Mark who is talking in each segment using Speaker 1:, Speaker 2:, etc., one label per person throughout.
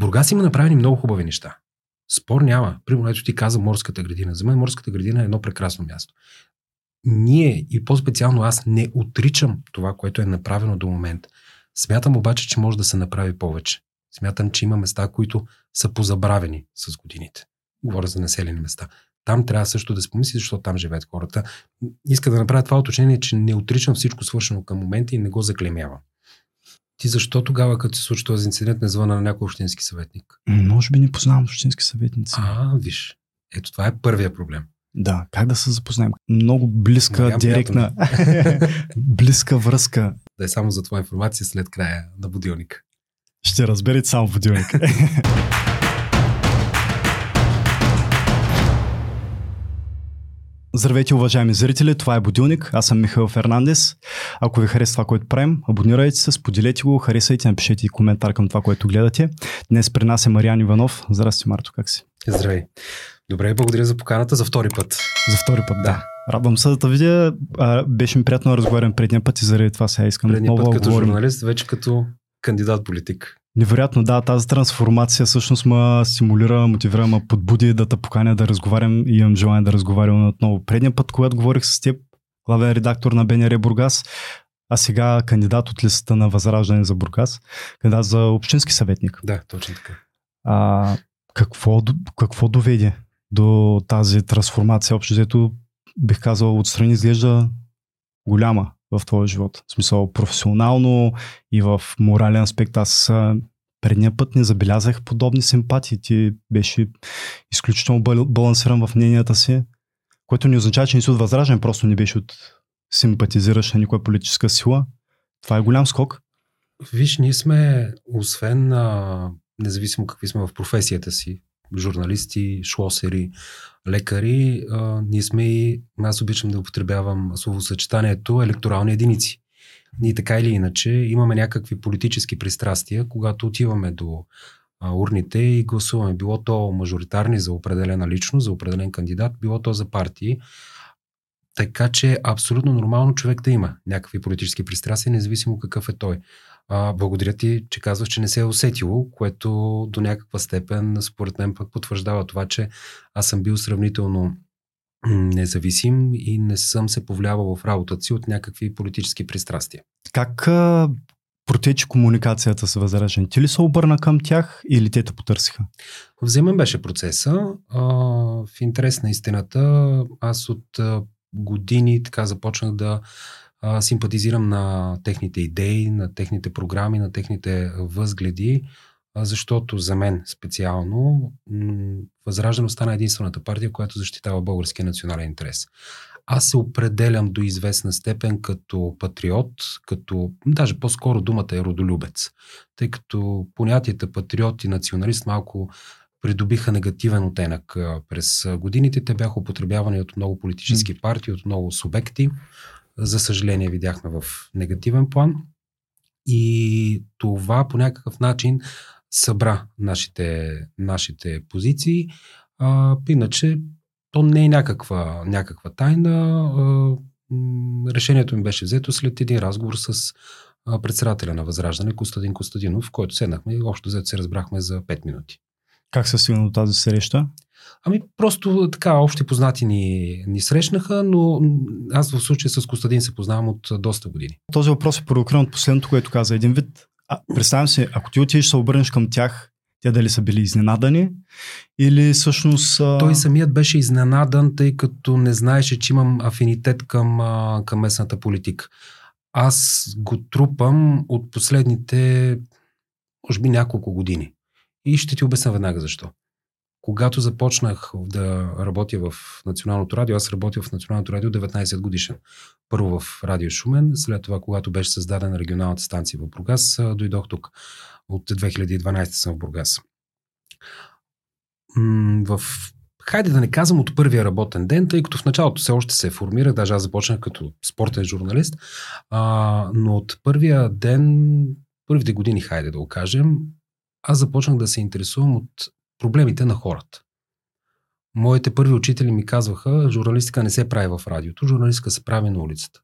Speaker 1: Бургас има направени много хубави неща. Спор няма. Примерно, ето ти каза морската градина. За мен морската градина е едно прекрасно място. Ние и по-специално аз не отричам това, което е направено до момента. Смятам обаче, че може да се направи повече. Смятам, че има места, които са позабравени с годините. Говоря за населени места. Там трябва също да се помисли, защото там живеят хората. Иска да направя това уточнение, че не отричам всичко свършено към момента и не го заклемявам. Ти защо тогава, като се случи този инцидент, не звъна на някой общински съветник?
Speaker 2: Може би не познавам общински съветници.
Speaker 1: А, виж. Ето това е първия проблем.
Speaker 2: Да, как да се запознаем? Много близка, Моя директна, близка връзка.
Speaker 1: Да е само за твоя информация след края на будилника.
Speaker 2: Ще разберете само будилника. Здравейте, уважаеми зрители, това е Будилник, аз съм Михаил Фернандес. Ако ви харесва това, което правим, абонирайте се, споделете го, харесайте, напишете и коментар към това, което гледате. Днес при нас е Мариан Иванов. Здрасти, Марто, как си?
Speaker 1: Здравей. Добре, благодаря за поканата за втори път.
Speaker 2: За втори път, да. Радвам се да те видя. А, беше ми приятно да разговарям предния път и заради това сега искам
Speaker 1: предния път като говорим. журналист, вече като кандидат политик.
Speaker 2: Невероятно, да, тази трансформация всъщност ме стимулира, мотивира, ме подбуди да те поканя да разговарям и имам желание да разговарям отново. Предния път, когато говорих с теб, главен редактор на БНР Бургас, а сега кандидат от листата на Възраждане за Бургас, кандидат за общински съветник.
Speaker 1: Да, точно така.
Speaker 2: А, какво, какво доведе до тази трансформация? Общо взето, бих казал, отстрани изглежда голяма в твоя живот. В смисъл професионално и в морален аспект. Аз предния път не забелязах подобни симпатии. Ти беше изключително балансиран в мненията си, което не означава, че не си от възражен, просто не беше от симпатизираш на никоя политическа сила. Това е голям скок.
Speaker 1: Виж, ние сме, освен независимо какви сме в професията си, журналисти, шлосери, лекари, а, ние сме и, аз обичам да употребявам словосъчетанието електорални единици. Ние така или иначе имаме някакви политически пристрастия, когато отиваме до а, урните и гласуваме. Било то мажоритарни за определена личност, за определен кандидат, било то за партии. Така че абсолютно нормално човек да има някакви политически пристрастия, независимо какъв е той. А, благодаря ти, че казваш, че не се е усетило, което до някаква степен, според мен, пък потвърждава това, че аз съм бил сравнително независим и не съм се повлиявал в работата си от някакви политически пристрастия.
Speaker 2: Как а, протече комуникацията с Възражен? Ти ли се обърна към тях или те те потърсиха?
Speaker 1: Вземен беше процеса. А, в интерес на истината, аз от а, години така започнах да а, симпатизирам на техните идеи, на техните програми, на техните възгледи, а, защото за мен специално м- Възраждане стана единствената партия, която защитава българския национален интерес. Аз се определям до известна степен като патриот, като, даже по-скоро думата е родолюбец, тъй като понятията патриот и националист малко придобиха негативен оттенък през годините. Те бяха употребявани от много политически партии, от много субекти за съжаление видяхме в негативен план. И това по някакъв начин събра нашите, нашите позиции. А, иначе то не е някаква, някаква тайна. А, решението ми беше взето след един разговор с председателя на Възраждане, Костадин Костадинов, в който седнахме и общо взето се разбрахме за 5 минути.
Speaker 2: Как се стигна до тази среща?
Speaker 1: Ами просто така, общи познати ни, ни срещнаха, но аз в случая с Костадин се познавам от доста години.
Speaker 2: Този въпрос е провокиран от последното, което каза. Един вид, а, представям си, ако ти отидеш се обърнеш към тях, те дали са били изненадани или всъщност... А...
Speaker 1: Той самият беше изненадан, тъй като не знаеше, че имам афинитет към, към местната политика. Аз го трупам от последните, може би, няколко години. И ще ти обясня веднага защо. Когато започнах да работя в Националното радио, аз работя в Националното радио 19 годишен. Първо в Радио Шумен, след това, когато беше създадена регионалната станция в Бургас, дойдох тук. От 2012 съм в Бургас. В хайде да не казвам от първия работен ден, тъй като в началото все още се формирах, даже аз започнах като спортен журналист, а, но от първия ден, първите години, хайде да го кажем, аз започнах да се интересувам от проблемите на хората. Моите първи учители ми казваха, журналистика не се прави в радиото, журналистика се прави на улицата.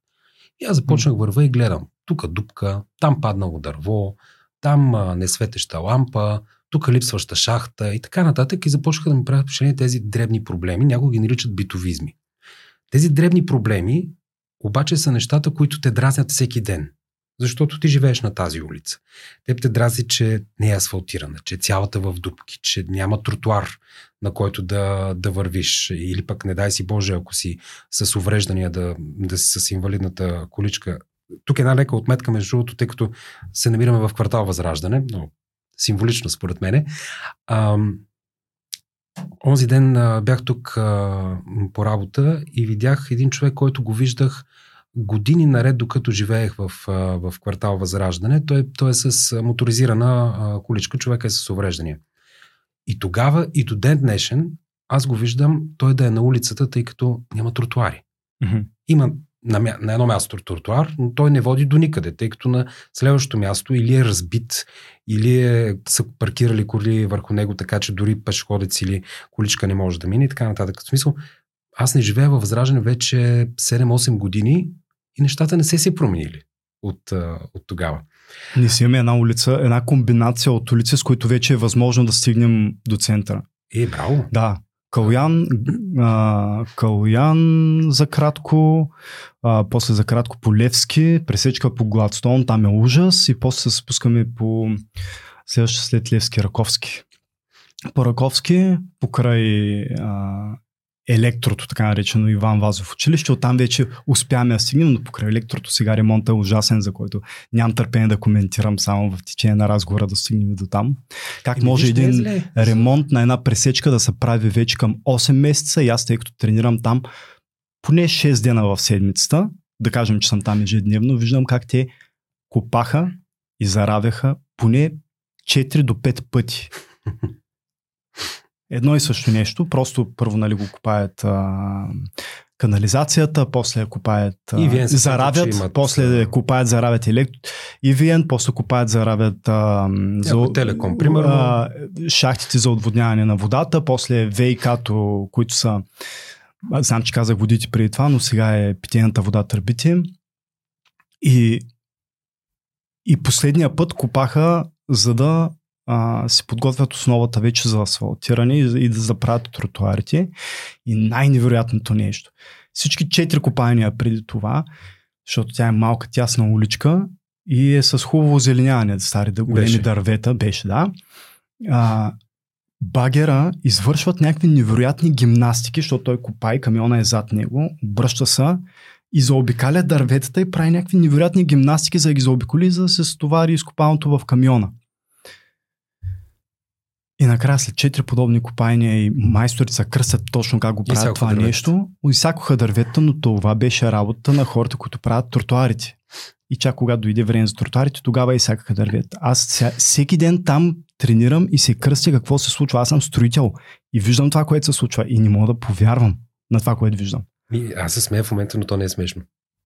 Speaker 1: И аз започнах върва и гледам. Тук дупка, там паднало дърво, там а, несветеща лампа, тук липсваща шахта и така нататък и започнаха да ми правят впечатление тези дребни проблеми, някои ги наричат битовизми. Тези дребни проблеми обаче са нещата, които те дразнят всеки ден. Защото ти живееш на тази улица. Теб те дрази, че не е асфалтирана, че е цялата в дупки, че няма тротуар, на който да, да вървиш. Или пък, не дай си Боже, ако си с увреждания, да, да си с инвалидната количка. Тук е една лека отметка, между другото, тъй като се намираме в квартал Възраждане, но символично според мене. А, онзи ден а, бях тук а, по работа и видях един човек, който го виждах години наред, докато живеех в, в квартал Възраждане, той, той е с моторизирана количка, човек е с увреждания. И тогава, и до ден днешен, аз го виждам той да е на улицата, тъй като няма тротуари. Mm-hmm. Има на, на едно място тротуар, но той не води до никъде, тъй като на следващото място или е разбит, или е, са паркирали коли върху него, така че дори пешеходец или количка не може да мине и така нататък. В смисъл, аз не живея в Възраждане вече 7-8 години и нещата не се се променили от, от тогава.
Speaker 2: Ние си имаме една улица, една комбинация от улици, с които вече е възможно да стигнем до центъра.
Speaker 1: Е, браво!
Speaker 2: Да. Калуян, а, Калуян за кратко, а, после за кратко по Левски, пресечка по Гладстон, там е ужас и после се спускаме по следващия след Левски, Раковски. По Раковски, покрай а, електрото, така наречено Иван Вазов училище. Оттам вече успяваме да стигнем, но покрай електрото сега ремонтът е ужасен, за който нямам търпение да коментирам само в течение на разговора да стигнем до там. Как може един е ремонт на една пресечка да се прави вече към 8 месеца и аз, тъй като тренирам там поне 6 дена в седмицата, да кажем, че съм там ежедневно, виждам как те копаха и заравяха поне 4 до 5 пъти. Едно и също нещо, просто първо нали, го купаят а, канализацията, после купаят а, заравят, имат, после а... купаят заравят електро... и Виен, после купаят заравят а,
Speaker 1: за, телеком, примерно. А,
Speaker 2: шахтите за отводняване на водата, после ВИК-то, които са знам, че казах водите преди това, но сега е питейната вода търбите. И, и последния път купаха, за да а, се подготвят основата вече за асфалтиране и, и да заправят тротуарите. И най-невероятното нещо. Всички четири копания преди това, защото тя е малка тясна уличка и е с хубаво зеленяване, стари да големи беше. дървета, беше, да. А, багера извършват някакви невероятни гимнастики, защото той копа и камиона е зад него, обръща се и заобикаля дърветата и прави някакви невероятни гимнастики, за да ги заобиколи, за да се стовари изкопаното в камиона. И накрая след четири подобни копайния и майсторите са кръстят точно как го правят това дървета. нещо, изсякоха дървета, но това беше работа на хората, които правят тротуарите. И чак когато дойде време за тротуарите, тогава изсякаха дървета. Аз всеки ден там тренирам и се кръстя какво се случва. Аз съм строител и виждам това, което се случва и не мога да повярвам на това, което виждам.
Speaker 1: И аз се смея в момента, но то не е смешно.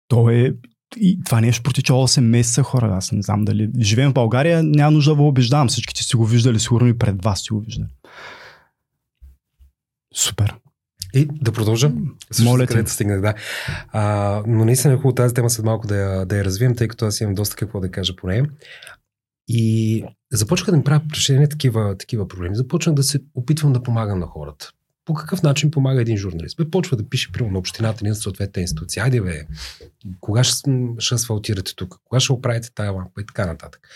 Speaker 2: То е и това нещо протича 8 месеца хора. Аз не знам дали. Живеем в България, няма нужда да го убеждавам. Всичките си го виждали, сигурно и пред вас си го виждали. Супер.
Speaker 1: И да продължа.
Speaker 2: Също Моля
Speaker 1: където стигнах, да. А, но наистина е хубаво тази тема след малко да я, да я развием, тъй като аз имам доста какво да кажа по нея. И започнах да ми правя решение такива, такива проблеми. Започнах да се опитвам да помагам на хората по какъв начин помага един журналист? Бе, почва да пише примерно на общината на съответната институция. Айде бе, кога ще, ще асфалтирате тук? Кога ще оправите тая лампа и така нататък.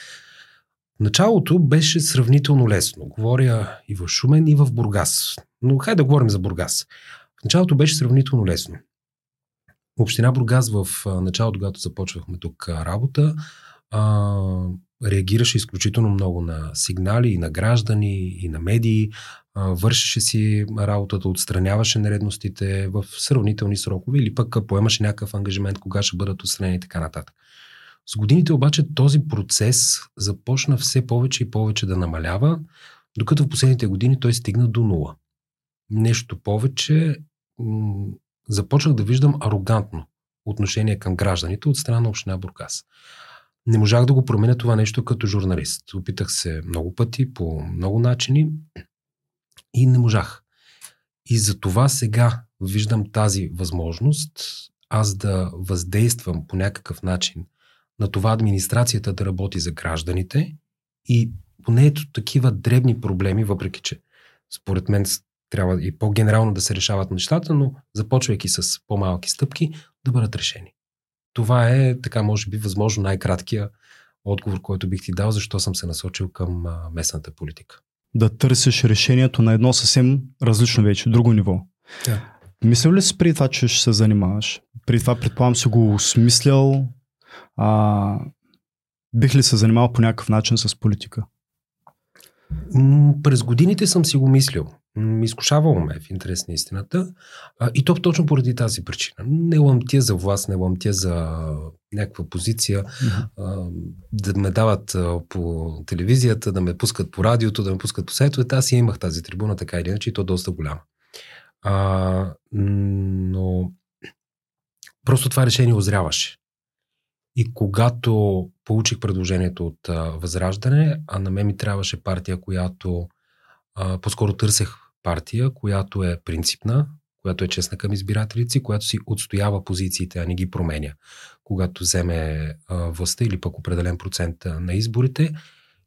Speaker 1: Началото беше сравнително лесно. Говоря и в Шумен, и в Бургас. Но хайде да говорим за Бургас. В началото беше сравнително лесно. Община Бургас в началото, когато започвахме тук работа, реагираше изключително много на сигнали и на граждани, и на медии, вършеше си работата, отстраняваше нередностите в сравнителни срокове или пък поемаше някакъв ангажимент, кога ще бъдат отстранени и така нататък. С годините обаче този процес започна все повече и повече да намалява, докато в последните години той стигна до нула. Нещо повече, м- започнах да виждам арогантно отношение към гражданите от страна на община Бургас. Не можах да го променя това нещо като журналист. Опитах се много пъти, по много начини и не можах. И за това сега виждам тази възможност аз да въздействам по някакъв начин на това администрацията да работи за гражданите и поне ето такива дребни проблеми, въпреки че според мен трябва и по-генерално да се решават нещата, но започвайки с по-малки стъпки, да бъдат решени. Това е, така може би, възможно най-краткия отговор, който бих ти дал, защо съм се насочил към местната политика.
Speaker 2: Да търсиш решението на едно съвсем различно вече, друго ниво.
Speaker 1: Да.
Speaker 2: Мислил ли си преди това, че ще се занимаваш? При това, предполагам, си го осмислял. А, бих ли се занимавал по някакъв начин с политика?
Speaker 1: М, През годините съм си го мислил. Изкушавало ме в интерес на истината. А, и то точно поради тази причина. Не ламтя за власт, не ламтя за някаква позиция, а, да ме дават а, по телевизията, да ме пускат по радиото, да ме пускат по сайтовете. Аз си имах тази трибуна, така или иначе, и то доста голяма. А, но просто това решение озряваше. И когато получих предложението от а, Възраждане, а на мен ми трябваше партия, която а, по-скоро търсех партия, която е принципна, която е честна към избирателите си, която си отстоява позициите, а не ги променя, когато вземе а, властта или пък определен процент на изборите.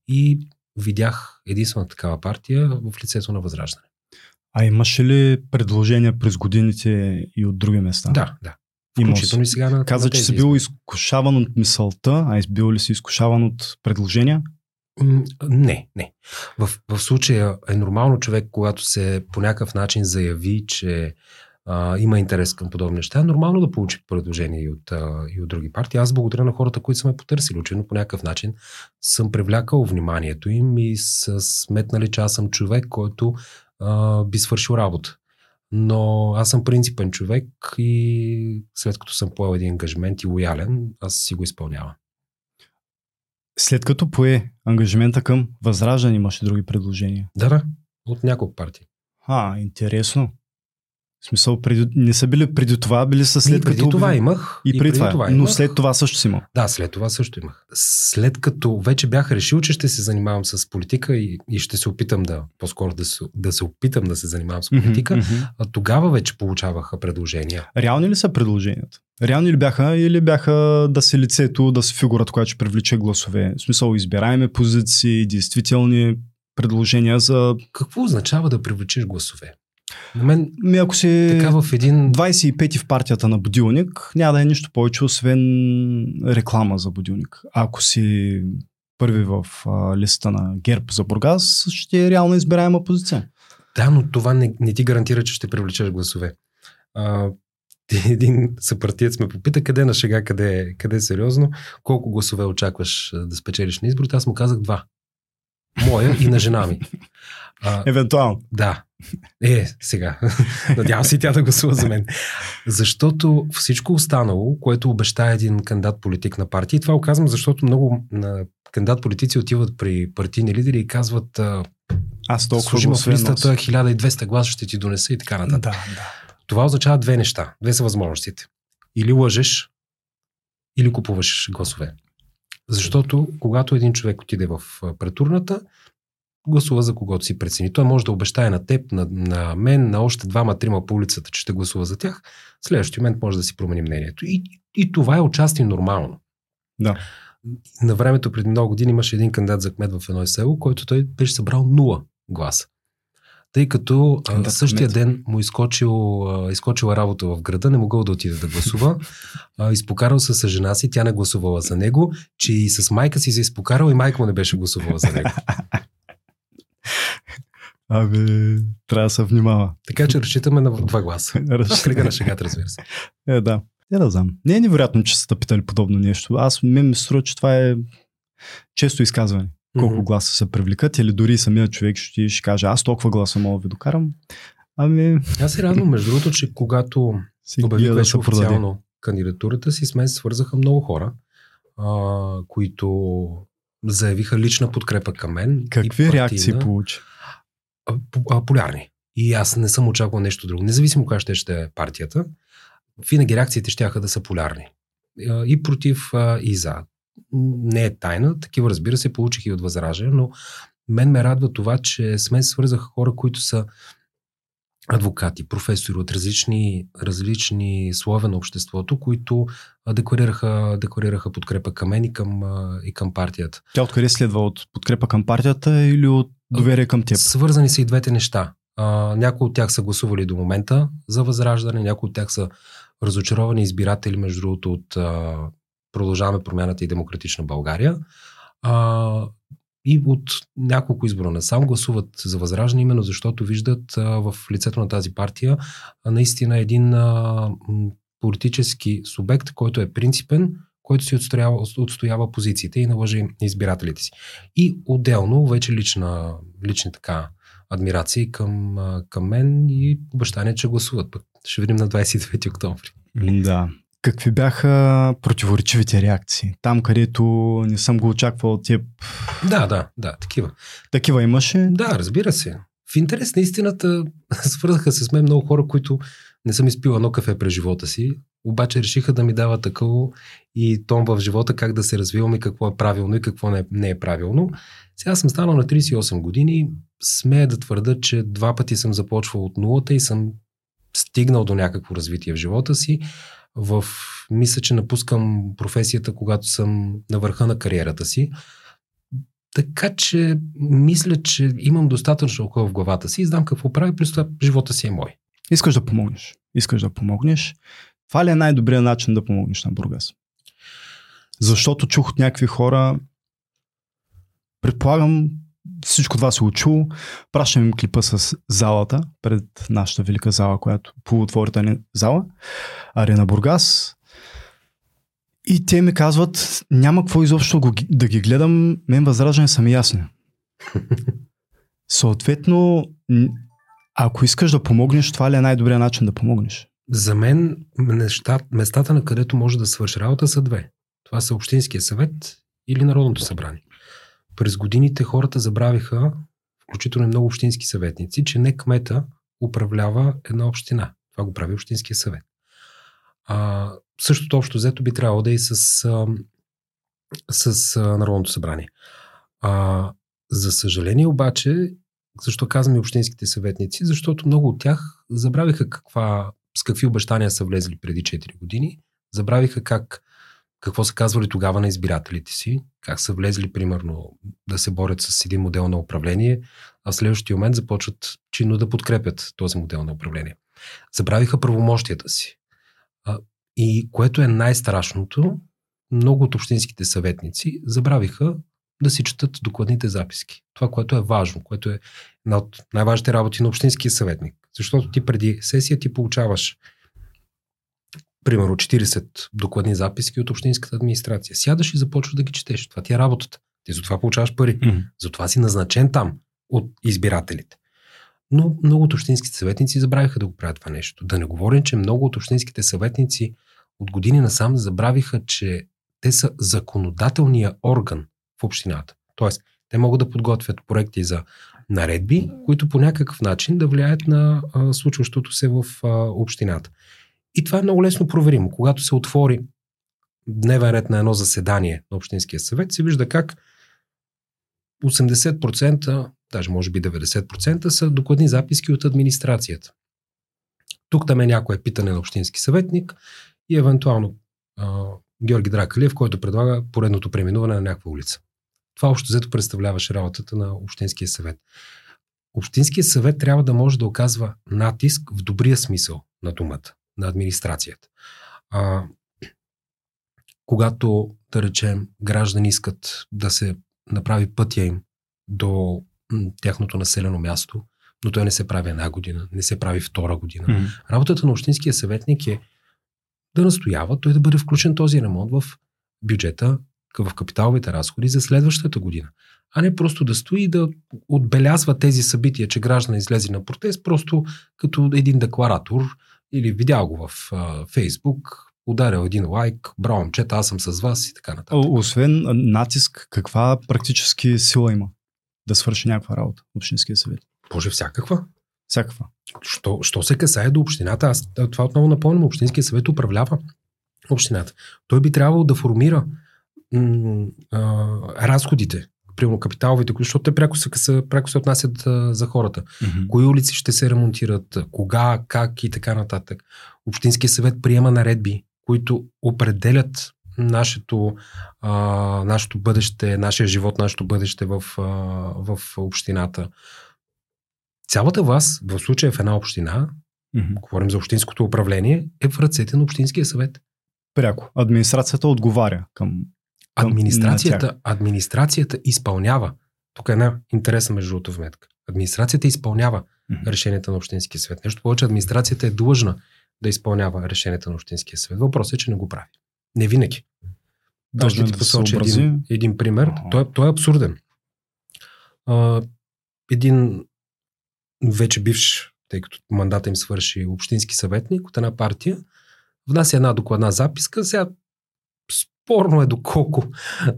Speaker 1: И видях единствена такава партия в лицето на Възраждане.
Speaker 2: А имаше ли предложения през годините и от други места?
Speaker 1: Да, да. Включително и сега на
Speaker 2: Каза,
Speaker 1: на
Speaker 2: че си бил изкушаван от мисълта, а бил ли си изкушаван от предложения?
Speaker 1: Не, не. В, в случая е нормално човек, когато се по някакъв начин заяви, че а, има интерес към подобни неща, е нормално да получи предложения и от, а, и от други партии. Аз благодаря на хората, които са ме потърсили. Очевидно по някакъв начин съм привлякал вниманието им и са сметнали, че аз съм човек, който а, би свършил работа. Но аз съм принципен човек и след като съм поел един ангажимент и лоялен, аз си го изпълнявам.
Speaker 2: След като пое ангажимента към Възраждане, имаше други предложения.
Speaker 1: Да, да, от няколко партии.
Speaker 2: А, интересно. В смисъл, преди, не са били преди това, били са след
Speaker 1: и преди
Speaker 2: като...
Speaker 1: това имах.
Speaker 2: И, преди, това, но
Speaker 1: имах.
Speaker 2: след това също си имал.
Speaker 1: Да, след това също имах. След като вече бях решил, че ще се занимавам с политика и, и ще се опитам да, по-скоро да се, да се опитам да се занимавам с политика,
Speaker 2: мгм.
Speaker 1: а тогава вече получаваха предложения.
Speaker 2: Реални ли са предложенията? Реални ли бяха или бяха да си лицето, да си фигурата, която ще привлече гласове? В смисъл, избираеме позиции, действителни предложения за...
Speaker 1: Какво означава да привлечеш гласове? На мен
Speaker 2: Ми, ако си
Speaker 1: така в един...
Speaker 2: 25 в партията на будилник, няма да е нищо повече, освен реклама за будилник. Ако си първи в а, листа на ГЕРБ за Бургас, ще е реално избираема позиция.
Speaker 1: Да, но това не, не ти гарантира, че ще привлечеш гласове. А, един съпартиец ме попита къде на шега, къде е, къде е сериозно, колко гласове очакваш да спечелиш на изборите. Аз му казах два. Моя и на жена ми. А,
Speaker 2: Евентуално.
Speaker 1: Да. Е, сега. Надявам се и тя да гласува за мен. Защото всичко останало, което обеща един кандидат политик на партия, и това го казвам, защото много на кандидат политици отиват при партийни лидери и казват
Speaker 2: Аз толкова
Speaker 1: служи ме в листата,
Speaker 2: нося.
Speaker 1: 1200 гласа ще ти донеса и така нататък.
Speaker 2: Да, да.
Speaker 1: Това означава две неща. Две са възможностите. Или лъжеш, или купуваш гласове. Защото когато един човек отиде в претурната, гласува за когото си прецени. Той може да обещае на теб, на, на мен, на още двама-трима по улицата, че ще гласува за тях. В следващия момент може да си промени мнението. И, и това е отчасти нормално.
Speaker 2: Да.
Speaker 1: На времето, преди много години, имаше един кандидат за кмет в едно село, който той беше събрал нула гласа. Тъй като а, същия ден му изкочил, а, изкочила работа в града, не могъл да отиде да гласува. А, изпокарал се с жена си, тя не гласувала за него, че и с майка си се изпокарал и майка му не беше гласувала за него.
Speaker 2: Абе, трябва да се внимава.
Speaker 1: Така че разчитаме на два гласа. Кръга на шегата, разбира се.
Speaker 2: Е, да. Я да знам. Не е невероятно, че са питали подобно нещо. Аз мен ми струва, че това е често изказване. Колко
Speaker 1: Мгм.
Speaker 2: гласа се привлекат или дори самият човек ще, ще каже, аз толкова гласа мога да ви докарам. Ами,
Speaker 1: Аз се радвам, между другото, че когато обявих
Speaker 2: да продаде.
Speaker 1: официално кандидатурата си, с мен свързаха много хора, а, които заявиха лична подкрепа към мен.
Speaker 2: Какви
Speaker 1: партийна.
Speaker 2: реакции получи?
Speaker 1: а, по- а, полярни. И аз не съм очаквал нещо друго. Независимо коя ще ще е партията, винаги реакциите ще да са полярни. И против, и за. Не е тайна. Такива, разбира се, получих и от възражение, но мен ме радва това, че с мен се свързаха хора, които са адвокати, професори от различни, различни слове на обществото, които декларираха, декларираха подкрепа към мен и към, и към партията.
Speaker 2: Тя откъде следва? От подкрепа към партията или от доверие към теб?
Speaker 1: Свързани са и двете неща. А, някои от тях са гласували до момента за възраждане, някои от тях са разочаровани избиратели, между другото, от а, Продължаваме промяната и Демократична България. А, и от няколко избора насам гласуват за възраждане, именно защото виждат а, в лицето на тази партия а, наистина един а, политически субект, който е принципен, който си отстоява, отстоява позициите и налъжи избирателите си. И отделно, вече лична, лични така адмирации към, към мен и обещание, че гласуват. Пък ще видим на 29 октомври.
Speaker 2: Да. Какви бяха противоречивите реакции? Там, където не съм го очаквал от теб.
Speaker 1: Да, да, да, такива.
Speaker 2: Такива имаше?
Speaker 1: Да, разбира се. В интерес на истината свързаха се с мен много хора, които не съм изпил едно кафе през живота си, обаче решиха да ми дават такъв и тон в живота, как да се развивам и какво е правилно и какво не, не е правилно. Сега съм станал на 38 години, смея да твърда, че два пъти съм започвал от нулата и съм стигнал до някакво развитие в живота си в, мисля, че напускам професията, когато съм на върха на кариерата си. Така че мисля, че имам достатъчно около в главата си и знам какво прави, през това живота си е мой.
Speaker 2: Искаш да помогнеш. Искаш да помогнеш. Това ли е най-добрият начин да помогнеш на Бургас? Защото чух от някакви хора, предполагам, всичко това се учу. Пращам им клипа с залата, пред нашата велика зала, която полуотворите зала, Арена Бургас. И те ми казват, няма какво изобщо да ги гледам, мен възраждане са ми ясни. Съответно, ако искаш да помогнеш, това ли е най-добрият начин да помогнеш?
Speaker 1: За мен неща, местата, на където може да свърши работа, са две. Това са Общинския съвет или Народното събрание. През годините хората забравиха, включително много общински съветници, че не кмета управлява една община. Това го прави Общинския съвет. А, същото общо взето би трябвало да е и с, а, с а, Народното събрание. А, за съжаление обаче, защо казвам и общинските съветници? Защото много от тях забравиха каква, с какви обещания са влезли преди 4 години, забравиха как какво са казвали тогава на избирателите си, как са влезли, примерно, да се борят с един модел на управление, а в следващия момент започват чинно да подкрепят този модел на управление. Забравиха правомощията си. И което е най-страшното, много от общинските съветници забравиха да си четат докладните записки. Това, което е важно, което е една от най-важните работи на общинския съветник. Защото ти преди сесия ти получаваш примерно 40 докладни записки от общинската администрация. Сядаш и започваш да ги четеш. Това ти е работата. Ти за това получаваш пари. Mm-hmm. Затова си назначен там от избирателите. Но много от общинските съветници забравиха да го правят това нещо. Да не говорим, че много от общинските съветници от години насам забравиха, че те са законодателния орган в общината. Тоест, те могат да подготвят проекти за наредби, които по някакъв начин да влияят на а, случващото се в а, общината. И това е много лесно проверимо. Когато се отвори дневен ред на едно заседание на Общинския съвет, се вижда как 80%, даже може би 90% са докладни записки от администрацията. Тук там е някое питане на Общински съветник и евентуално Георги Дракалиев, който предлага поредното преминуване на някаква улица. Това общо взето представляваше работата на Общинския съвет. Общинския съвет трябва да може да оказва натиск в добрия смисъл на думата на администрацията. А, когато, да речем, граждани искат да се направи пътя им до тяхното населено място, но той не се прави една година, не се прави втора година. Mm. Работата на общинския съветник е да настоява той да бъде включен този ремонт в бюджета, в капиталовите разходи за следващата година. А не просто да стои и да отбелязва тези събития, че граждани излезе на протест, просто като един декларатор, или видял го в Фейсбук, ударил един лайк, браво момчета, аз съм с вас и така нататък.
Speaker 2: Освен натиск, каква практически сила има да свърши някаква работа в Общинския съвет?
Speaker 1: Боже, всякаква.
Speaker 2: Всякаква.
Speaker 1: Що, що се касае до общината, аз това отново напомням, Общинския съвет управлява общината. Той би трябвало да формира м- а, разходите примерно капиталовите, защото те пряко се, пряко се отнасят а, за хората. Mm-hmm. Кои улици ще се ремонтират, кога, как и така нататък. Общинския съвет приема наредби, които определят нашето, а, нашето бъдеще, нашия живот, нашето бъдеще в, а, в общината. Цялата власт, в случая в една община, mm-hmm. говорим за общинското управление, е в ръцете на Общинския съвет.
Speaker 2: Пряко. Администрацията отговаря към.
Speaker 1: Администрацията, администрацията изпълнява. Тук е една интересна между другото вметка. Администрацията изпълнява mm-hmm. решенията на Общинския съвет. Нещо повече, администрацията е длъжна да изпълнява решенията на Общинския съвет. Въпросът е, че не го прави. Не винаги. Аз ще ти да посоча един, един пример. Той, той е абсурден. А, един вече бивш, тъй като мандата им свърши общински съветник от една партия, внася една докладна записка. Сега спорно е доколко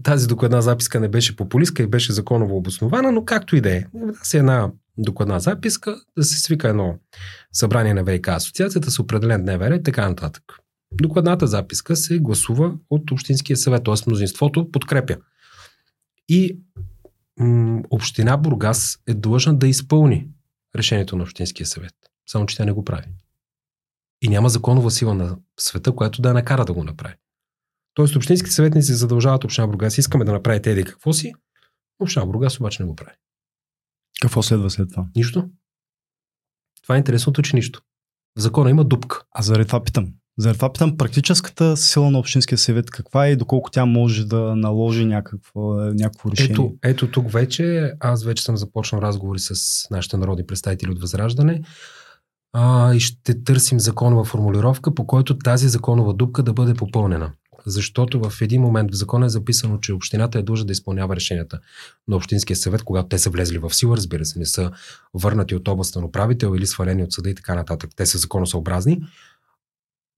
Speaker 1: тази докладна записка не беше популистка и беше законово обоснована, но както и да е. Внася една докладна записка, да се свика едно събрание на ВК асоциацията с определен дневен ред, така нататък. Докладната записка се гласува от Общинския съвет, т.е. мнозинството подкрепя. И м- Община Бургас е длъжна да изпълни решението на Общинския съвет. Само, че тя не го прави. И няма законова сила на света, която да я накара да го направи. Тоест, общинските съветници задължават Община Бургас. Искаме да направите еди какво си. Община Бургас обаче не го прави.
Speaker 2: Какво следва след това?
Speaker 1: Нищо. Това е интересното, че нищо. В закона има дупка.
Speaker 2: А заради това питам. Заради това питам практическата сила на Общинския съвет каква е и доколко тя може да наложи някакво, някакво решение?
Speaker 1: Ето, ето тук вече, аз вече съм започнал разговори с нашите народни представители от Възраждане а, и ще търсим законова формулировка, по който тази законова дупка да бъде попълнена. Защото в един момент в закона е записано, че общината е дължа да изпълнява решенията на Общинския съвет, когато те са влезли в сила, разбира се, не са върнати от областен управител или свалени от съда и така нататък. Те са законосъобразни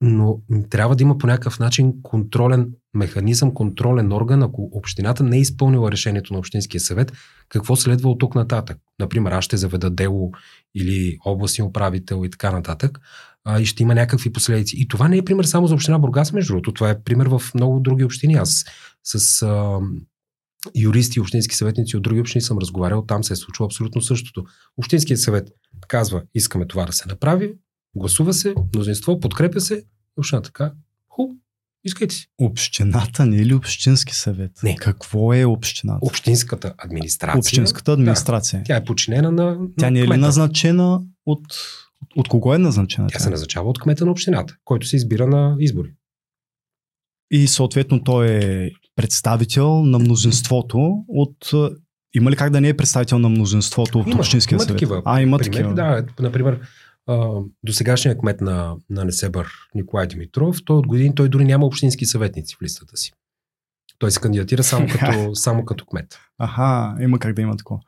Speaker 1: но трябва да има по някакъв начин контролен механизъм, контролен орган, ако общината не е изпълнила решението на Общинския съвет, какво следва от тук нататък. Например, аз ще заведа дело или областен управител и така нататък а, и ще има някакви последици. И това не е пример само за община Бургас, между другото. Това е пример в много други общини. Аз с а, юристи и общински съветници от други общини съм разговарял, там се е случило абсолютно същото. Общинският съвет казва, искаме това да се направи, Гласува се, мнозинство, подкрепя се. Община така, ху, искайте си.
Speaker 2: Общината не е ли общински съвет?
Speaker 1: Не.
Speaker 2: Какво е общината?
Speaker 1: Общинската администрация.
Speaker 2: Общинската администрация.
Speaker 1: Да, тя е подчинена на, на
Speaker 2: Тя не е ли назначена от... От, кого е назначена?
Speaker 1: Тя се назначава от кмета на общината, който се избира на избори.
Speaker 2: И съответно той е представител на мнозинството от има ли как да не е представител на мнозинството от
Speaker 1: Има,
Speaker 2: Общинския
Speaker 1: има
Speaker 2: съвет?
Speaker 1: такива
Speaker 2: а, има
Speaker 1: примери.
Speaker 2: такива.
Speaker 1: Да, например, до сегашния кмет на, на Несебър Николай Димитров, той от години той дори няма общински съветници в листата си. Той се кандидатира само като, само като кмет.
Speaker 2: Аха, има как да има такова.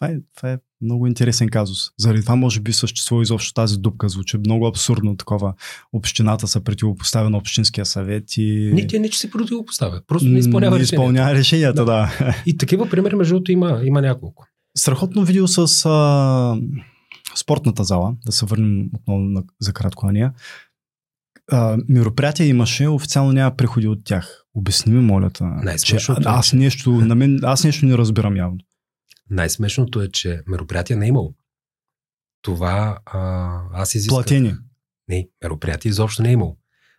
Speaker 2: Това е, това е много интересен казус. Заради това може би съществува изобщо тази дупка. Звучи много абсурдно такова. Общината се противопоставя на Общинския съвет и...
Speaker 1: Не, тя не, че се противопоставя. Просто не изпълнява
Speaker 2: не изпълнява решенията, да. да.
Speaker 1: И такива примери, между другото, има, има няколко.
Speaker 2: Страхотно видео с а, спортната зала, да се върнем отново на, за кратко на нея. А, мероприятия имаше, официално няма приходи от тях. Обясни ми, моля те.
Speaker 1: Най-смешното е,
Speaker 2: аз, нещо, на мен, аз нещо не разбирам явно.
Speaker 1: Най-смешното е, че мероприятия не е имало. Това а, аз изисках.
Speaker 2: Платени.
Speaker 1: Не, мероприятия изобщо не е имало.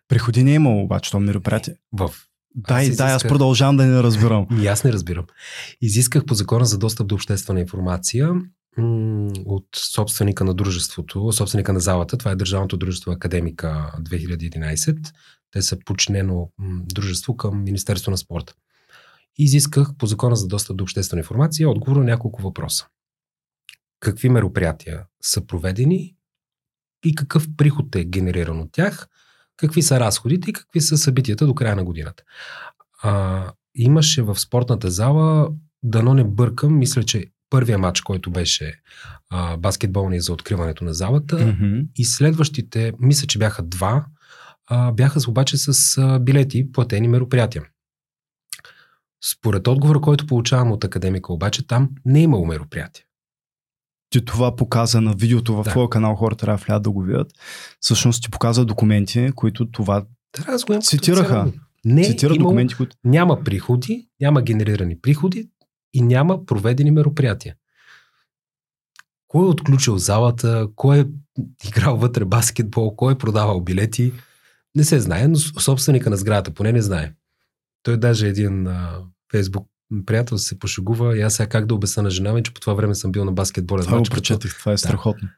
Speaker 2: Приходи не е имало обаче това мероприятие.
Speaker 1: В...
Speaker 2: Дай,
Speaker 1: Аз
Speaker 2: дай, аз продължавам да не разбирам.
Speaker 1: И аз не разбирам. Изисках по закона за достъп до обществена информация от собственика на дружеството, собственика на залата. Това е Държавното дружество Академика 2011. Те са подчинено м- дружество към Министерство на спорта. Изисках по закона за достъп до обществена информация отговор на няколко въпроса. Какви мероприятия са проведени и какъв приход е генериран от тях, какви са разходите и какви са събитията до края на годината. А, имаше в спортната зала, дано не бъркам, мисля, че първия матч, който беше а, баскетболния за откриването на залата
Speaker 2: Мгм.
Speaker 1: и следващите, мисля, че бяха два, а, бяха обаче с а, билети, платени мероприятия. Според отговора, който получавам от академика, обаче там не е имало мероприятие.
Speaker 2: Ти това показа на видеото в
Speaker 1: Да.
Speaker 2: твоя канал, хората трябва да влядат да го видят. Всъщност ти показа документи, които това
Speaker 1: да
Speaker 2: Цитираха.
Speaker 1: Не е
Speaker 2: цитира
Speaker 1: имало,
Speaker 2: документи, които...
Speaker 1: няма приходи, няма генерирани приходи, и няма проведени мероприятия. Кой е отключил залата, кой е играл вътре баскетбол, кой е продавал билети, не се знае, но собственика на сградата поне не знае. Той даже един а, фейсбук приятел се пошегува и аз сега как да обясна на жена ми, че по това време съм бил на баскетболен
Speaker 2: Това го прочетих, това е страхотно.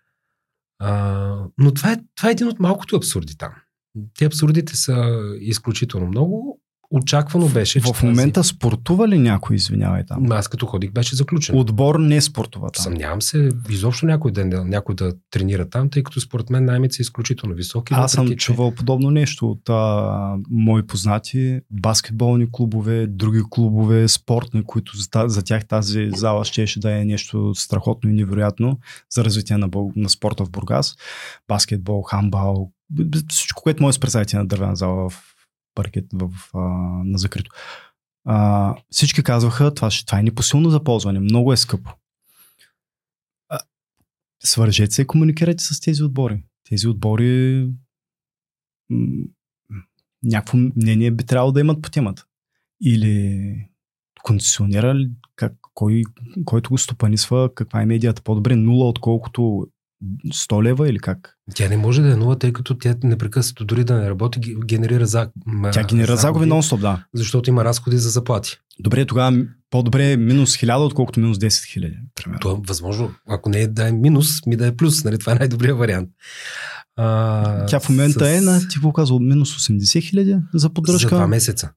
Speaker 1: А, но това е, това е един от малкото абсурди там. Те абсурдите са изключително много. Очаквано беше.
Speaker 2: В, в момента тази... спортува ли някой, извинявай там?
Speaker 1: Аз като ходих беше заключен.
Speaker 2: Отбор не спортува там.
Speaker 1: Съмнявам се, изобщо някой ден някой да тренира там, тъй като според мен наймите са изключително високи.
Speaker 2: Аз съм чувал подобно нещо от а, мои познати, баскетболни клубове, други клубове, спортни, които за, за тях тази зала щеше да е нещо страхотно и невероятно за развитие на, на спорта в Бургас. Баскетбол, хамбал, всичко, което може да представите на дървена зала в паркет в, а, на закрито. А, всички казваха, това, това е непосилно за ползване, много е скъпо. А, свържете се и комуникирайте с тези отбори. Тези отбори м- някакво мнение би трябвало да имат по темата. Или концесионера, как, кой, който го стопанисва, каква е медията по-добре, нула отколкото 100 лева или как?
Speaker 1: Тя не може да е нула, тъй като тя непрекъснато дори да не работи, генерира за...
Speaker 2: Тя генерира загуби нон-стоп, да.
Speaker 1: Защото има разходи за заплати.
Speaker 2: Добре, тогава по-добре е минус 1000, отколкото минус 10 хиляди.
Speaker 1: Това е възможно. Ако не е да е минус, ми да е плюс. Нали? Това е най-добрият вариант.
Speaker 2: А, Тя в момента с... е на, ти го казва, минус 80 хиляди за поддръжка. За
Speaker 1: два месеца.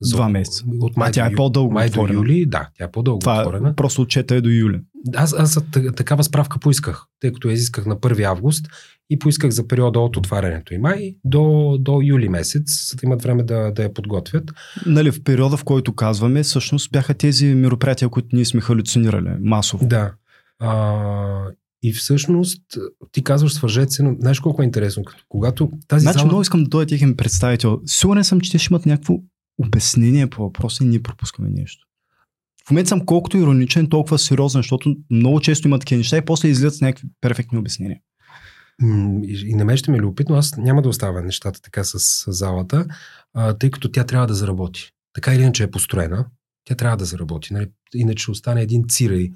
Speaker 2: За, два месеца. От май а тя е по-дълго
Speaker 1: май до юли, да, тя е по-дълго
Speaker 2: Това отворена. просто отчета е до юли.
Speaker 1: Аз, аз такава справка поисках, тъй като я изисках на 1 август и поисках за периода от отварянето и май до, до юли месец, за да имат време да, да я подготвят.
Speaker 2: Нали, в периода, в който казваме, всъщност бяха тези мероприятия, които ние сме халюцинирали масово.
Speaker 1: Да. А, и всъщност, ти казваш свържете се, но знаеш колко е интересно, като когато тази
Speaker 2: Значи
Speaker 1: зала...
Speaker 2: много искам да дойде техен представител. Сигурен съм, че те ще имат някакво обяснение по въпроса и ние пропускаме нещо. В момента съм колкото ироничен, толкова сериозен, защото много често има такива неща и после излизат с някакви перфектни обяснения.
Speaker 1: И на мен ще ми е любопитно, аз няма да оставя нещата така с залата, а, тъй като тя трябва да заработи. Така или иначе е построена, тя трябва да заработи. Нали? Иначе остане един цирай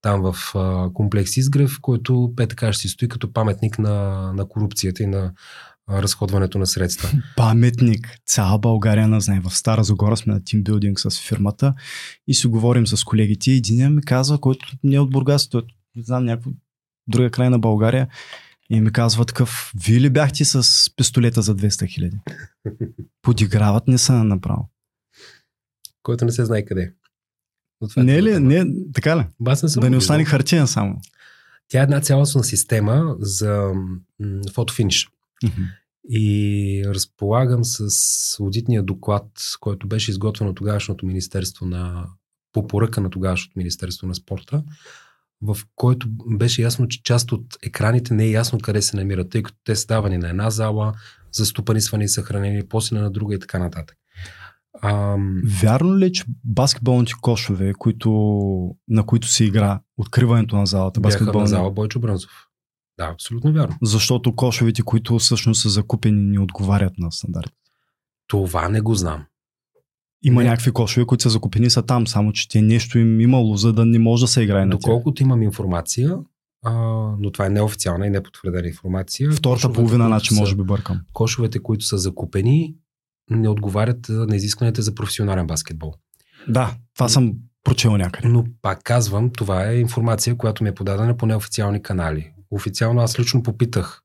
Speaker 1: там в а, комплекс Изгрев, който пе така ще си стои като паметник на, на корупцията и на разходването на средства.
Speaker 2: Паметник. Цяла България на знае. В Стара Загора сме на тимбилдинг с фирмата и си говорим с колегите. Един ми казва, който не е от Бургас, той не знам някаква друга край на България. И ми казва такъв, вие ли бяхте с пистолета за 200 хиляди? Подиграват не са направо.
Speaker 1: Който не се знае къде.
Speaker 2: Не е ли? Не, така ли?
Speaker 1: не
Speaker 2: да не остане хартиен само.
Speaker 1: Тя е една цялостна система за фотофиниш. Mm-hmm. И разполагам с аудитния доклад, който беше изготвен от тогавашното Министерство на по поръка на тогавашното Министерство на спорта, в който беше ясно, че част от екраните не е ясно къде се намират, тъй като те са давани на една зала, заступани, свани, съхранени, после на друга и така нататък.
Speaker 2: Ам... Вярно ли е, че баскетболните кошове, които, на които се игра, откриването на залата,
Speaker 1: баскетболна на зала Бойчо Брънзов. Да, абсолютно вярно.
Speaker 2: Защото кошовете, които всъщност са закупени, не отговарят на стандарти.
Speaker 1: Това не го знам.
Speaker 2: Има не. някакви кошове, които са закупени са там, само че те нещо им имало, за да не може да се играе на
Speaker 1: Доколкото имам информация, а, но това е неофициална и непотвърдена информация.
Speaker 2: Втората половина, значи, може би бъркам.
Speaker 1: Кошовете, които са закупени, не отговарят на изискването за професионален баскетбол.
Speaker 2: Да, това съм прочел някъде.
Speaker 1: Но пак казвам, това е информация, която ми е подадена по неофициални канали официално аз лично попитах.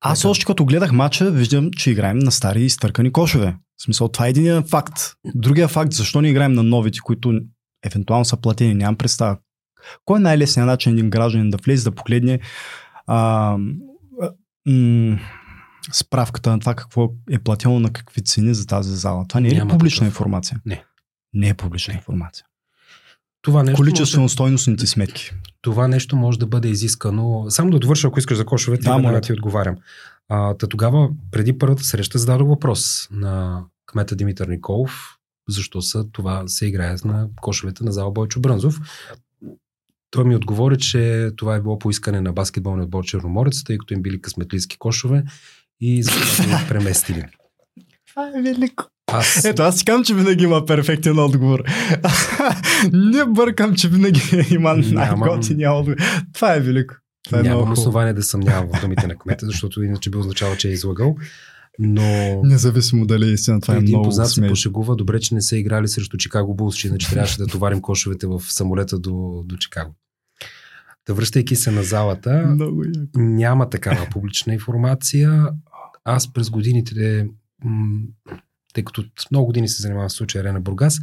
Speaker 2: Аз още като гледах матча, виждам, че играем на стари изтъркани кошове. В смисъл, това е един факт. Другия факт, защо не играем на новите, които евентуално са платени, нямам представа. Кой е най-лесният начин един гражданин да влезе, да погледне а, м- справката на това какво е платено на какви цени за тази зала? Това не е ли публична такъв. информация?
Speaker 1: Не.
Speaker 2: Не е публична не. информация.
Speaker 1: Това
Speaker 2: нещо Количествено-стойностните сметки
Speaker 1: това нещо може да бъде изискано. Само да довърша, ако искаш за кошовете, да, да, ти отговарям. А, та тогава, преди първата среща, зададох въпрос на кмета Димитър Николов, защо са, това се играе на кошовете на зала Бойчо Брънзов. Той ми отговори, че това е било поискане на баскетболния отбор Черноморец, тъй като им били късметлийски кошове и за това ги преместили.
Speaker 2: Това е велико.
Speaker 1: Аз...
Speaker 2: Ето, аз си казвам, че винаги има перфектен отговор. Не бъркам, че винаги има най-готиния отговор. Това е велико. Това е
Speaker 1: Нямам основание да съмнявам в думите на кмета, защото иначе би означава, че е излагал. Но...
Speaker 2: Независимо дали е истина, това е
Speaker 1: един
Speaker 2: много
Speaker 1: познат се пошегува, добре, че не са играли срещу Чикаго Булс, че иначе трябваше да товарим кошовете в самолета до, до Чикаго. Та връщайки се на залата,
Speaker 2: Много
Speaker 1: няма такава публична информация. Аз през годините, тъй като много години се занимавам с случая Арена Бургас,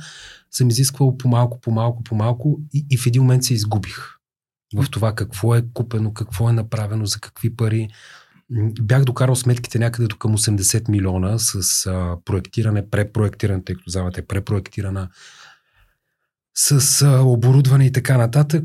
Speaker 1: съм изисквал по-малко, по-малко, по-малко и, и в един момент се изгубих в това какво е купено, какво е направено, за какви пари. Бях докарал сметките някъде до към 80 милиона с а, проектиране, препроектиране, тъй като залата е препроектирана, с а, оборудване и така нататък.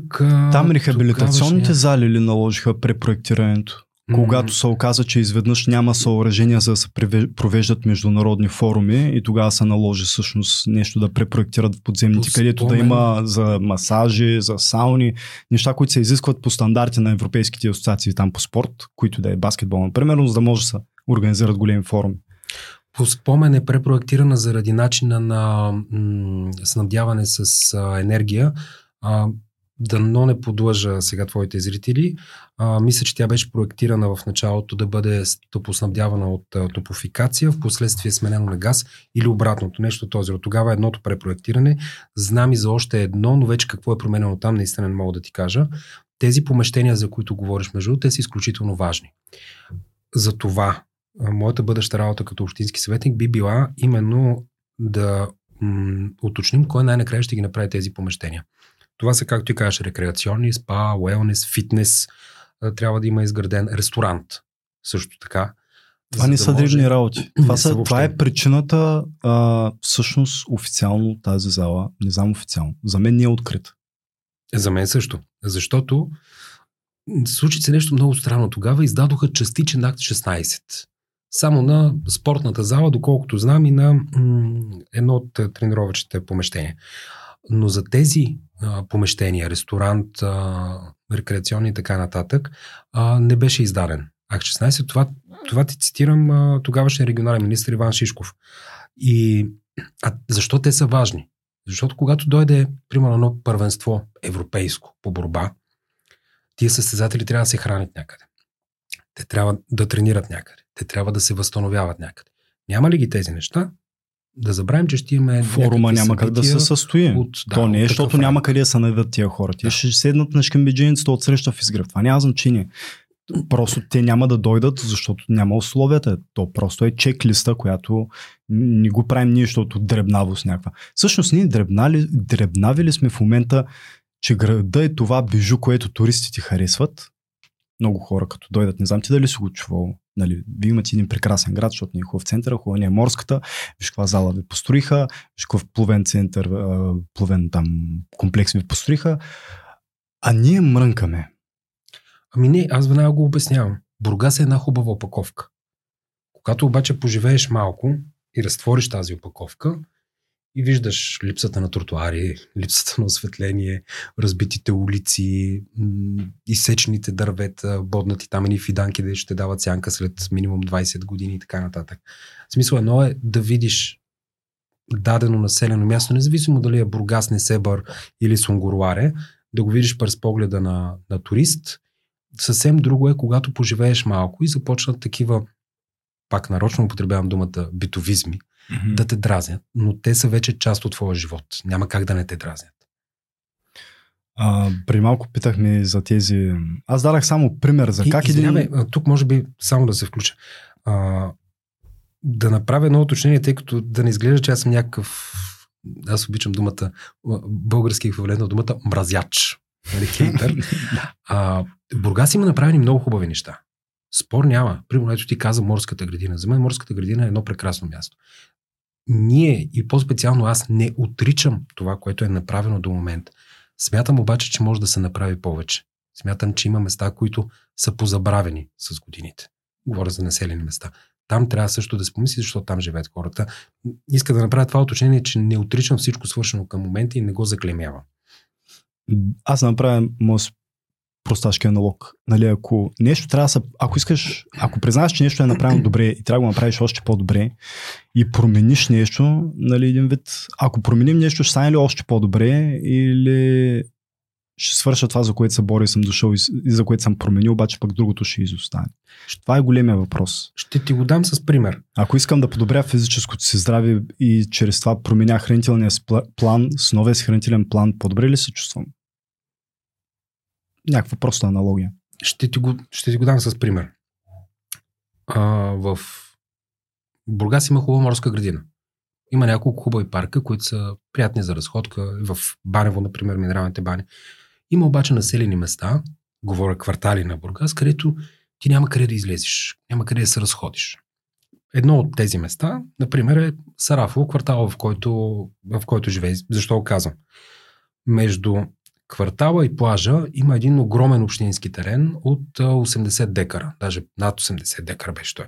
Speaker 2: Там рехабилитационните
Speaker 1: тогавашния-
Speaker 2: зали ли наложиха препроектирането? Когато се оказа, че изведнъж няма съоръжения за да се провеждат международни форуми и тогава се наложи всъщност нещо да препроектират в подземните,
Speaker 1: По
Speaker 2: където да има за масажи, за сауни, неща, които се изискват по стандарти на европейските асоциации там по спорт, които да е баскетбол, например, за да може да се организират големи форуми.
Speaker 1: По спомен е препроектирана заради начина на м- снабдяване с а, енергия. А, дано не подлъжа сега твоите зрители. А, мисля, че тя беше проектирана в началото да бъде топоснабдявана от а, топофикация, в последствие сменено на газ или обратното, нещо от този. род. Тогава е едното препроектиране. Знам и за още едно, но вече какво е променено там, наистина не мога да ти кажа. Тези помещения, за които говориш, между те са изключително важни. За това моята бъдеща работа като общински съветник би била именно да м- уточним кой най-накрая ще ги направи тези помещения. Това са, както ти кажеш, рекреационни, спа, уелнес, фитнес. Трябва да има изграден ресторант. Също така.
Speaker 2: Това не
Speaker 1: да
Speaker 2: са
Speaker 1: може-
Speaker 2: древни работи. Това,
Speaker 1: са
Speaker 2: това е причината, а, всъщност официално тази зала, не знам официално, за мен не е открита.
Speaker 1: За мен също. Защото случи се нещо много странно. Тогава издадоха частичен акт 16. Само на спортната зала, доколкото знам, и на м- едно от тренировъчните помещения. Но за тези помещения, ресторант, а, рекреационни и така нататък, не беше издаден. Акт 16, това, това ти цитирам тогавашния регионален министр Иван Шишков. И а, защо те са важни? Защото когато дойде, примерно, едно първенство европейско по борба, тия състезатели трябва да се хранят някъде. Те трябва да тренират някъде. Те трябва да се възстановяват някъде. Няма ли ги тези неща? Да забравим, че ще имаме.
Speaker 2: Форума няма как да се състои.
Speaker 1: От, да,
Speaker 2: То не е,
Speaker 1: от
Speaker 2: защото
Speaker 1: такъв
Speaker 2: няма къде да се наведат тия хора. Те
Speaker 1: Да.
Speaker 2: ще седнат на шкамбидженицата от среща в изгрев. Това няма значение. Просто те няма да дойдат, защото няма условията. То просто е чеклиста, която не го правим ние, защото дребнавост някаква. Всъщност ние дребнали, дребнави ли сме в момента, че града е това бижу, което туристите харесват. Много хора като дойдат, не знам ти дали си го чувал. Нали, вие имате един прекрасен град, защото ни е хубав център, хубава ни е морската, виж каква зала ви построиха, виж какъв плувен център, плувен там комплекс ви построиха, а ние мрънкаме.
Speaker 1: Ами не, аз веднага го обяснявам. Бургас е една хубава опаковка. Когато обаче поживееш малко и разтвориш тази опаковка и виждаш липсата на тротуари, липсата на осветление, разбитите улици, изсечените дървета, боднати там едни фиданки, да ще дават сянка след минимум 20 години и така нататък. Смисъл едно е да видиш дадено населено място, независимо дали е Бургас, Несебър или Сунгуруаре, да го видиш през погледа на, на турист. Съвсем друго е, когато поживееш малко и започнат такива, пак нарочно употребявам думата битовизми,
Speaker 2: Mm-hmm.
Speaker 1: да те дразнят, но те са вече част от твоя живот. Няма как да не те дразнят.
Speaker 2: А, при малко питахме за тези... Аз дадах само пример за
Speaker 1: И,
Speaker 2: как
Speaker 1: извинявай,
Speaker 2: един...
Speaker 1: тук може би само да се включа. А, да направя едно уточнение, тъй като да не изглежда, че аз съм някакъв аз обичам думата, български еквивалент на думата мразяч. Нали, хейтър. а, в Бургас има направени много хубави неща. Спор няма. Примерно, ето ти каза морската градина. За мен морската градина е едно прекрасно място. Ние и по-специално аз не отричам това, което е направено до момента. Смятам обаче, че може да се направи повече. Смятам, че има места, които са позабравени с годините. Говоря за населени места. Там трябва също да се помисли, защото там живеят хората. Иска да направя това уточнение, че не отричам всичко свършено към момента и не го заклемявам.
Speaker 2: Аз направя, може просташки аналог. Нали, ако нещо трябва да се, ако искаш, ако признаеш, че нещо е направено добре и трябва да го направиш още по-добре и промениш нещо, нали, един вид, ако променим нещо, ще стане ли още по-добре или ще свърша това, за което се боря и съм дошъл и за което съм променил, обаче пък другото ще изостане. Това е големия въпрос.
Speaker 1: Ще ти го дам с пример.
Speaker 2: Ако искам да подобря физическото си здраве и чрез това променя хранителния план с новия си хранителен план, по-добре ли се чувствам? Някаква проста аналогия.
Speaker 1: Ще ти го, ще ти го дам с пример. А, в Бургас има хубава морска градина. Има няколко хубави парка, които са приятни за разходка. В Банево, например, минералните бани. Има обаче населени места, говоря квартали на Бургас, където ти няма къде да излезеш, няма къде да се разходиш. Едно от тези места, например, е Сарафово, квартала, в който, в който живее. Защо го казвам? Между квартала и плажа има един огромен общински терен от 80 декара, даже над 80 декара беше той.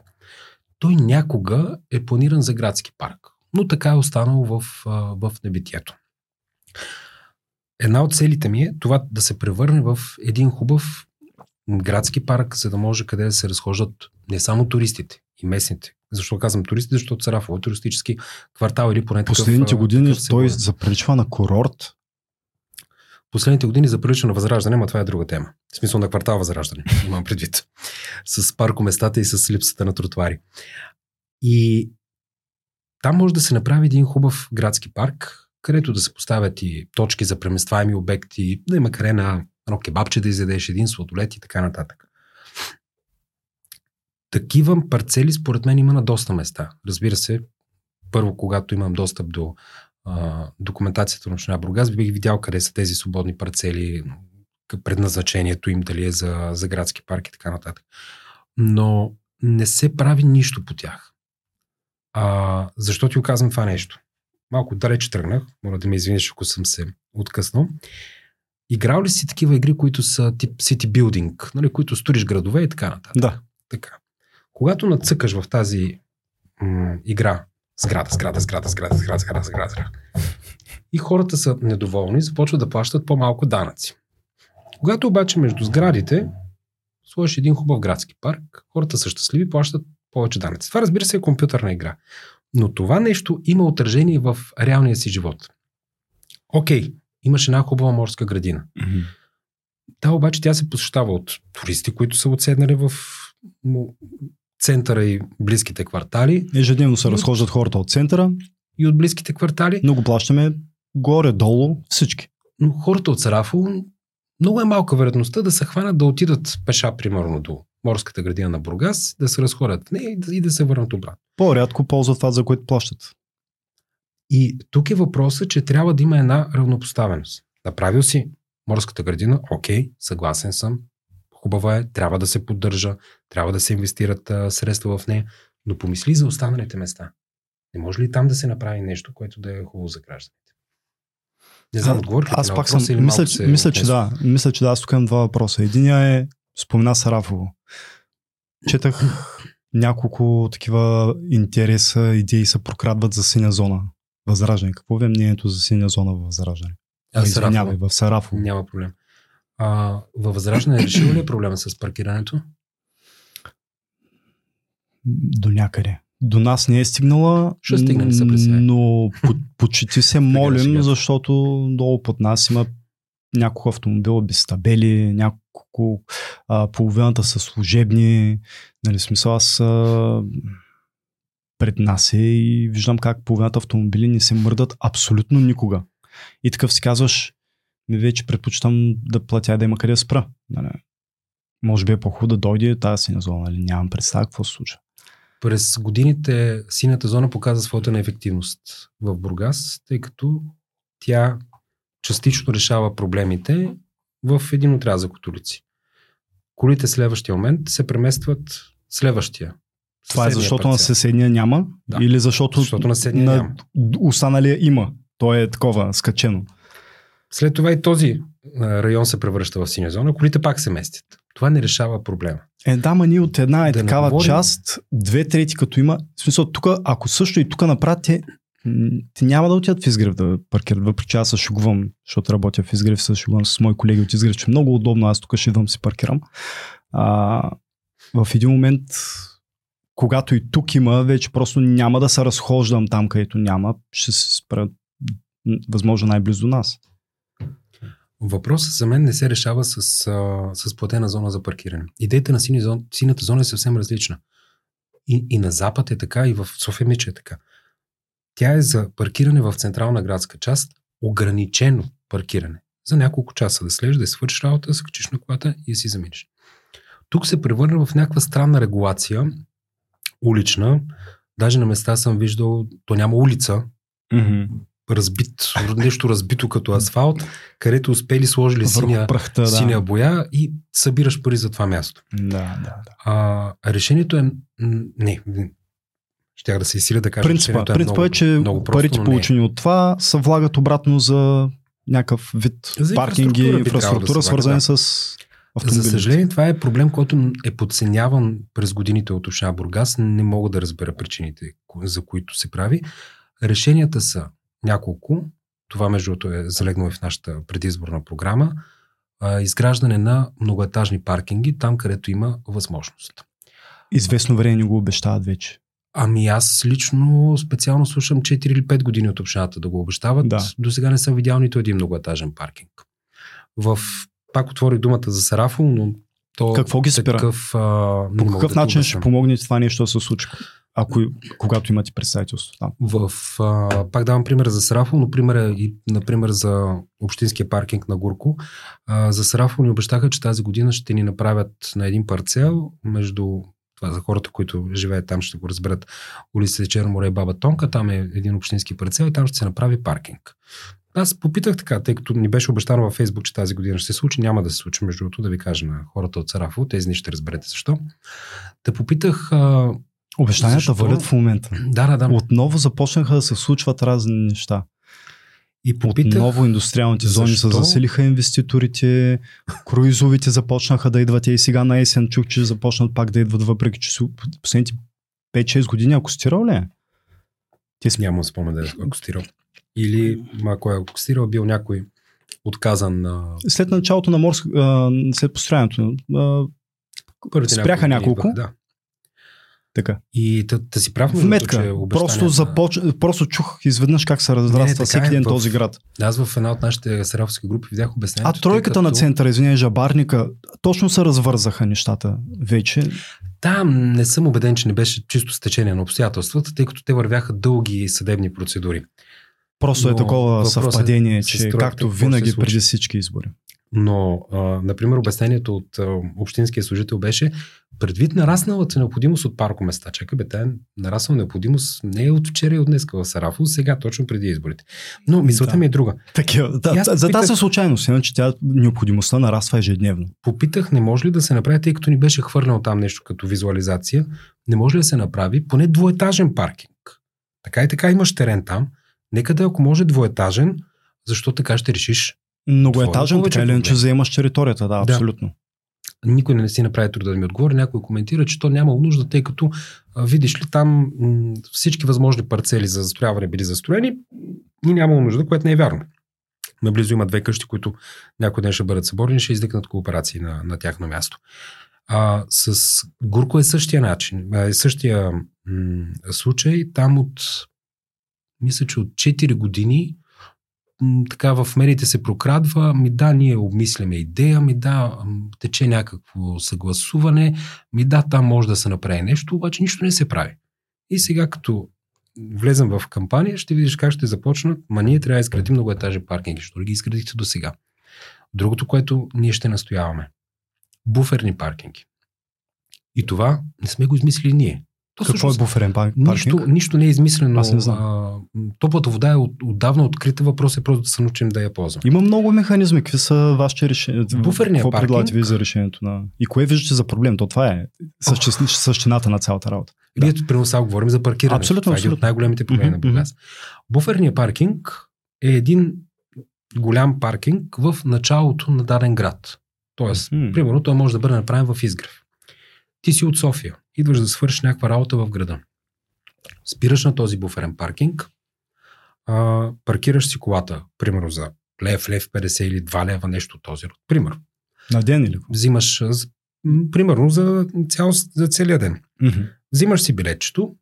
Speaker 1: Той някога е планиран за градски парк, но така е останал в, в небитието. Една от целите ми е това да се превърне в един хубав градски парк, за да може къде да се разхождат не само туристите и местните. Защо казвам туристи? Защото Сарафово е туристически квартал или поне
Speaker 2: Последните такъв, години такъв той заприличва на курорт.
Speaker 1: Последните години заприличва на възраждане, но това е друга тема. В смисъл на квартал възраждане, имам предвид. с паркоместата и с липсата на тротуари. И там може да се направи един хубав градски парк, където да се поставят и точки за преместваеми обекти, да има къде на едно кебабче да изядеш, един сладолет и така нататък. Такива парцели, според мен, има на доста места. Разбира се, първо, когато имам достъп до а, документацията на Община Бургас, бих видял къде са тези свободни парцели, предназначението им, дали е за, за градски парк и така нататък. Но не се прави нищо по тях. А, защо ти оказвам това нещо? малко далеч тръгнах, моля да ме извиниш, ако съм се откъснал. Играл ли си такива игри, които са тип City Building, нали, които строиш градове и така нататък?
Speaker 2: Да.
Speaker 1: Така. Когато нацъкаш в тази м- игра Сграда, сграда, сграда, сграда, сграда, сграда, сграда. И хората са недоволни и започват да плащат по-малко данъци. Когато обаче между сградите сложиш един хубав градски парк, хората са щастливи, плащат повече данъци. Това разбира се е компютърна игра. Но това нещо има отражение в реалния си живот. Окей, okay, имаш една хубава морска градина. Mm-hmm. Да, обаче тя се посещава от туристи, които са отседнали в центъра и близките квартали.
Speaker 2: Ежедневно се разхождат хората от центъра.
Speaker 1: И от близките квартали.
Speaker 2: Много плащаме горе-долу всички.
Speaker 1: Но хората от Сарафово много е малка вероятността да се хванат да отидат пеша, примерно, до морската градина на Бургас, да се разходят в нея и да, и да се върнат обратно.
Speaker 2: По-рядко ползват това, за което плащат.
Speaker 1: И тук е въпросът, че трябва да има една равнопоставеност. Направил си морската градина, окей, съгласен съм, хубава е, трябва да се поддържа, трябва да се инвестират а, средства в нея, но помисли за останалите места. Не може ли там да се направи нещо, което да е хубаво за гражданите? Не знам, отговорих
Speaker 2: Аз пак съм, мисля, че, мисля, че да, мисля, че да, аз тук имам два въпроса. Единия е, спомена Сарафово. Четах няколко такива интереса, идеи се прокрадват за синя зона. Възраждане. Какво ви е мнението за синя зона в Възраждане?
Speaker 1: А, Извинявай,
Speaker 2: в Сарафово.
Speaker 1: Няма проблем. А, във Възраждане е решил ли е проблема с паркирането?
Speaker 2: До някъде. До нас не е стигнала,
Speaker 1: Ще стигне, не
Speaker 2: но почти се молим, защото долу под нас има няколко автомобила без табели, няколко, а, половината са служебни, нали, смисъл аз а, пред нас е и виждам как половината автомобили не се мърдат абсолютно никога. И такъв си казваш, вече предпочитам да платя да има къде да спра. Нали. Може би е по-хубаво да дойде тази синя зона, нали? нямам представа какво се случва.
Speaker 1: През годините синята зона показва своята неефективност в Бургас, тъй като тя частично решава проблемите в един отрязък от улици. Колите следващия момент се преместват следващия.
Speaker 2: Това е защото парцел. на съседния няма? Да. Или защото,
Speaker 1: защото на на няма.
Speaker 2: останалия има? То е такова, скачено.
Speaker 1: След това и този район се превръща в синя зона, колите пак се местят. Това не решава проблема.
Speaker 2: Е, да, ма ние от една е да такава говорим... част, две трети като има. В смисъл, тук, ако също и тук направите ти няма да отидат в Изгрев да паркират, въпреки че аз се шугувам, защото работя в Изгрев, се шугувам с мои колеги от Изгрев, че е много удобно, аз тук ще идвам си паркирам. А, в един момент, когато и тук има, вече просто няма да се разхождам там, където няма, ще се спра възможно най-близо до нас.
Speaker 1: Въпросът за мен не се решава с, с платена зона за паркиране. Идеята на сини зон, сината зона е съвсем различна. И, и на запад е така, и в София е така. Тя е за паркиране в централна градска част, ограничено паркиране. За няколко часа да слезеш, да свършиш работа, да се качиш на колата и да си заминеш. Тук се превърна в някаква странна регулация, улична. Даже на места съм виждал, то няма улица,
Speaker 2: Mm-hmm.
Speaker 1: Разбит, нещо разбито като асфалт, където успели сложили синя,
Speaker 2: прахта, да.
Speaker 1: синя боя и събираш пари за това място.
Speaker 2: Да, да, да.
Speaker 1: А, решението е... Не, щях да се изсиля да кажа,
Speaker 2: Принципа,
Speaker 1: решението
Speaker 2: принципа
Speaker 1: много,
Speaker 2: е, че
Speaker 1: много просто,
Speaker 2: парите
Speaker 1: но не е.
Speaker 2: получени от това се влагат обратно за някакъв вид
Speaker 1: За
Speaker 2: паркинги,
Speaker 1: инфраструктура да
Speaker 2: свързани
Speaker 1: влага,
Speaker 2: с
Speaker 1: За съжаление, това е проблем, който е подценяван през годините от Община Бургас. Не мога да разбера причините, за които се прави. Решенията са няколко. Това, между другото, е залегнало и в нашата предизборна програма. Изграждане на многоетажни паркинги, там, където има възможност.
Speaker 2: Известно време ни го обещават вече.
Speaker 1: Ами аз лично специално слушам 4 или 5 години от общината да го обещават.
Speaker 2: Да.
Speaker 1: До сега не съм видял нито един многоетажен паркинг. В... Пак отворих думата за Сарафо, но то
Speaker 2: Какво ги спира?
Speaker 1: такъв, а,
Speaker 2: По какъв
Speaker 1: да
Speaker 2: начин ще помогне това нещо да се случи, ако, когато имате представителство там?
Speaker 1: В, а, пак давам пример за Сарафо, но пример е и, например, за общинския паркинг на Гурко. А, за Сарафо ни обещаха, че тази година ще ни направят на един парцел между това за хората, които живеят там, ще го разберат. Улица Черно море и Баба Тонка, там е един общински парцел и там ще се направи паркинг. Аз попитах така, тъй като ни беше обещано във Фейсбук, че тази година ще се случи, няма да се случи, между другото, да ви кажа на хората от Сарафо, тези дни ще разберете защо. Те попитах, а,
Speaker 2: Обещанията
Speaker 1: Защо?
Speaker 2: валят в момента.
Speaker 1: да, да, да,
Speaker 2: Отново започнаха да се случват разни неща.
Speaker 1: и попитах,
Speaker 2: Отново индустриалните зони се
Speaker 1: защо?
Speaker 2: засилиха инвеститорите, круизовите започнаха да идват и сега на есен чух, че започнат пак да идват, въпреки че последните 5-6 години акустирал ли е? Те с...
Speaker 1: Нямам спомен да е акустирал. Или ако е акустирал, бил някой отказан на
Speaker 2: След началото на морск... а, след построяването, а,
Speaker 1: първите
Speaker 2: Спряха
Speaker 1: няколко
Speaker 2: няколко.
Speaker 1: Да.
Speaker 2: Така.
Speaker 1: И да, да си прав, другото, че
Speaker 2: Просто, започ... просто чух изведнъж как се разраства
Speaker 1: така
Speaker 2: всеки
Speaker 1: е,
Speaker 2: ден
Speaker 1: в-
Speaker 2: този град.
Speaker 1: Аз в една от нашите сарафовски групи видях обяснение.
Speaker 2: А тройката на центъра, извиня, жабарника, точно се развързаха нещата вече.
Speaker 1: Там не съм убеден, че не беше чисто стечение на обстоятелствата, тъй като те вървяха дълги съдебни процедури.
Speaker 2: Просто е
Speaker 1: Но
Speaker 2: такова
Speaker 1: въпросът
Speaker 2: съвпадение,
Speaker 1: с
Speaker 2: че както винаги преди всички избори.
Speaker 1: Но, а, например, обяснението от а, общинския служител беше предвид нарасналата необходимост от паркоместа. Чакай, бе, тая нараснала необходимост не е от вчера и от днес в Сарафо, сега точно преди изборите. Но мисълта
Speaker 2: Да.
Speaker 1: ми е друга.
Speaker 2: Такива, да,
Speaker 1: аз
Speaker 2: за
Speaker 1: попитах-
Speaker 2: тази случайност, иначе тя необходимостта нараства ежедневно.
Speaker 1: Попитах, не може ли да се направи, тъй като ни беше хвърлял там нещо като визуализация, не може ли да се направи поне двуетажен паркинг. Така и така имаш терен там. Нека да ако може двуетажен, защо така ще решиш?
Speaker 2: Многоетажен,
Speaker 1: повече
Speaker 2: така или иначе заемаш територията, да,
Speaker 1: Да.
Speaker 2: абсолютно.
Speaker 1: Никой не си направи труда да ми отговори. Някой коментира, че то няма нужда, тъй като видиш ли там м- всички възможни парцели за застрояване били застроени и няма нужда, което не е вярно. Наблизо има две къщи, които някой ден ще бъдат съборни ще издъкнат кооперации на, на тяхно място. А, с Гурко е същия начин, е същия м- случай. Там от, мисля, че от 4 години така в медиите се прокрадва, ми да, ние обмисляме идея, ми да, тече някакво съгласуване, ми да, там може да се направи нещо, обаче нищо не се прави. И сега като влезем в кампания, ще видиш как ще започнат, ма ние трябва да изградим многоетажен паркинг, защото ги изградихте до сега. Другото, което ние ще настояваме. Буферни паркинги. И това не сме го измислили ние. То
Speaker 2: Какво е
Speaker 1: всъщност-
Speaker 2: буферен пар-
Speaker 1: Нищо,
Speaker 2: паркинг?
Speaker 1: нищо не е измислено.
Speaker 2: Аз не знам.
Speaker 1: А, топлата вода е от, отдавна открита, въпрос е просто да се научим да я ползваме.
Speaker 2: Има много механизми. Какви са вашите решения?
Speaker 1: Буферния
Speaker 2: Какво
Speaker 1: паркинг.
Speaker 2: предлагате ви за решението на... И кое виждате за проблем? То това е същи... същината на цялата работа.
Speaker 1: Да. Примерно сега говорим за паркиране.
Speaker 2: Абсолютно,
Speaker 1: Това е един от
Speaker 2: абсолютно.
Speaker 1: най-големите проблеми
Speaker 2: Мгм,
Speaker 1: на Бургас. Буферният паркинг е един голям паркинг в началото на даден град. Тоест, примерно, той може да бъде направен в Изгрев. Ти си от София. Идваш да свършиш някаква работа в града. Спираш на този буферен паркинг, а, паркираш си колата, примерно за лев, лев 50 или 2 лева, нещо от този род. Пример.
Speaker 2: На ден или?
Speaker 1: Взимаш, примерно, за, цял, за целия ден.
Speaker 2: Mm-hmm.
Speaker 1: Взимаш си билетчето,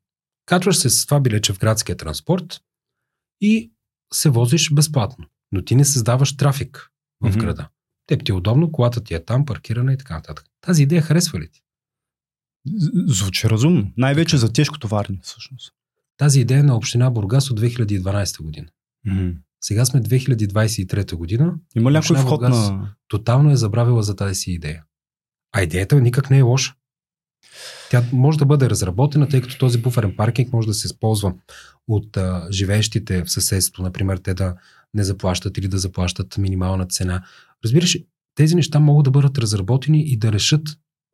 Speaker 1: качваш се с това билече в градския транспорт и се возиш безплатно. Но ти не създаваш трафик в
Speaker 2: Мгм.
Speaker 1: града. Теб ти е удобно, колата ти е там, паркирана и така нататък. Тази идея харесва ли ти?
Speaker 2: Звучи разумно. Най-вече за тежко товарни, всъщност.
Speaker 1: Тази идея е на община Бургас от 2012 година.
Speaker 2: Mm-hmm.
Speaker 1: Сега сме 2023 година,
Speaker 2: Има някой вход
Speaker 1: Бургас.
Speaker 2: на...
Speaker 1: тотално е забравила за тази си идея. А идеята никак не е лоша. Тя може да бъде разработена, тъй като този буферен паркинг може да се използва от а, живеещите в съседство, например, те да не заплащат или да заплащат минимална цена. Разбираш, тези неща могат да бъдат разработени и да решат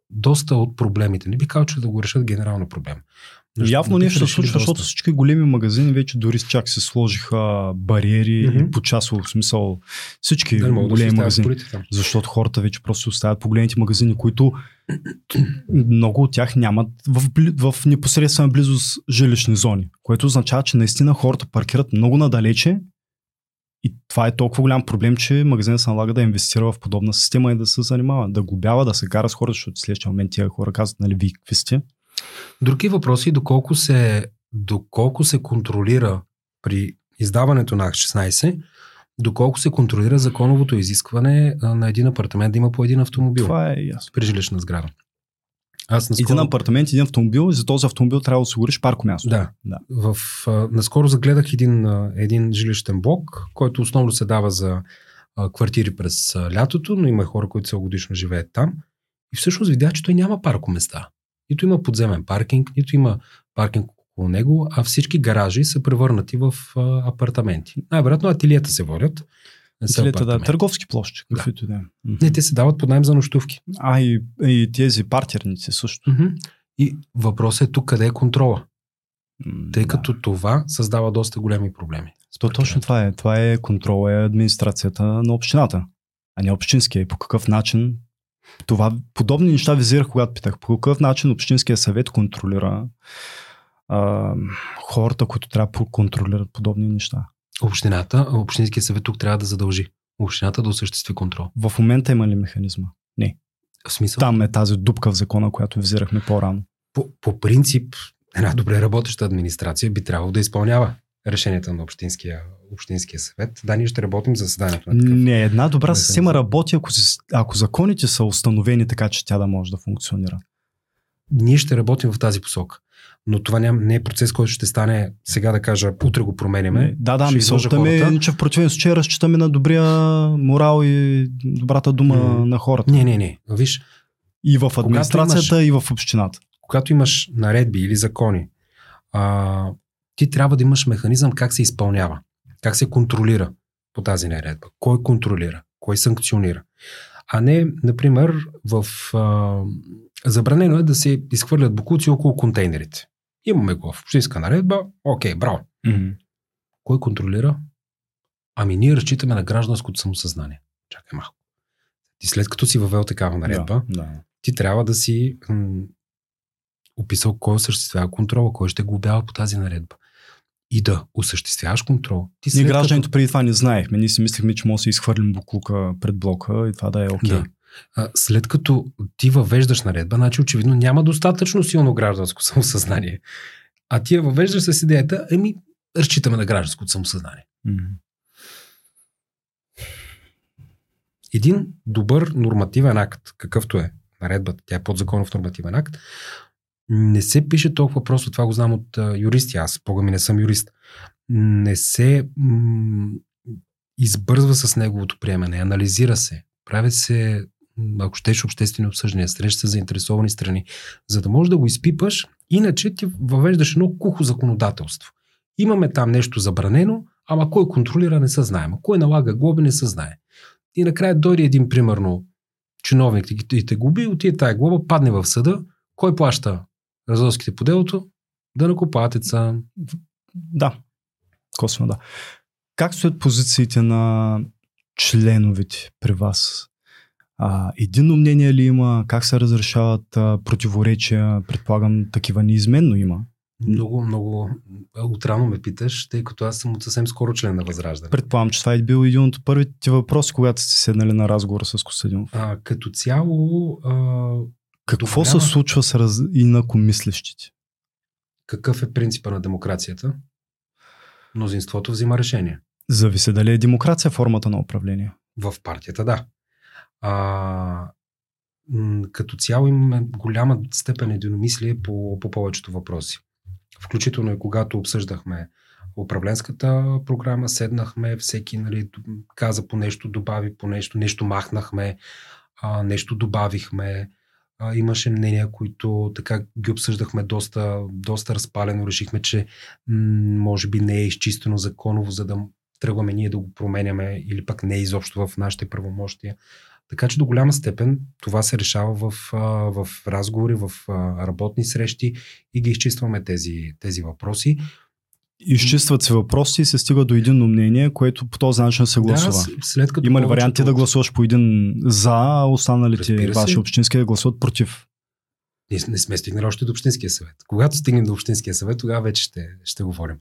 Speaker 1: доста от проблемите. Не би казал, че да го решат генерално проблем. Но
Speaker 2: Явно нещо се случва, защото всички големи магазини вече дори с чак се сложиха бариери и по часово смисъл всички
Speaker 1: Да, да
Speaker 2: големи
Speaker 1: оставят
Speaker 2: магазини. Защото хората вече просто оставят по големите магазини, които много от тях нямат в, в непосредствена близост жилищни зони, което означава, че наистина хората паркират много надалече и това е толкова голям проблем, че магазинът се налага да инвестира в подобна система и да се занимава, да глобява, да се кара с хората, защото следващия момент тия хора казват, нали, вие какви сте?
Speaker 1: Други въпроси, доколко се, доколко се контролира при издаването на Акт 16, доколко се контролира законовото изискване на един апартамент да има по един автомобил
Speaker 2: Това е ясно.
Speaker 1: при жилищна сграда. Аз наскоро...
Speaker 2: Един апартамент, един автомобил и за този автомобил трябва да осигуриш парко място.
Speaker 1: Да.
Speaker 2: Да.
Speaker 1: В, а, наскоро загледах един, а, един жилищен блок, който основно се дава за а, квартири през а, лятото, но има хора, които целогодишно живеят там. И всъщност видях, че той няма паркоместа. Нито има подземен паркинг, нито има паркинг около него, а всички гаражи са превърнати в а, апартаменти. Най-вероятно ателиета се водят. Не, са
Speaker 2: Ателиета, да, търговски площи,
Speaker 1: Да.
Speaker 2: каквито да. е.
Speaker 1: Не, те се дават под найем за нощувки.
Speaker 2: А и, и тези партерници също.
Speaker 1: Мгм. И въпросът е тук къде е контрола, тъй
Speaker 2: да.
Speaker 1: като това създава доста големи проблеми.
Speaker 2: То точно това е. Това е контрола и администрацията на общината, а не общинския. И по какъв начин това, подобни неща визирах, когато питах. По какъв начин общинския съвет контролира а, хората, които трябва да контролират подобни неща.
Speaker 1: Общината, общинския съвет тук трябва да задължи общината да осъществи контрол.
Speaker 2: В момента има ли механизма?
Speaker 1: В смисъл,
Speaker 2: Там е тази дупка в закона, която визирахме по-рано.
Speaker 1: по, по принцип, една добре работеща администрация би трябвало да изпълнява решенията на общинския, общинския съвет. Да, ние ще работим за заседанието на такъв.
Speaker 2: Не, една добра система работи, ако, ако законите са установени така, че тя да може да функционира.
Speaker 1: Ние ще работим в тази посока. Но това ням, не е процес, който ще стане сега да кажа, утре го променяме.
Speaker 2: Да, да, мисълта ми е, че в противен случай разчитаме на добрия морал и добрата дума
Speaker 1: М.
Speaker 2: на хората.
Speaker 1: Не, не, не. Виж,
Speaker 2: И в администрацията, и в общината.
Speaker 1: когато имаш наредби или закони, а, ти трябва да имаш механизъм как се изпълнява, как се контролира по тази наредба, кой контролира, кой санкционира. А не, например, в а, забранено е да се изхвърлят букуци около контейнерите. Имаме го в общинска наредба, окей, браво. Кой контролира? Ами ние разчитаме на гражданското самосъзнание. Чакай малко. Ти след като си въвел такава наредба,
Speaker 2: Да, да.
Speaker 1: ти трябва да си м- описал кой осъществява контрола, кой ще го обява по тази наредба. И да осъществяваш контрол. Ти
Speaker 2: Ние гражданите преди това не знаехме. Ние си мислихме, че може да се изхвърлим буклука пред блока и това да е окей.
Speaker 1: Да. След като ти въвеждаш наредба, значи очевидно няма достатъчно силно гражданско самосъзнание. А ти я въвеждаш с идеята, еми, разчитаме на гражданското самосъзнание. Един добър нормативен акт, какъвто е наредбата, тя е подзаконов нормативен акт, не се пише толкова просто, това го знам от а, юристи, аз бога ми не съм юрист, не се м- избързва с неговото приемане, анализира се, правят се, ако щеш, обществени обсъждания, среща се заинтересовани страни, за да можеш да го изпипаш, иначе ти въвеждаш едно кухо законодателство. Имаме там нещо забранено, ама кой контролира не се знаем, а кой налага глоби не се знае. И накрая дойде един, примерно, чиновник и те губи, отиде тая глоба, падне в съда, кой плаща разноските по делото? Да накопатеца.
Speaker 2: Да, косвено да. Как стоят позициите на членовете при вас? А, едино мнение ли има? Как се разрешават а, противоречия? Предполагам, такива неизменно има.
Speaker 1: Много, много отрано ме питаш, тъй като аз съм от съвсем скоро член на Възраждане.
Speaker 2: Предполагам, че това е бил един от първите ти въпроси, когато сте седнали на разговора с Костадинов.
Speaker 1: А, като цяло... А,
Speaker 2: Какво
Speaker 1: голяма-
Speaker 2: се случва с раз... инакомислещите?
Speaker 1: какъв е принципа на демокрацията? Мнозинството взима решение.
Speaker 2: Зависи дали е демокрация формата на управление.
Speaker 1: В партията, да. А, като цяло имаме голяма степен единомислие по, по повечето въпроси. Включително и когато обсъждахме управленската програма, седнахме, всеки нали, каза по нещо, добави по нещо, нещо махнахме, а, нещо добавихме. А, имаше мнения, които така ги обсъждахме доста, доста разпалено. Решихме, че м, може би не е изчистено законово, за да тръгваме ние да го променяме или пък не изобщо в нашите правомощия. Така че до голяма степен това се решава в, в разговори, в работни срещи и ги изчистваме тези, тези въпроси.
Speaker 2: Изчистват се въпроси и се стига до единно мнение, което по този начин се гласува.
Speaker 1: Да, след като
Speaker 2: Има ли варианти да гласуваш по един за, а останалите ваши общински да гласуват против?
Speaker 1: Ние не сме стигнали още до Общинския съвет. Когато стигнем до Общинския съвет, тогава вече ще, ще говорим.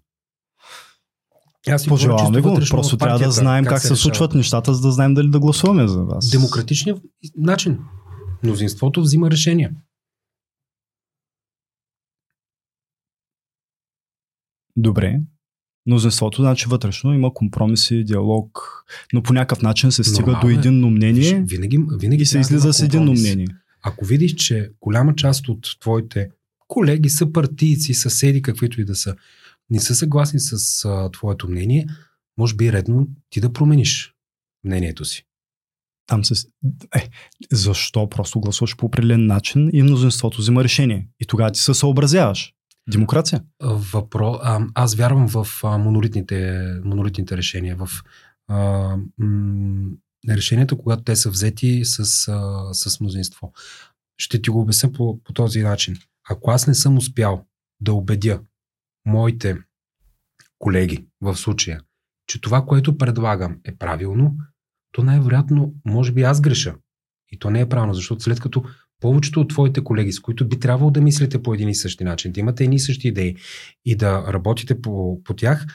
Speaker 1: Аз
Speaker 2: Пожелаваме го. Просто трябва да знаем как, се,
Speaker 1: решава.
Speaker 2: случват нещата, за да знаем дали да гласуваме за вас.
Speaker 1: Демократичният начин. Мнозинството взима решения.
Speaker 2: Добре. Мнозинството, значи вътрешно има компромиси, диалог, но по някакъв начин се стига
Speaker 1: Нормално
Speaker 2: до
Speaker 1: е.
Speaker 2: единно мнение
Speaker 1: Винаги, винаги
Speaker 2: и се излиза с единно мнение.
Speaker 1: Ако видиш, че голяма част от твоите колеги, съпартийци, съседи, каквито и да са, не са съгласни с а, твоето мнение, може би е редно ти да промениш мнението си.
Speaker 2: Там се... Е, защо просто гласуваш по определен начин и мнозинството взима решение? И тогава ти се съобразяваш. Демокрация.
Speaker 1: Въпро... А, аз вярвам в а, монолитните, монолитните решения, в а, м- решенията, когато те са взети с, а, с мнозинство. Ще ти го обясня по, по този начин. Ако аз не съм успял да убедя моите колеги в случая, че това, което предлагам е правилно, то най-вероятно, може би аз греша. И то не е правилно, защото след като повечето от твоите колеги, с които би трябвало да мислите по един и същи начин, да имате едни и същи идеи и да работите по, по тях,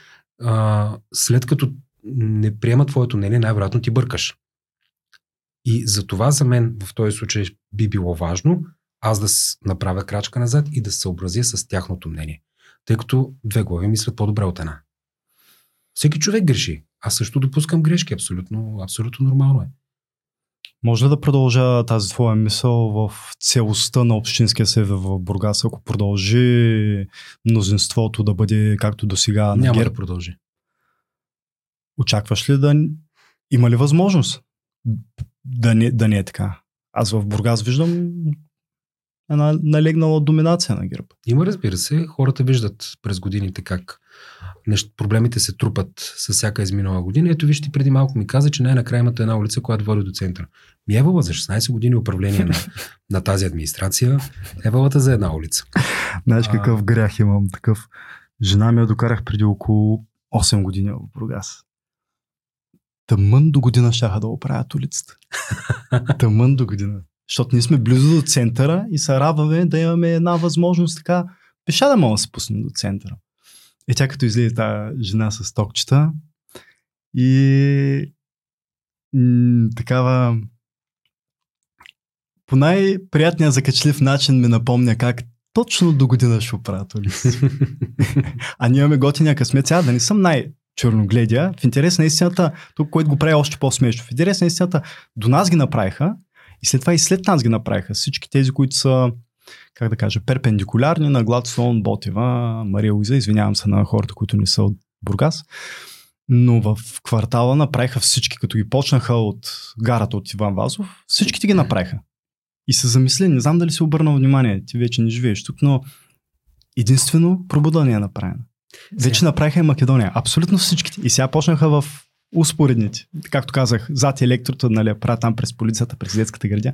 Speaker 1: а, след като не приемат твоето мнение, най-вероятно ти бъркаш. И за това за мен в този случай би било важно аз да направя крачка назад и да се съобразя с тяхното мнение. Тъй като две глави мислят по-добре от една. Всеки човек греши. Аз също допускам грешки. Абсолютно, абсолютно нормално е.
Speaker 2: Може ли да продължа тази твоя мисъл в целостта на Общинския съвет в Бургас, ако продължи мнозинството да бъде както до сега на
Speaker 1: Няма
Speaker 2: ГЕРБ?
Speaker 1: да продължи.
Speaker 2: Очакваш ли да... Има ли възможност да не, да не е така? Аз в Бургас виждам една налегнала доминация на ГЕРБ.
Speaker 1: Има, разбира се, хората виждат през годините как нещ, проблемите се трупат с всяка изминала година. Ето вижте, преди малко ми каза, че най-накрая имате една улица, която води до центъра. Ми евала за 16 години управление на, на тази администрация, евалата за една улица.
Speaker 2: Знаеш
Speaker 1: А.
Speaker 2: какъв грях имам? Такъв. Жена ми я докарах преди около 8 години в Бургас. Тъмън до година щяха да оправят улицата. Тъмън до година. Защото ние сме близо до центъра и се радваме да имаме една възможност така пеша да мога да се пуснем до центъра. И тя като излезе тази жена с токчета и м- такава по най-приятния закачлив начин ми напомня как точно до година ще оправят. А ние имаме готиния късмет. Сега да не съм най-черногледия. В интерес на истината, тук, което го прави още по-смешно. В интерес на истината, до нас ги направиха и след това и след нас ги направиха. Всички тези, които са, как да кажа, перпендикулярни на Гладстон, Ботева, Мария Луиза. Извинявам се на хората, които не са от Бургас. Но в квартала направиха всички, като ги почнаха от гарата от Иван Вазов, всичките ги направиха. И се замисли, не знам дали си обърнал внимание, ти вече не живееш тук, но единствено пробуда не е направена. Вече направиха и Македония. Абсолютно всичките. И сега почнаха в успоредните. Както казах, зад електрото, нали, я правят там през полицията, през детската градя.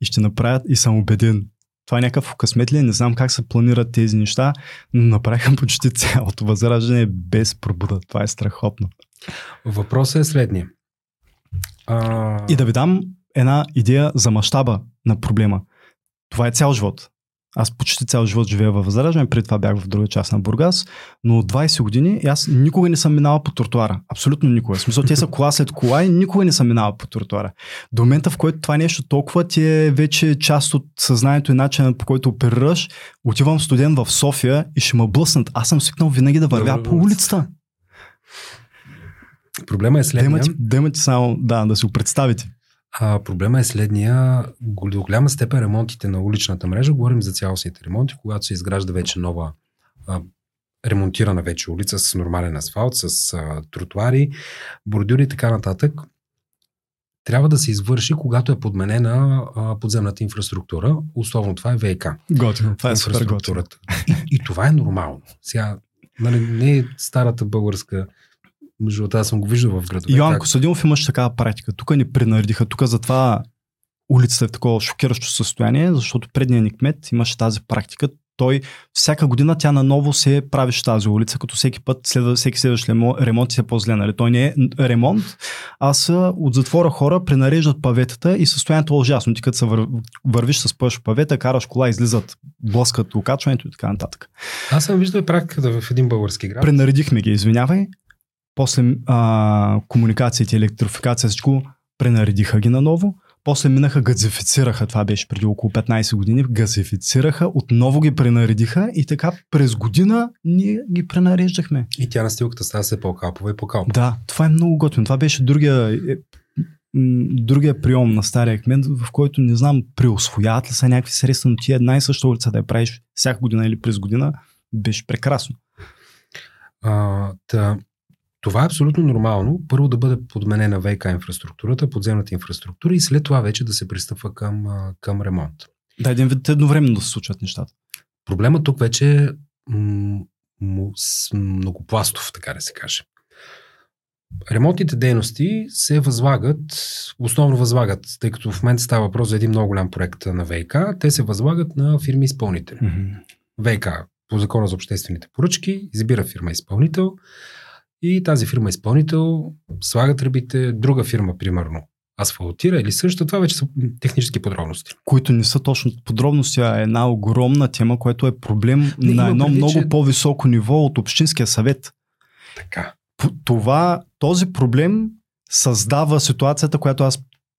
Speaker 2: И ще направят и съм убеден. Това е някакъв късмет ли? е? Не знам как се планират тези неща, но направиха почти цялото възраждане без пробуда. Това е страхотно.
Speaker 1: Въпросът е следния. А...
Speaker 2: И да ви дам една идея за мащаба на проблема. Това е цял живот. Аз почти цял живот живея във Възраждане, преди това бях в друга част на Бургас, но от 20 години аз никога не съм минала по тротуара. Абсолютно никога. В смисъл, те са кола след кола и никога не съм минала по тротуара. До момента, в който това нещо толкова ти е вече част от съзнанието и начина по който оперираш, отивам студент в София и ще ме блъснат. Аз съм свикнал винаги да вървя по улицата.
Speaker 1: Проблема е следния.
Speaker 2: Демати само, да, да си го представите.
Speaker 1: А, проблема е следния. До голяма степен ремонтите на уличната мрежа, говорим за цялостните ремонти, когато се изгражда вече нова а, ремонтирана вече улица с нормален асфалт, с а, тротуари, бордюри и така нататък, трябва да се извърши, когато е подменена а, подземната инфраструктура. Условно това е ВК.
Speaker 2: Готино, това е инфраструктурата.
Speaker 1: И, и това е нормално. Сега, нали, не е старата българска между аз съм го виждал в града.
Speaker 2: Йоан Косадинов имаше такава практика. Тук ни пренаредиха. Тук затова улицата е в такова шокиращо състояние, защото предният ни кмет имаше тази практика. Той всяка година тя наново се правиш тази улица, като всеки път, следва, всеки следващ ремонт е по-зле. Нали? Той не е ремонт, а са от затвора хора пренареждат паветата и състоянието е ужасно. Ти като се вър... вървиш с пъш павета, караш кола, излизат, блъскат окачването и така нататък.
Speaker 1: Аз съм виждал и практиката в един български град.
Speaker 2: Пренаредихме ги, извинявай после а, комуникациите, електрификация, всичко пренаредиха ги наново, после минаха, газифицираха, това беше преди около 15 години, газифицираха, отново ги пренаредиха и така през година ние ги пренареждахме.
Speaker 1: И тя настилката става се по-калпова и по-калпова.
Speaker 2: Да, това е много готино. Това беше другия, е, другия прием на стария кмет, в който не знам, преосвояват ли са някакви средства, но ти една и съща улица да я правиш всяка година или през година, беше прекрасно.
Speaker 1: А, та, това е абсолютно нормално. Първо да бъде подменена ВК инфраструктурата, подземната инфраструктура и след това вече да се пристъпва към, към ремонт.
Speaker 2: Да, един вид едновременно да се случват нещата.
Speaker 1: Проблема тук вече е м- многопластов, така да се каже. Ремонтните дейности се възлагат, основно възлагат, тъй като в момента става въпрос за един много голям проект на ВК, те се възлагат на фирми изпълнители. Mm-hmm. ВК по закона за обществените поръчки избира фирма изпълнител, и тази фирма изпълнител слага тръбите, друга фирма, примерно, асфалтира или също. Това вече са технически подробности.
Speaker 2: Които не са точно подробности, а е една огромна тема, което е проблем не, на едно преди, много че... по-високо ниво от Общинския съвет.
Speaker 1: Така.
Speaker 2: Това, този проблем създава ситуацията, която аз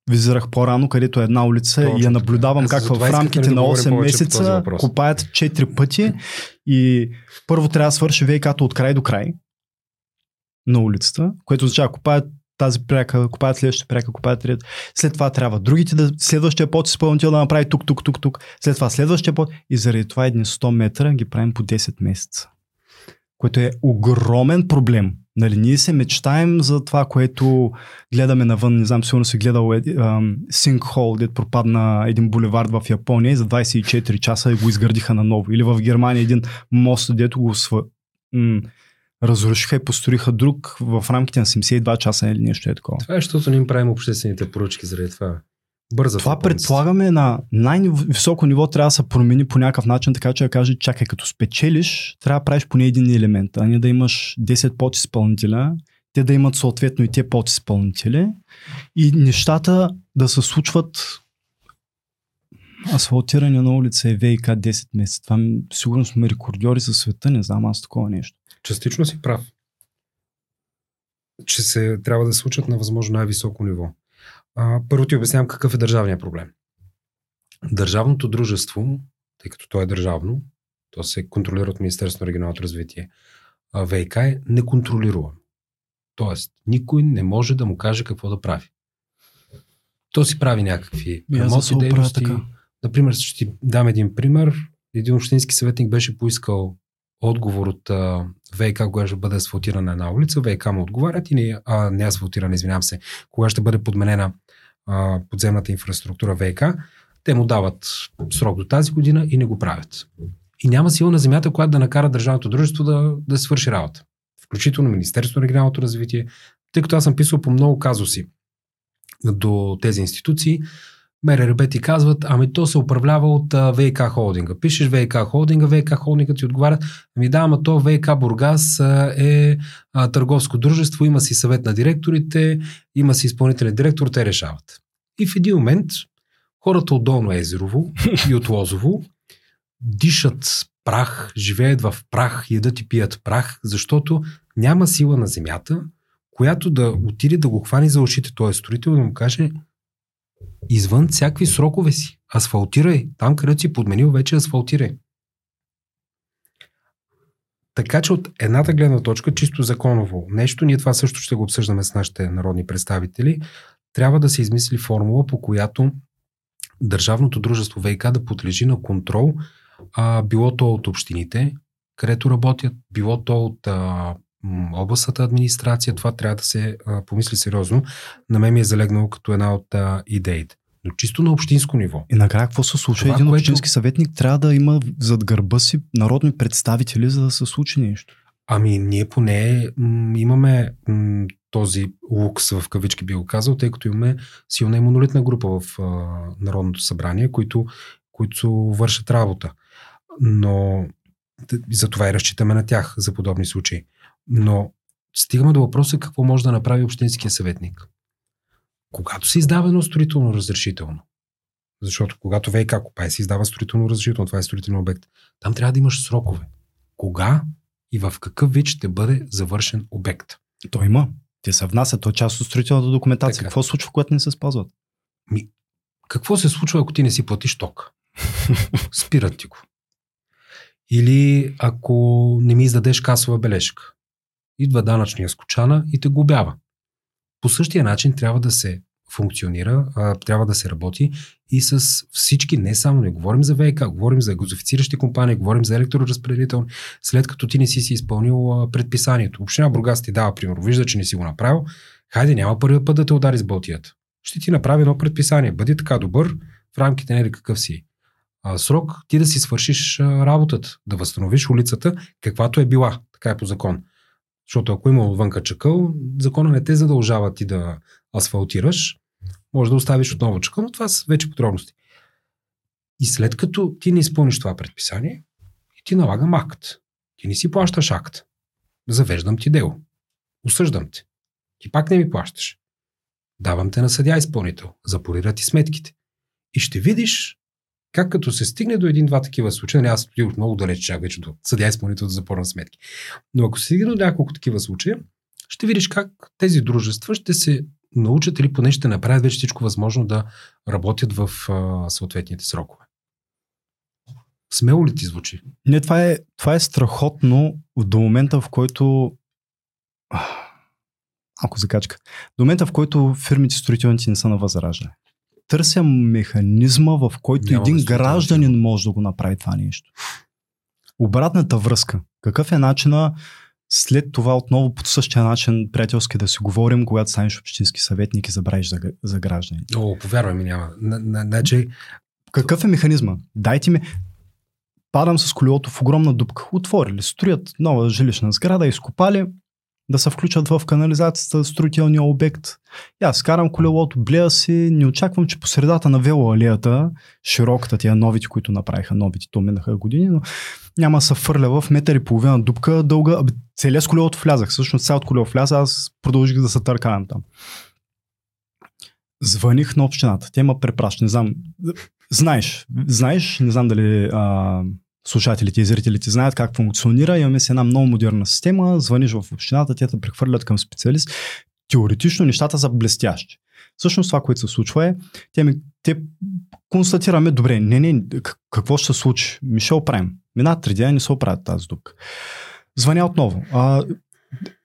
Speaker 2: визирах по-рано, където е една улица Точно, и я наблюдавам как в рамките да на 8 месеца копаят 4 пъти и първо трябва да свърши вейкато от край до край на улицата, което означава купаят тази пряка, купаят следващата пряка, купаят трета. След това трябва другите да, следващия пот изпълнител да направи тук, тук, тук, тук. След това следващия пот и заради това едни 100 метра ги правим по 10 месеца. Което е огромен проблем. Нали, ние се мечтаем за това, което гледаме навън. Не знам, сигурно си гледал Синкхол, дед пропадна един булевард в Япония и за 24 часа го изградиха наново. Или в Германия един мост, дето го сва, разрушиха и построиха друг в рамките на 72 часа или нещо е такова.
Speaker 1: Това е, защото не им правим обществените поръчки заради това. Бърза
Speaker 2: това предполагаме на най-високо ниво трябва да се промени по някакъв начин, така че да каже, чакай, като спечелиш, трябва да правиш поне един елемент, а не да имаш 10 подизпълнителя, те да имат съответно и те подизпълнители и нещата да се случват асфалтиране на улица е ВИК 10 месеца. Това сигурно сме рекордьори за света, не знам аз такова нещо.
Speaker 1: Частично си прав. Че се трябва да случат на възможно най-високо ниво. А, първо ти обяснявам какъв е държавният проблем. Държавното дружество, тъй като то е държавно, то се контролира от Министерството на регионалното развитие, а ВИК е неконтролируемо. Тоест, никой не може да му каже какво да прави. То си прави някакви ремонтни дейности. Например, ще ти дам един пример. Един общински съветник беше поискал отговор от а, ВИК, кога ще бъде асфалтирана една улица, ВИК му отговарят и не, а, не асфалтирана, извинявам се, кога ще бъде подменена а, подземната инфраструктура ВИК, те му дават срок до тази година и не го правят. И няма сила на земята, която да накара държавното дружество да, да свърши работа. Включително Министерството на регионалното развитие, тъй като аз съм писал по много казуси до тези институции, МРРБ ти казват, ами то се управлява от ВК холдинга. Пишеш ВК холдинга, ВК холдинга ти отговаря, ами да, ама то ВК Бургас е търговско дружество, има си съвет на директорите, има си изпълнителен директор, те решават. И в един момент хората от Долно Езерово и от Лозово дишат прах, живеят в прах, ядат и пият прах, защото няма сила на земята, която да отиде да го хвани за ушите този строител да му каже извън всякакви срокове си. Асфалтирай. Там, където си подменил, вече асфалтирай. Така че от едната гледна точка, чисто законово нещо, ние това също ще го обсъждаме с нашите народни представители, трябва да се измисли формула, по която държавното дружество ВИК да подлежи на контрол, а, било то от общините, където работят, било то от а, областната администрация, това трябва да се а, помисли сериозно. На мен ми е залегнало като една от а, идеите. Но чисто на общинско ниво.
Speaker 2: И накрая какво се случва? Това, Един което... общински съветник трябва да има зад гърба си народни представители, за да се случи нещо.
Speaker 1: Ами ние поне м- имаме м- този лукс в кавички би го казал, тъй като имаме силна и монолитна група в а, Народното събрание, които, които вършат работа. Но за това и разчитаме на тях за подобни случаи. Но стигаме до въпроса какво може да направи общинския съветник. Когато се издава едно строително разрешително, защото когато ВК копае се издава строително разрешително, това е строителен обект, там трябва да имаш срокове. Кога и в какъв вид ще бъде завършен обект.
Speaker 2: То има. Те се внасят, то е част от строителната документация. Така. Какво се случва, когато не се спазват?
Speaker 1: Ми, какво се случва, ако ти не си платиш ток? Спират ти го. Или ако не ми издадеш касова бележка. Идва данъчния скочана и те губява. По същия начин трябва да се функционира, трябва да се работи и с всички, не само не говорим за ВК, говорим за газофициращи компании, говорим за електроразпределител, след като ти не си си изпълнил предписанието. Община Бургас ти дава пример, вижда, че не си го направил, хайде няма първият път да те удари с бълтията. Ще ти направи едно предписание. Бъди така добър в рамките на какъв си а, срок, ти да си свършиш работата, да възстановиш улицата, каквато е била. Така е по закон. Защото ако има отвънка чакъл, закона не те задължава ти да асфалтираш, може да оставиш отново чакъл, но това са вече подробности. И след като ти не изпълниш това предписание, ти налагам акт. Ти не си плащаш акт. Завеждам ти дело. Осъждам те. Ти пак не ми плащаш. Давам те на съдя изпълнител. Запорира ти сметките. И ще видиш как като се стигне до един-два такива случая, не аз отидох много далеч, чак вече до съдя изпълнител да запорна сметки. Но ако се стигне до няколко такива случая, ще видиш как тези дружества ще се научат или поне ще направят вече всичко възможно да работят в а, съответните срокове. Смело ли ти звучи?
Speaker 2: Не, това е, това е страхотно до момента, в който ако закачка. До момента, в който фирмите строителници не са на възраждане. Търся механизма, в който Няма един да гражданин може да го направи това нещо. Обратната връзка. Какъв е начина след това отново по същия начин приятелски да си говорим, когато станеш общински съветник и забравиш за, за граждани.
Speaker 1: О, повярвай ми, няма. Значи...
Speaker 2: Какъв е механизма? Дайте ми... Падам с колелото в огромна дупка. Отворили, строят нова жилищна сграда, изкопали, да се включат в канализацията, строителния обект. И аз карам колелото, блея си, не очаквам, че по средата на велоалеята, широката тия новите, които направиха новите, то минаха години, но няма да се фърля в метър и половина дупка дълга. Целият с колелото влязах. Всъщност цялото колело вляза, аз продължих да се търкавам там. Звъних на общината. Те ма препраща. Не знам. Знаеш, знаеш, не знам дали а, слушателите и зрителите знаят как функционира. Имаме си една много модерна система. Звъниш в общината, те те прехвърлят към специалист. Теоретично нещата са блестящи. Всъщност това, което се случва е, те, ми, те констатираме, добре, не, не, какво ще се случи? Ми ще оправим. Мина три дни не се оправят тази дупка. Звъня отново. А,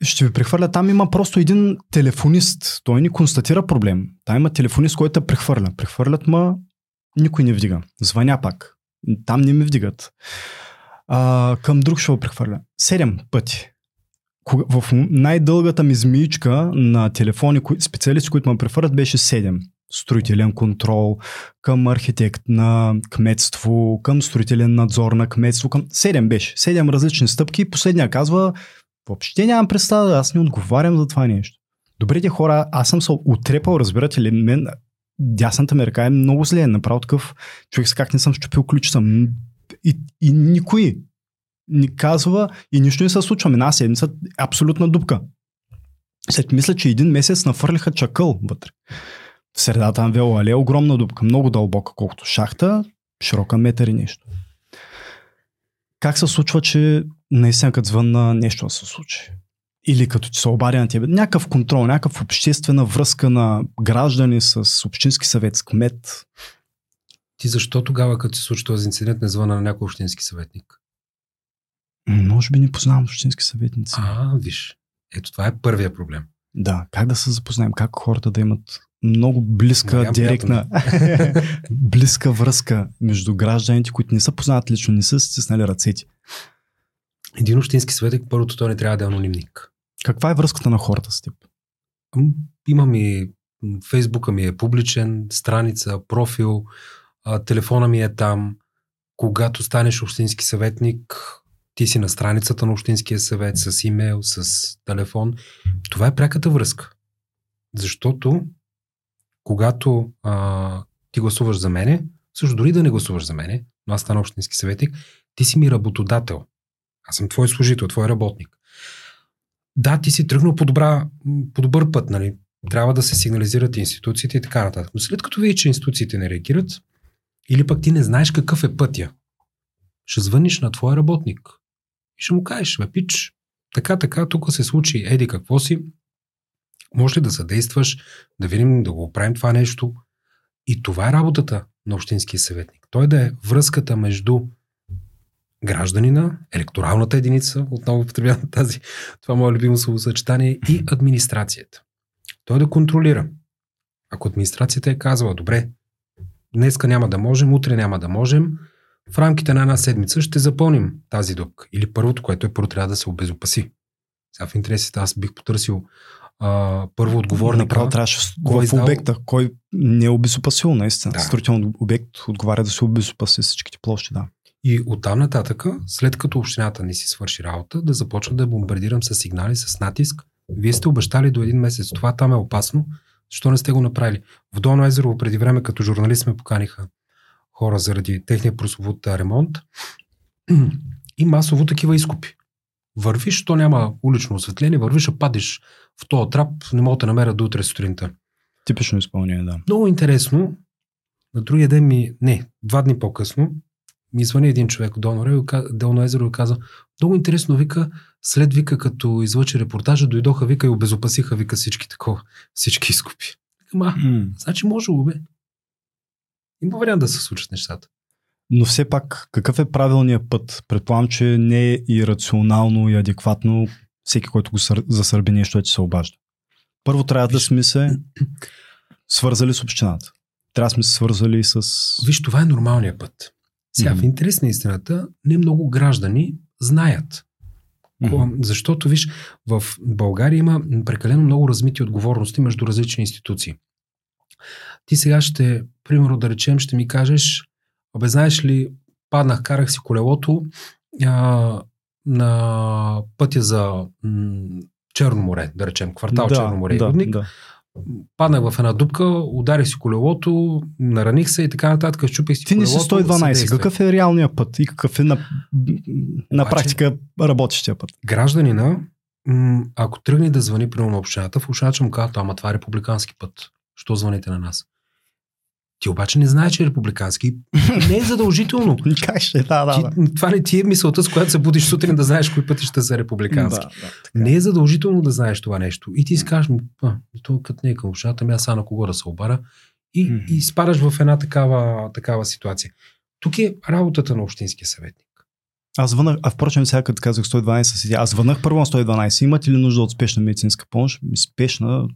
Speaker 2: ще ви прехвърля. Там има просто един телефонист. Той ни констатира проблем. Там има телефонист, който прехвърля. Прехвърлят ма, никой не вдига. Звъня пак. Там не ми вдигат. А, към друг ще го прехвърля. Седем пъти. В най-дългата ми змиичка на телефони, специалисти, които ме прехвърлят, беше 7 строителен контрол, към архитект на кметство, към строителен надзор на кметство, към 7 беше. 7 различни стъпки. Последния казва, въобще нямам представа, аз не отговарям за това нещо. Добрите хора, аз съм се отрепал, разбирате ли, мен дясната ми ръка е много зле, направо такъв човек с как не съм щупил ключица. И, и никой ни казва и нищо не се случва. Една седмица абсолютна дупка. След мисля, че един месец нафърлиха чакъл вътре. В средата на вело алея огромна дупка, много дълбока, колкото шахта, широка метър и нещо. как се случва, че наистина като звънна нещо да се случи? Или като ти се обадя на тебе. Някакъв контрол, някакъв обществена връзка на граждани с общински съвет, с кмет.
Speaker 1: Ти защо тогава, като се случи този инцидент, не звъна на някой общински съветник?
Speaker 2: Може би не познавам общински съветници.
Speaker 1: А, виж. Ето това е първия проблем.
Speaker 2: Да, как да се запознаем, как хората да имат много близка,
Speaker 1: Надявам
Speaker 2: директна, близка връзка между гражданите, които не са познат лично, не са стиснали ръцете.
Speaker 1: Един общински съветник, първото той не трябва да е анонимник.
Speaker 2: Каква е връзката на хората с теб?
Speaker 1: Имам и Фейсбука ми е публичен, страница, профил, телефона ми е там. Когато станеш общински съветник, ти си на страницата на общинския съвет с имейл, с телефон. Това е пряката връзка. Защото когато а, ти гласуваш за мене, също дори да не гласуваш за мене, но аз стана общински съветник, ти си ми работодател. Аз съм твой служител, твой работник. Да, ти си тръгнал по, добра, по добър път, нали? Трябва да се сигнализират институциите и така нататък. Но след като видиш, че институциите не реагират, или пък ти не знаеш какъв е пътя, ще звъниш на твоя работник и ще му кажеш, бе, пич, така, така, тук се случи, еди какво си, може ли да съдействаш, да видим, да го правим това нещо. И това е работата на общинския съветник. Той да е връзката между гражданина, електоралната единица, отново употребявам тази, това е мое любимо словосъчетание, и администрацията. Той да контролира. Ако администрацията е казала, добре, днеска няма да можем, утре няма да можем, в рамките на една седмица ще запълним тази дупка. Или първото, което е първо трябва да се обезопаси. Сега в интересите аз бих потърсил а, първо отговорника.
Speaker 2: Направо трябваше
Speaker 1: кой
Speaker 2: в
Speaker 1: издал-
Speaker 2: обекта, кой не е обезопасил, наистина.
Speaker 1: Да.
Speaker 2: Строителен обект отговаря да се обезопаси всичките площи, да.
Speaker 1: И оттам нататъка, след като общината не си свърши работа, да започна да бомбардирам с сигнали, с натиск. Вие сте обещали до един месец. Това там е опасно. Защо не сте го направили? В Долно езеро преди време като журналист ме поканиха хора заради техния прословут ремонт и масово такива изкупи. Вървиш, то няма улично осветление, вървиш, а падиш в този трап, не мога да намеря до утре сутринта.
Speaker 2: Типично изпълнение, да.
Speaker 1: Много интересно. На другия ден ми, не, два дни по-късно, ми звъни един човек от Долно, Долно езеро и каза, много интересно, вика, след вика, като излъчи репортажа, дойдоха, вика и обезопасиха, вика всички такова, всички изкупи. Ма,
Speaker 2: М.
Speaker 1: значи може бе. Има вариант да се случат нещата.
Speaker 2: Но все пак, какъв е правилният път? Предполагам, че не е и рационално и адекватно всеки, който го сър... засърби нещо, че се обажда. Първо трябва да
Speaker 1: Виж-
Speaker 2: сме се свързали с общината. Трябва да сме се свързали с...
Speaker 1: Виж, това е нормалният път. Сега, в интерес на истината, не много граждани знаят.
Speaker 2: Мгм.
Speaker 1: Защото, виж, в България има прекалено много размити отговорности между различни институции. Ти сега ще, примерно да речем, ще ми кажеш, абе знаеш ли, паднах, карах си колелото а, на пътя за м, Черно море, да речем, квартал Черно море и
Speaker 2: да,
Speaker 1: Рудник.
Speaker 2: да.
Speaker 1: Паднах в една дупка, ударих си колелото, нараних се и така нататък, щупих си
Speaker 2: Ти не си
Speaker 1: колелото.
Speaker 2: 112.
Speaker 1: съдействай.
Speaker 2: Какъв е реалният път и какъв е на, на
Speaker 1: Обаче-
Speaker 2: практика работещия път?
Speaker 1: гражданина, ако тръгне да звъни при на общината, в ще му казват, ама това е републикански път. Що звъните на нас? Ти обаче не знаеш, че е републикански. Не е задължително.
Speaker 2: Как ще? Да, да, да.
Speaker 1: Ти, това не ти е мисълта, с която се будиш сутрин да знаеш кои пътища са републикански.
Speaker 2: Да, да, така.
Speaker 1: Не е задължително да знаеш това нещо. И ти си кажеш, а, то като не е към общината, ми аз на кого да се обара. И,
Speaker 2: Мгм.
Speaker 1: и спадаш в една такава, такава ситуация. Тук е работата на общинския съветник.
Speaker 2: Аз звънах, а впрочем сега като казах 112, седя, аз звънах първо на 112. Имате ли нужда от спешна медицинска помощ? Спешна?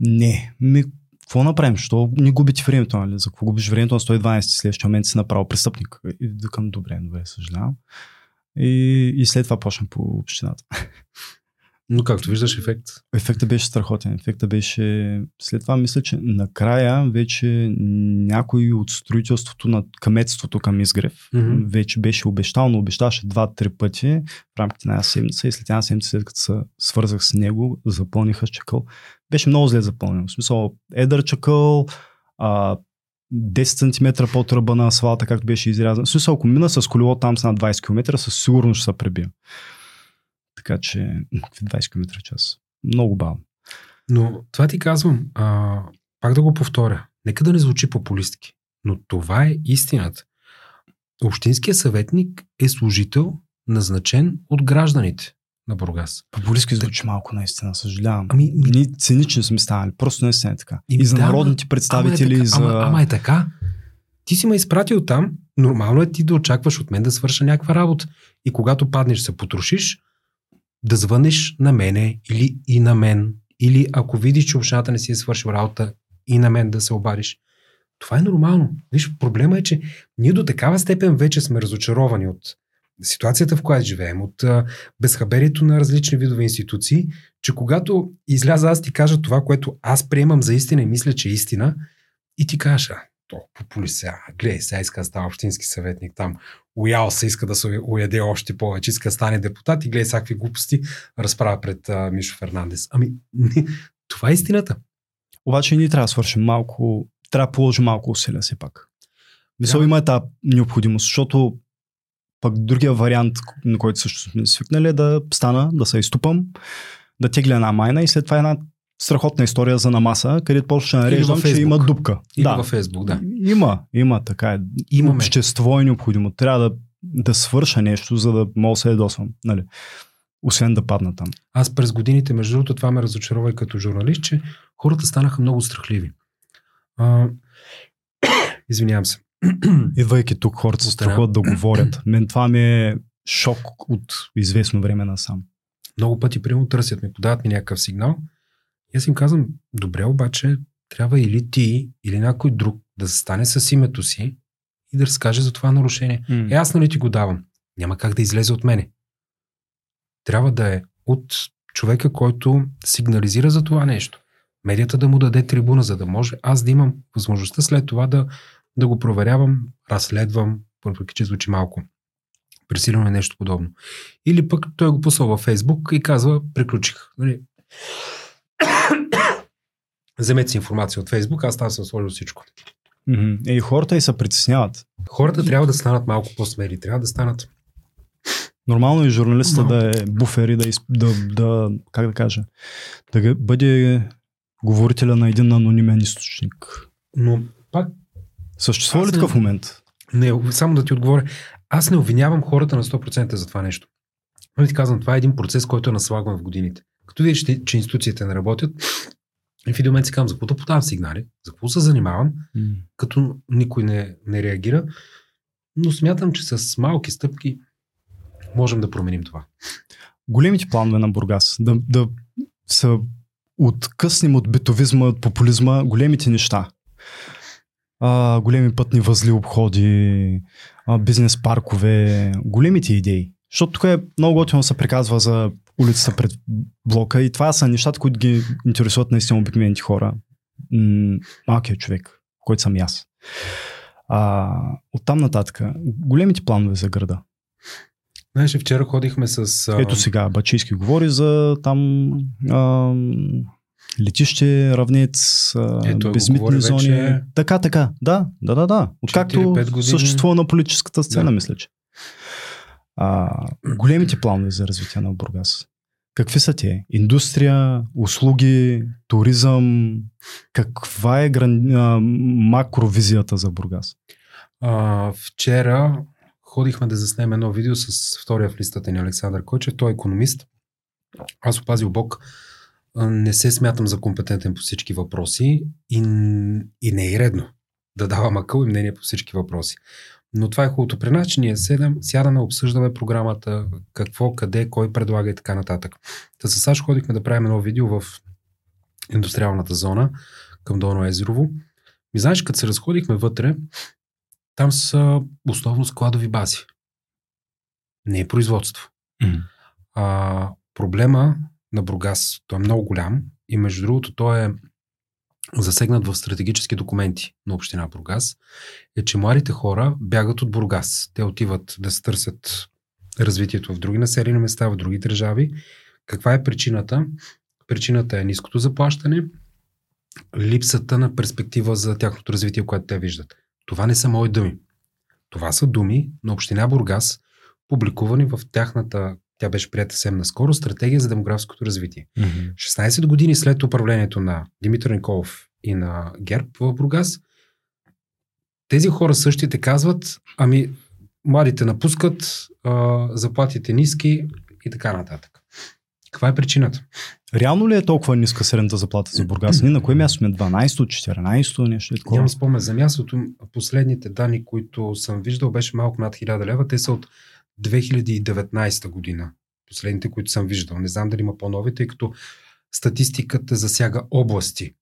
Speaker 2: Не. Ми, какво направим? Що не губите времето, нали? За какво губиш времето на 112? В следващия момент си направил престъпник. И викам, добре, добре, съжалявам. И, и след това почнах по общината.
Speaker 1: Но както виждаш, ефект.
Speaker 2: Ефектът беше страхотен. Ефектът беше... След това мисля, че накрая вече някой от строителството на кметството към Изгрев
Speaker 1: Мгм.
Speaker 2: вече беше обещал, но обещаваше два-три пъти в рамките на една седмица и след една седмица, след като се свързах с него, запълниха чакъл. Беше много зле запълнено. В смисъл, едър чакъл, а, 10 см под ръба на асфалта, както беше изрязан. В смисъл, ако мина с колело там с над 20 км, със сигурност ще се пребия. Така че, какви 20 км в час. Много бавно.
Speaker 1: Но това ти казвам, а, пак да го повторя. Нека да не звучи популистки, но това е истината. Общинският съветник е служител, назначен от гражданите на Бургас.
Speaker 2: Популистски звучи малко, наистина, съжалявам.
Speaker 1: Ами, ми,
Speaker 2: Ние цинични сме станали, просто наистина е така.
Speaker 1: И
Speaker 2: И за
Speaker 1: да,
Speaker 2: народните
Speaker 1: ама
Speaker 2: представители,
Speaker 1: е така,
Speaker 2: и за...
Speaker 1: ама, ама е така. Ти си ме изпратил там, нормално е ти да очакваш от мен да свърша някаква работа. И когато паднеш, се потрошиш, да звънеш на мене или и на мен. Или ако видиш, че общината не си е свършил работа, и на мен да се обадиш. Това е нормално. Виж, проблема е, че ние до такава степен вече сме разочаровани от ситуацията, в която живеем, от безхаберието на различни видове институции, че когато изляза аз ти кажа това, което аз приемам за истина и мисля, че е истина, и ти кажеш, а, то популист сега, гледай, сега иска да става общински съветник там, уял се, иска да се уяде още повече, иска да стане депутат и гледай всякакви глупости, разправя пред а, Мишо Фернандес. Ами, не, това е истината.
Speaker 2: Обаче ние трябва да свършим малко, трябва да положим малко усилия все пак. Мисля,
Speaker 1: Да.
Speaker 2: има е тази необходимост, защото пък другия вариант, на който също сме свикнали е да стана, да се изтупам, да тегля една майна и след това една страхотна история за намаса, където почва да
Speaker 1: Или
Speaker 2: нареждам, че има дупка.
Speaker 1: И
Speaker 2: да.
Speaker 1: във Фейсбук, да.
Speaker 2: Има, има, така е.
Speaker 1: Имаме.
Speaker 2: Общество е необходимо. Трябва да, да свърша нещо, за да мога да се ядосвам. Нали? Освен да падна там.
Speaker 1: Аз през годините, между другото, това ме разочарова и като журналист, че хората станаха много страхливи. А, извинявам се.
Speaker 2: Идвайки тук, хората се страхуват да говорят. Мен това ми е шок от известно време насам.
Speaker 1: Много пъти, примерно, търсят ми, подават ми някакъв сигнал. И аз им казвам, добре, обаче трябва или ти, или някой друг да стане с името си и да разкаже за това нарушение. Е, аз нали ти го давам? Няма как да излезе от мене. Трябва да е от човека, който сигнализира за това нещо. Медията да му даде трибуна, за да може аз да имам възможността след това да, да го проверявам, разследвам, въпреки че звучи малко пресилено е нещо подобно. Или пък той го пусва във Фейсбук и казва, приключих. Нали? Вземете си информация от Фейсбук, аз там съм сложил всичко.
Speaker 2: Е, и хората и се притесняват.
Speaker 1: Хората трябва да станат малко по-смели, трябва да станат
Speaker 2: Нормално е журналиста да е буфер и да, да, да, как да кажа, да бъде говорителя на един анонимен източник.
Speaker 1: Но пак,
Speaker 2: Съществува ли такъв момент?
Speaker 1: не, само да ти отговоря, аз не обвинявам хората на 100% за това нещо. Но ти казвам, това е един процес, който е наслагван в годините. Като видиш, че, институциите не работят, и в един момент си казвам, за какво да подавам сигнали, за какво се занимавам, като никой не, не реагира. Но смятам, че с малки стъпки можем да променим това.
Speaker 2: Големите планове на Бургас, да, да са откъснем от битовизма, от популизма, големите неща. А, големи пътни възли, обходи, а, бизнес паркове, големите идеи. Защото тук е много готино се приказва за улицата пред блока и това са нещата, които ги интересуват наистина обикновените хора. М- малкият човек, който съм и аз. А, оттам нататък, големите планове за града.
Speaker 1: Знаеш, вчера ходихме с... а,
Speaker 2: Ето сега, Бачийски говори за там а, летище, равнец,
Speaker 1: Ето,
Speaker 2: безмитни зони.
Speaker 1: вече-
Speaker 2: Така, така. Да, да, да, да. Откакто
Speaker 1: 4-5 години.
Speaker 2: съществува на политическата сцена,
Speaker 1: Да.
Speaker 2: мисля, че. А, големите планове за развитие на Бургас. Какви са те? Индустрия, услуги, туризъм? Каква е гран... макровизията за Бургас?
Speaker 1: А, вчера ходихме да заснем едно видео с втория в листата ни Александър Койчев. Той е економист. Аз опазил Бог. Не се смятам за компетентен по всички въпроси и, и не е редно да давам акъл и мнение по всички въпроси. Но това е хубавото при нас, че ние седем, сядаме, обсъждаме програмата, какво, къде, кой предлага и така нататък. Та с Саш ходихме да правим едно видео в индустриалната зона към Долно Езерово. Ми знаеш, като се разходихме вътре, там са основно складови бази. Не е производство. А, проблема на Бургас, той е много голям и между другото той е засегнат в стратегически документи на община Бургас, е, че младите хора бягат от Бургас. Те отиват да се търсят развитието в други населени места, в други държави. Каква е причината? Причината е ниското заплащане, липсата на перспектива за тяхното развитие, което те виждат. Това не са мои думи. Това са думи на Община Бургас, публикувани в тяхната, тя беше прията съвсем наскоро, стратегия за демографското развитие. 16 години след управлението на Димитър Николов и на ГЕРБ в Бургас, тези хора същите казват, ами младите напускат, а, заплатите ниски и така нататък. Каква е причината?
Speaker 2: Реално ли е толкова ниска средната заплата за Бургас? Ние на кое място сме? 12-то, 14-то, нещо такова?
Speaker 1: Нямам спомен за мястото. Последните данни, които съм виждал, беше малко над 1000 лева. Те са от 2019 година. Последните, които съм виждал. Не знам дали има по-нови, тъй като статистиката засяга области.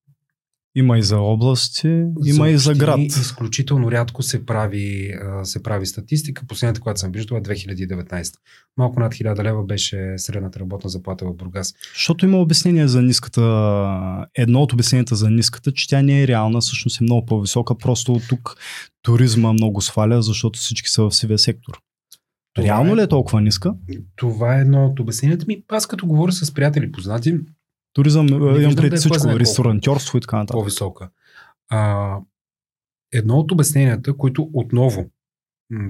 Speaker 2: Има и за области, има и за град.
Speaker 1: Изключително рядко се прави, се прави статистика. Последната, която съм виждал е 2019. Малко над 1000 лева беше средната работна заплата в Бургас.
Speaker 2: Защото има обяснение за ниската. Едно от обясненията за ниската, че тя не е реална, всъщност е много по-висока. Просто от тук туризма много сваля, защото всички са в сивия сектор. Това Реално е, ли е толкова ниска?
Speaker 1: Това е едно от обясненията ми. Аз като говоря с приятели познати,
Speaker 2: Туризъм, имам пред да всичко, е ресторантьорство и така нататък.
Speaker 1: По-висока. А, едно от обясненията, които отново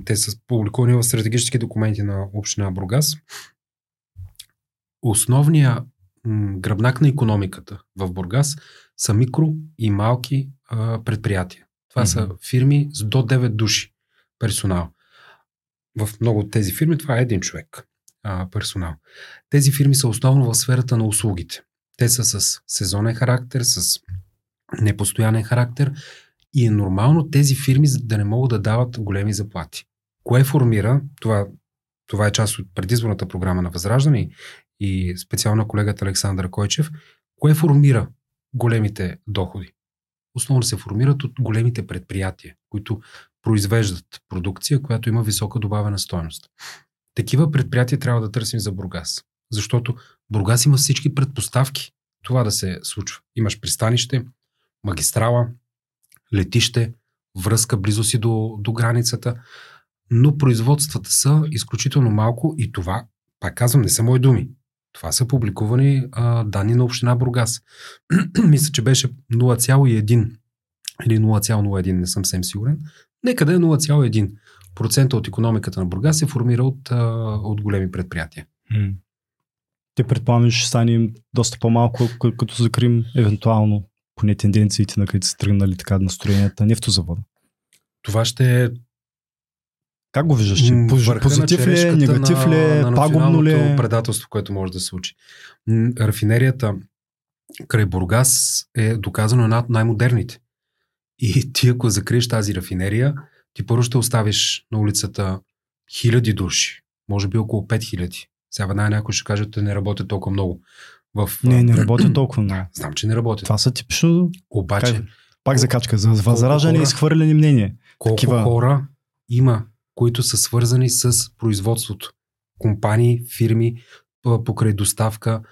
Speaker 1: те са публикувани в стратегически документи на Община Бургас, основният гръбнак на економиката в Бургас са микро и малки а, предприятия. Това mm-hmm. са фирми с до 9 души персонал. В много от тези фирми това е един човек а, персонал. Тези фирми са основно в сферата на услугите. Те са с сезонен характер, с непостоянен характер и е нормално тези фирми да не могат да дават големи заплати. Кое формира, това, това е част от предизборната програма на Възраждане и специално колегата Александър Койчев, кое формира големите доходи? Основно се формират от големите предприятия, които произвеждат продукция, която има висока добавена стоеност. Такива предприятия трябва да търсим за Бургас. Защото Бургас има всички предпоставки това да се случва. Имаш пристанище, магистрала, летище, връзка близо си до, до границата, но производствата са изключително малко и това, пак казвам, не са мои думи. Това са публикувани а, данни на община Бургас. Мисля, че беше 0,1 или 0,01, не съм съвсем сигурен. Нека да е 0,1 процента от економиката на Бургас се формира от, от големи предприятия
Speaker 2: те предполагам, ще стане доста по-малко, като закрим евентуално поне тенденциите на където са тръгнали така настроенията нефтозавода.
Speaker 1: Това ще е
Speaker 2: как го виждаш? Позитив ли е, негатив ли е, пагубно ли е?
Speaker 1: предателство, което може да се случи. Рафинерията край Бургас е доказано една от най-модерните. И ти ако закриеш тази рафинерия, ти първо ще оставиш на улицата хиляди души, може би около 5000. Сега веднага някой ще каже, че не работят толкова много. В,
Speaker 2: не, не работят толкова много.
Speaker 1: Знам, че не работят.
Speaker 2: Това са типично...
Speaker 1: Обаче...
Speaker 2: Как, пак закачка, за възражане и изхвърляни мнение.
Speaker 1: Колко Такива... хора има, които са свързани с производството? Компании, фирми, покрай доставка,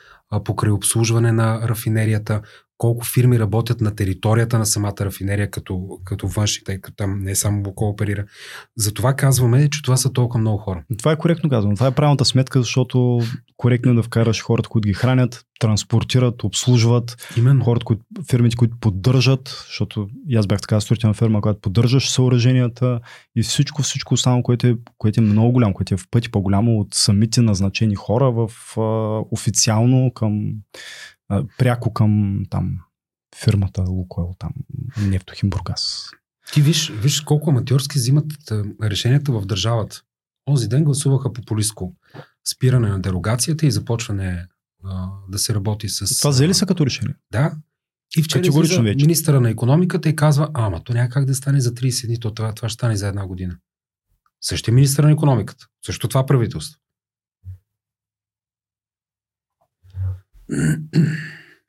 Speaker 1: покрай обслужване на рафинерията, колко фирми работят на територията на самата рафинерия като, като външни, тъй като там не е само Бокол оперира. Затова казваме, че това са толкова много хора.
Speaker 2: Това е коректно казано. Това е правилната сметка, защото коректно е да вкараш хората, които ги хранят, транспортират, обслужват,
Speaker 1: Именно.
Speaker 2: хората, които, фирмите, които поддържат, защото аз бях така строителна фирма, която поддържаш съоръженията и всичко, всичко останало, което е, което е много голямо, което е в пъти по-голямо от самите назначени хора в а, официално към а, пряко към там фирмата Лукойл, там Нефтохим Бургас.
Speaker 1: Ти виж, виж колко аматьорски взимат решенията в държавата. Онзи ден гласуваха популистко спиране на дерогацията и започване а, да се работи с...
Speaker 2: Това взели са като решение?
Speaker 1: Да. И вчера излиза министъра на економиката и казва, ама то няма как да стане за 30 дни, то това, това ще стане за една година. Същия министър на економиката. Също това правителство.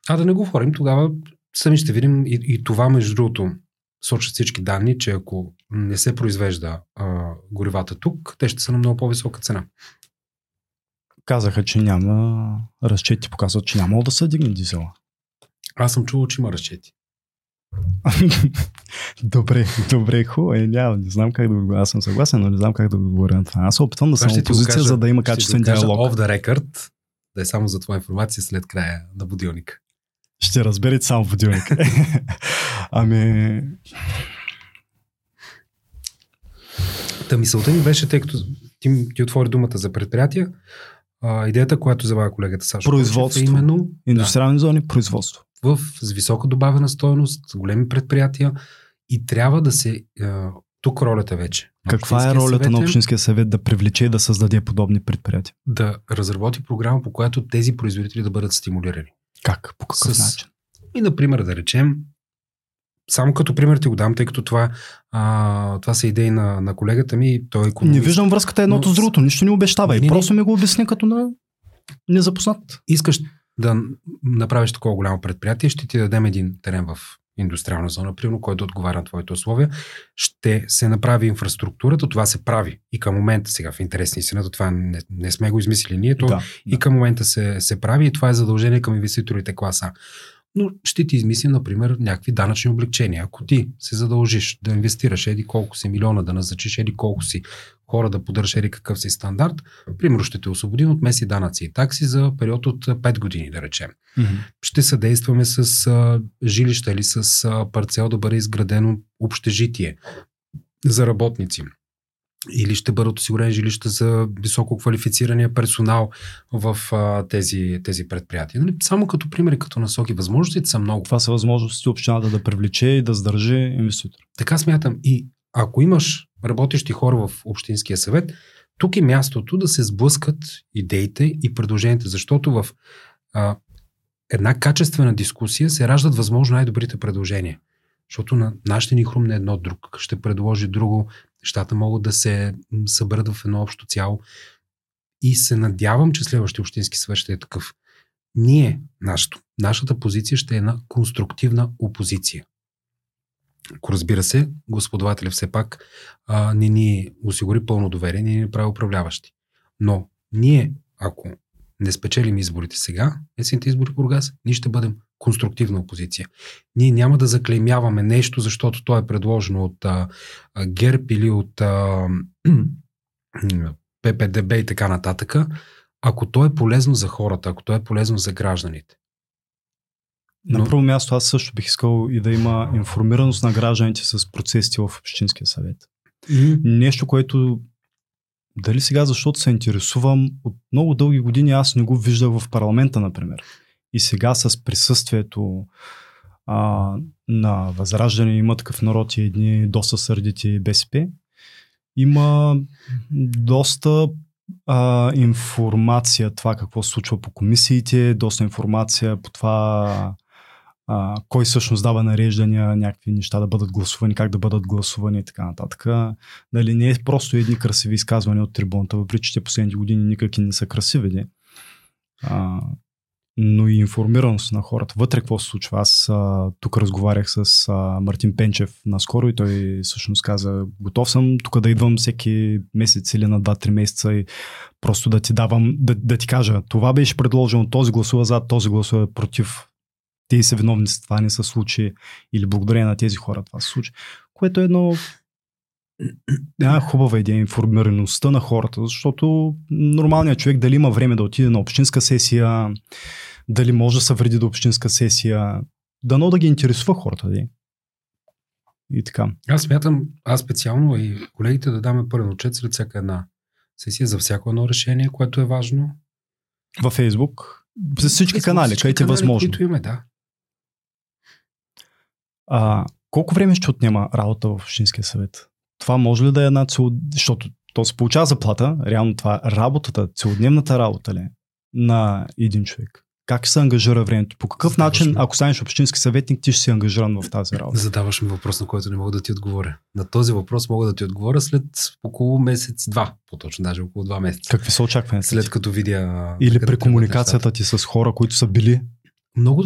Speaker 1: А да не го говорим, тогава сами ще видим и, и това, между другото, сочат всички данни, че ако не се произвежда а, горивата тук, те ще са на много по-висока цена.
Speaker 2: Казаха, че няма разчети, показват, че няма да се дигне дизела.
Speaker 1: Аз съм чувал, че има разчети.
Speaker 2: добре, добре, хубаво. Е, няма, не знам как да го Аз съм съгласен, но не знам как да го говоря на това. Аз се опитвам да съм опозиция, за да има качествен диалог.
Speaker 1: Off the record, да е само за твоя информация след края на будилника.
Speaker 2: Ще разберете само будилника. ами...
Speaker 1: Та мисълта ми беше, тъй като ти, ти отвори думата за предприятия, а, идеята, която забавя колегата Сашо.
Speaker 2: Производство.
Speaker 1: Е именно,
Speaker 2: индустриални да, зони, производство.
Speaker 1: В, с висока добавена стоеност, големи предприятия и трябва да се а, тук ролята вече.
Speaker 2: Каква е ролята на Общинския съвет да привлече и да създаде подобни предприятия?
Speaker 1: Да разработи програма, по която тези производители да бъдат стимулирани.
Speaker 2: Как? По какъв С... начин?
Speaker 1: И, например, да речем, само като пример ти го дам, тъй като това, а, това са идеи на, на колегата ми. Той е
Speaker 2: Не виждам връзката едното но... с другото, нищо не обещава. И просто ми го обясни като на незапознат.
Speaker 1: Искаш да направиш такова голямо предприятие, ще ти дадем един терен в индустриална зона, примерно, който отговаря на твоите условия, ще се направи инфраструктурата, това се прави и към момента сега в интерес на истината, това не, не сме го измислили ние, то да, и да. към момента се, се прави и това е задължение към инвеститорите класа но ще ти измислим, например, някакви данъчни облегчения. Ако ти се задължиш да инвестираш еди колко си милиона, да назначиш еди колко си хора да поддържаш еди какъв си стандарт, примерно ще те освободим от меси данъци и такси за период от 5 години, да речем. Mm-hmm. Ще съдействаме с а, жилища или с а, парцел да бъде изградено общежитие за работници или ще бъдат осигурени жилища за високо квалифицирания персонал в а, тези, тези предприятия. Нали? Само като примери, като насоки, възможностите са много.
Speaker 2: Това са възможности общината да привлече и да задържи инвеститор.
Speaker 1: Така смятам. И ако имаш работещи хора в Общинския съвет, тук е мястото да се сблъскат идеите и предложенията, защото в а, една качествена дискусия се раждат възможно най-добрите предложения. Защото на нашите ни хрумне едно друг, ще предложи друго, нещата могат да се съберат в едно общо цяло. И се надявам, че следващия общински съвет ще е такъв. Ние, нашата, нашата позиция ще е на конструктивна опозиция. Ако разбира се, господавателя все пак а, не ни осигури пълно доверие, не ни прави управляващи. Но ние, ако не спечелим изборите сега, есните избори в Бургас, ние ще бъдем конструктивна опозиция. Ние няма да заклеймяваме нещо, защото то е предложено от а, ГЕРБ или от а, ППДБ и така нататък, ако то е полезно за хората, ако то е полезно за гражданите.
Speaker 2: Но... На първо място аз също бих искал и да има информираност на гражданите с процесите в Общинския съвет. Mm-hmm. Нещо, което дали сега, защото се интересувам, от много дълги години аз не го виждах в парламента, например. И сега с присъствието а, на Възраждане има такъв народ и едни доста сърдити БСП, има доста а, информация това какво се случва по комисиите, доста информация по това а, кой всъщност дава нареждания, някакви неща да бъдат гласувани, как да бъдат гласувани и така нататък. Нали, не е просто едни красиви изказвания от трибуната, въпреки че последните години никак и не са красиви. А, но и информираност на хората. Вътре какво се случва? Аз а, тук разговарях с а, Мартин Пенчев наскоро и той всъщност каза, готов съм тук да идвам всеки месец или на 2-3 месеца и просто да ти давам, да, да ти кажа, това беше предложено, този гласува за, този гласува против. Те са виновни това не се случи или благодарение на тези хора това се случи. Което е едно една хубава идея, информираността на хората, защото нормалният човек дали има време да отиде на общинска сесия, дали може да се вреди до общинска сесия, дано да ги интересува хората. Ди. И така.
Speaker 1: Аз смятам, аз специално и колегите да даме пълен отчет след всяка една сесия за всяко едно решение, което е важно.
Speaker 2: Във Фейсбук, с всички канали, където е възможно.
Speaker 1: Които имаме, да.
Speaker 2: А, колко време ще отнема работа в Общинския съвет? Това може ли да е една цел... Защото то се получава заплата, реално това работата, целодневната работа ли е на един човек? Как се ангажира времето? По какъв Задаваш начин, ми. ако станеш общински съветник, ти ще си ангажиран в тази работа?
Speaker 1: Задаваш ми въпрос, на който не мога да ти отговоря. На този въпрос мога да ти отговоря след около месец-два, по-точно даже около два месеца.
Speaker 2: Какви са очаквания?
Speaker 1: След като видя...
Speaker 2: Или при комуникацията ти с хора, които са били?
Speaker 1: Много,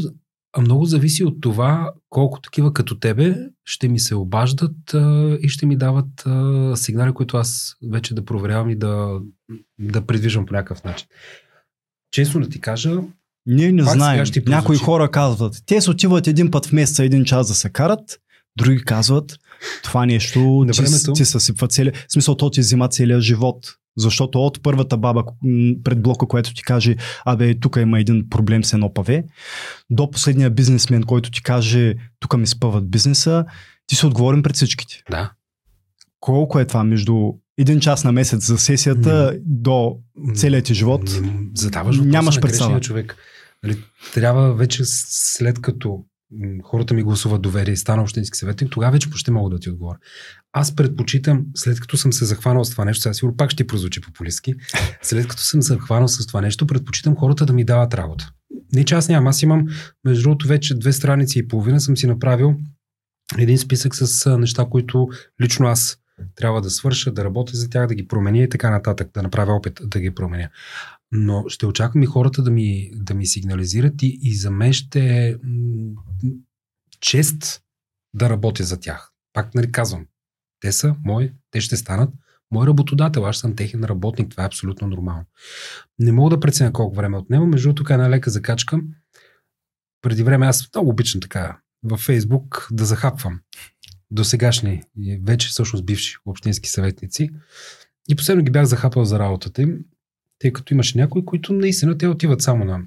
Speaker 1: много зависи от това колко такива като тебе ще ми се обаждат а, и ще ми дават а, сигнали, които аз вече да проверявам и да, да предвиждам по някакъв начин. Честно да ти кажа,
Speaker 2: ние не знаем. Някои хора казват, те се отиват един път в месеца, един час да се карат, други казват, това нещо ти, ти съсипва целия, в смисъл то ти взима целия живот. Защото от първата баба пред блока, което ти каже, абе, тук има един проблем с едно паве, до последния бизнесмен, който ти каже, тук ми спъват бизнеса, ти се отговорим пред всичките.
Speaker 1: Да.
Speaker 2: Колко е това между един час на месец за сесията не, до целият ти живот? Не,
Speaker 1: задаваш нямаш представа. човек. Нали, трябва вече след като хората ми гласуват доверие и стана общински съветник, тогава вече почти мога да ти отговоря. аз предпочитам, след като съм се захванал с това нещо, сега сигурно пак ще прозвучи популистски, след като съм се захванал с това нещо, предпочитам хората да ми дават работа. Не, че аз нямам. Аз имам, между другото, вече две страници и половина съм си направил един списък с неща, които лично аз трябва да свърша, да работя за тях, да ги променя и така нататък, да направя опит да ги променя. Но ще очаквам и хората да ми, да ми сигнализират и, и за мен ще е чест да работя за тях. Пак нали казвам, те са мои, те ще станат мой работодател, аз съм техен работник, това е абсолютно нормално. Не мога да преценя колко време отнема, между другото, така една лека закачка. Преди време аз много обичам така във Фейсбук да захапвам до сегашни, вече всъщност бивши общински съветници. И последно ги бях захапал за работата им, тъй като имаше някои, които наистина те отиват само на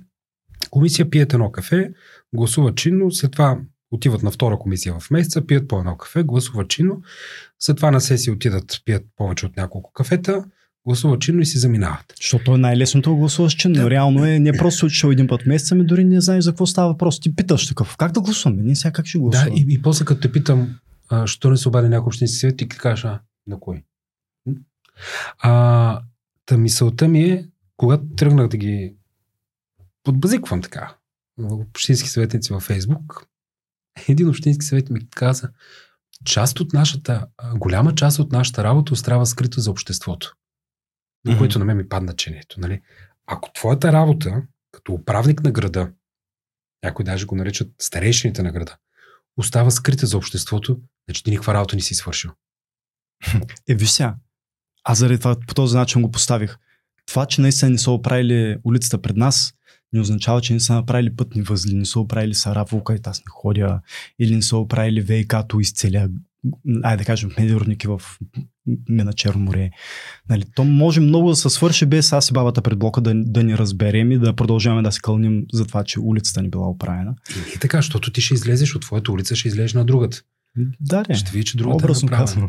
Speaker 1: комисия, пият едно кафе, гласуват чинно, след това отиват на втора комисия в месеца, пият по едно кафе, гласуват чинно, след това на сесия отидат, пият повече от няколко кафета, гласуват чинно и си заминават.
Speaker 2: Защото е най-лесното да гласуваш чинно. Да. Реално е не просто отишъл един път в месеца, ми дори не знаеш за какво става въпрос. Ти питаш такъв, как да гласуваме? Не сега как ще гласувам?
Speaker 1: Да, и, и после като те питам, а, що не се обади някой общински съвет, ти кажеш, а, на кой? А, та мисълта ми е, когато тръгнах да ги подбазиквам така, общински съветници във Фейсбук, един общински съвет ми каза, част от нашата, голяма част от нашата работа остава скрита за обществото. На mm-hmm. което на мен ми падна чението. Нали? Ако твоята работа, като управник на града, някои даже го наричат старейшините на града, остава скрита за обществото, значи ти никаква работа не си свършил.
Speaker 2: Е, сега, аз заради това по този начин го поставих. Това, че наистина не са оправили улицата пред нас, не означава, че не са направили пътни възли, не са оправили Сарафово, където аз не ходя, или не са оправили ВИК-то из целия, айде да кажем, Медиорники в на Черно море. Нали, то може много да се свърши без аз и бабата пред блока да, да ни разберем и да продължаваме да се кълним за това, че улицата ни била оправена.
Speaker 1: И, и така, защото ти ще излезеш от твоята улица, ще излезеш на другата.
Speaker 2: Да, не.
Speaker 1: Ще види, че другата е направена.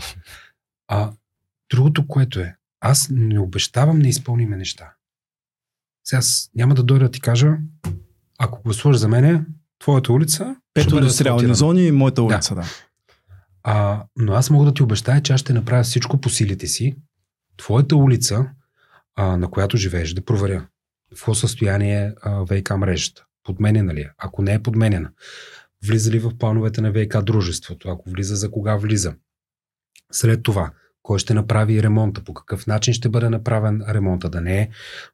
Speaker 1: А другото, което е, аз не обещавам не изпълниме неща. Сега аз няма да дойда да ти кажа, ако гласуваш за мене, твоята улица.
Speaker 2: Пето индустриални зони и моята улица, да. да.
Speaker 1: А, но аз мога да ти обещая, че аз ще направя всичко по силите си. Твоята улица, а, на която живееш, да проверя в какво състояние е ВК мрежата. Подменена ли е? Ако не е подменена, влиза ли в плановете на ВК дружеството? Ако влиза, за кога влиза? След това, кой ще направи ремонта, по какъв начин ще бъде направен ремонта, да не е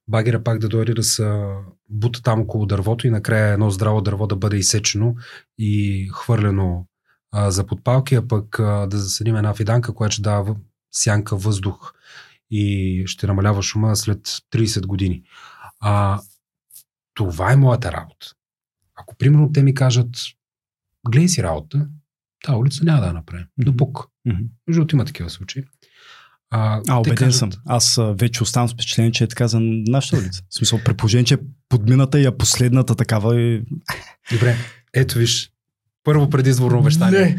Speaker 1: багера пак да дойде да се бута там около дървото и накрая едно здраво дърво да бъде изсечено и хвърлено а, за подпалки, а пък а, да заседим една фиданка, която ще дава сянка въздух и ще намалява шума след 30 години. А, това е моята работа. Ако примерно те ми кажат, гледай си работа, тази улица няма да я направим. Mm-hmm. Между другото има такива случаи.
Speaker 2: А, а убеден кажат... съм. Аз вече оставам с впечатление, че е така за нашата улица. В смисъл, при положение, че подмината и последната такава е...
Speaker 1: Добре, ето виж, първо предизборно обещание.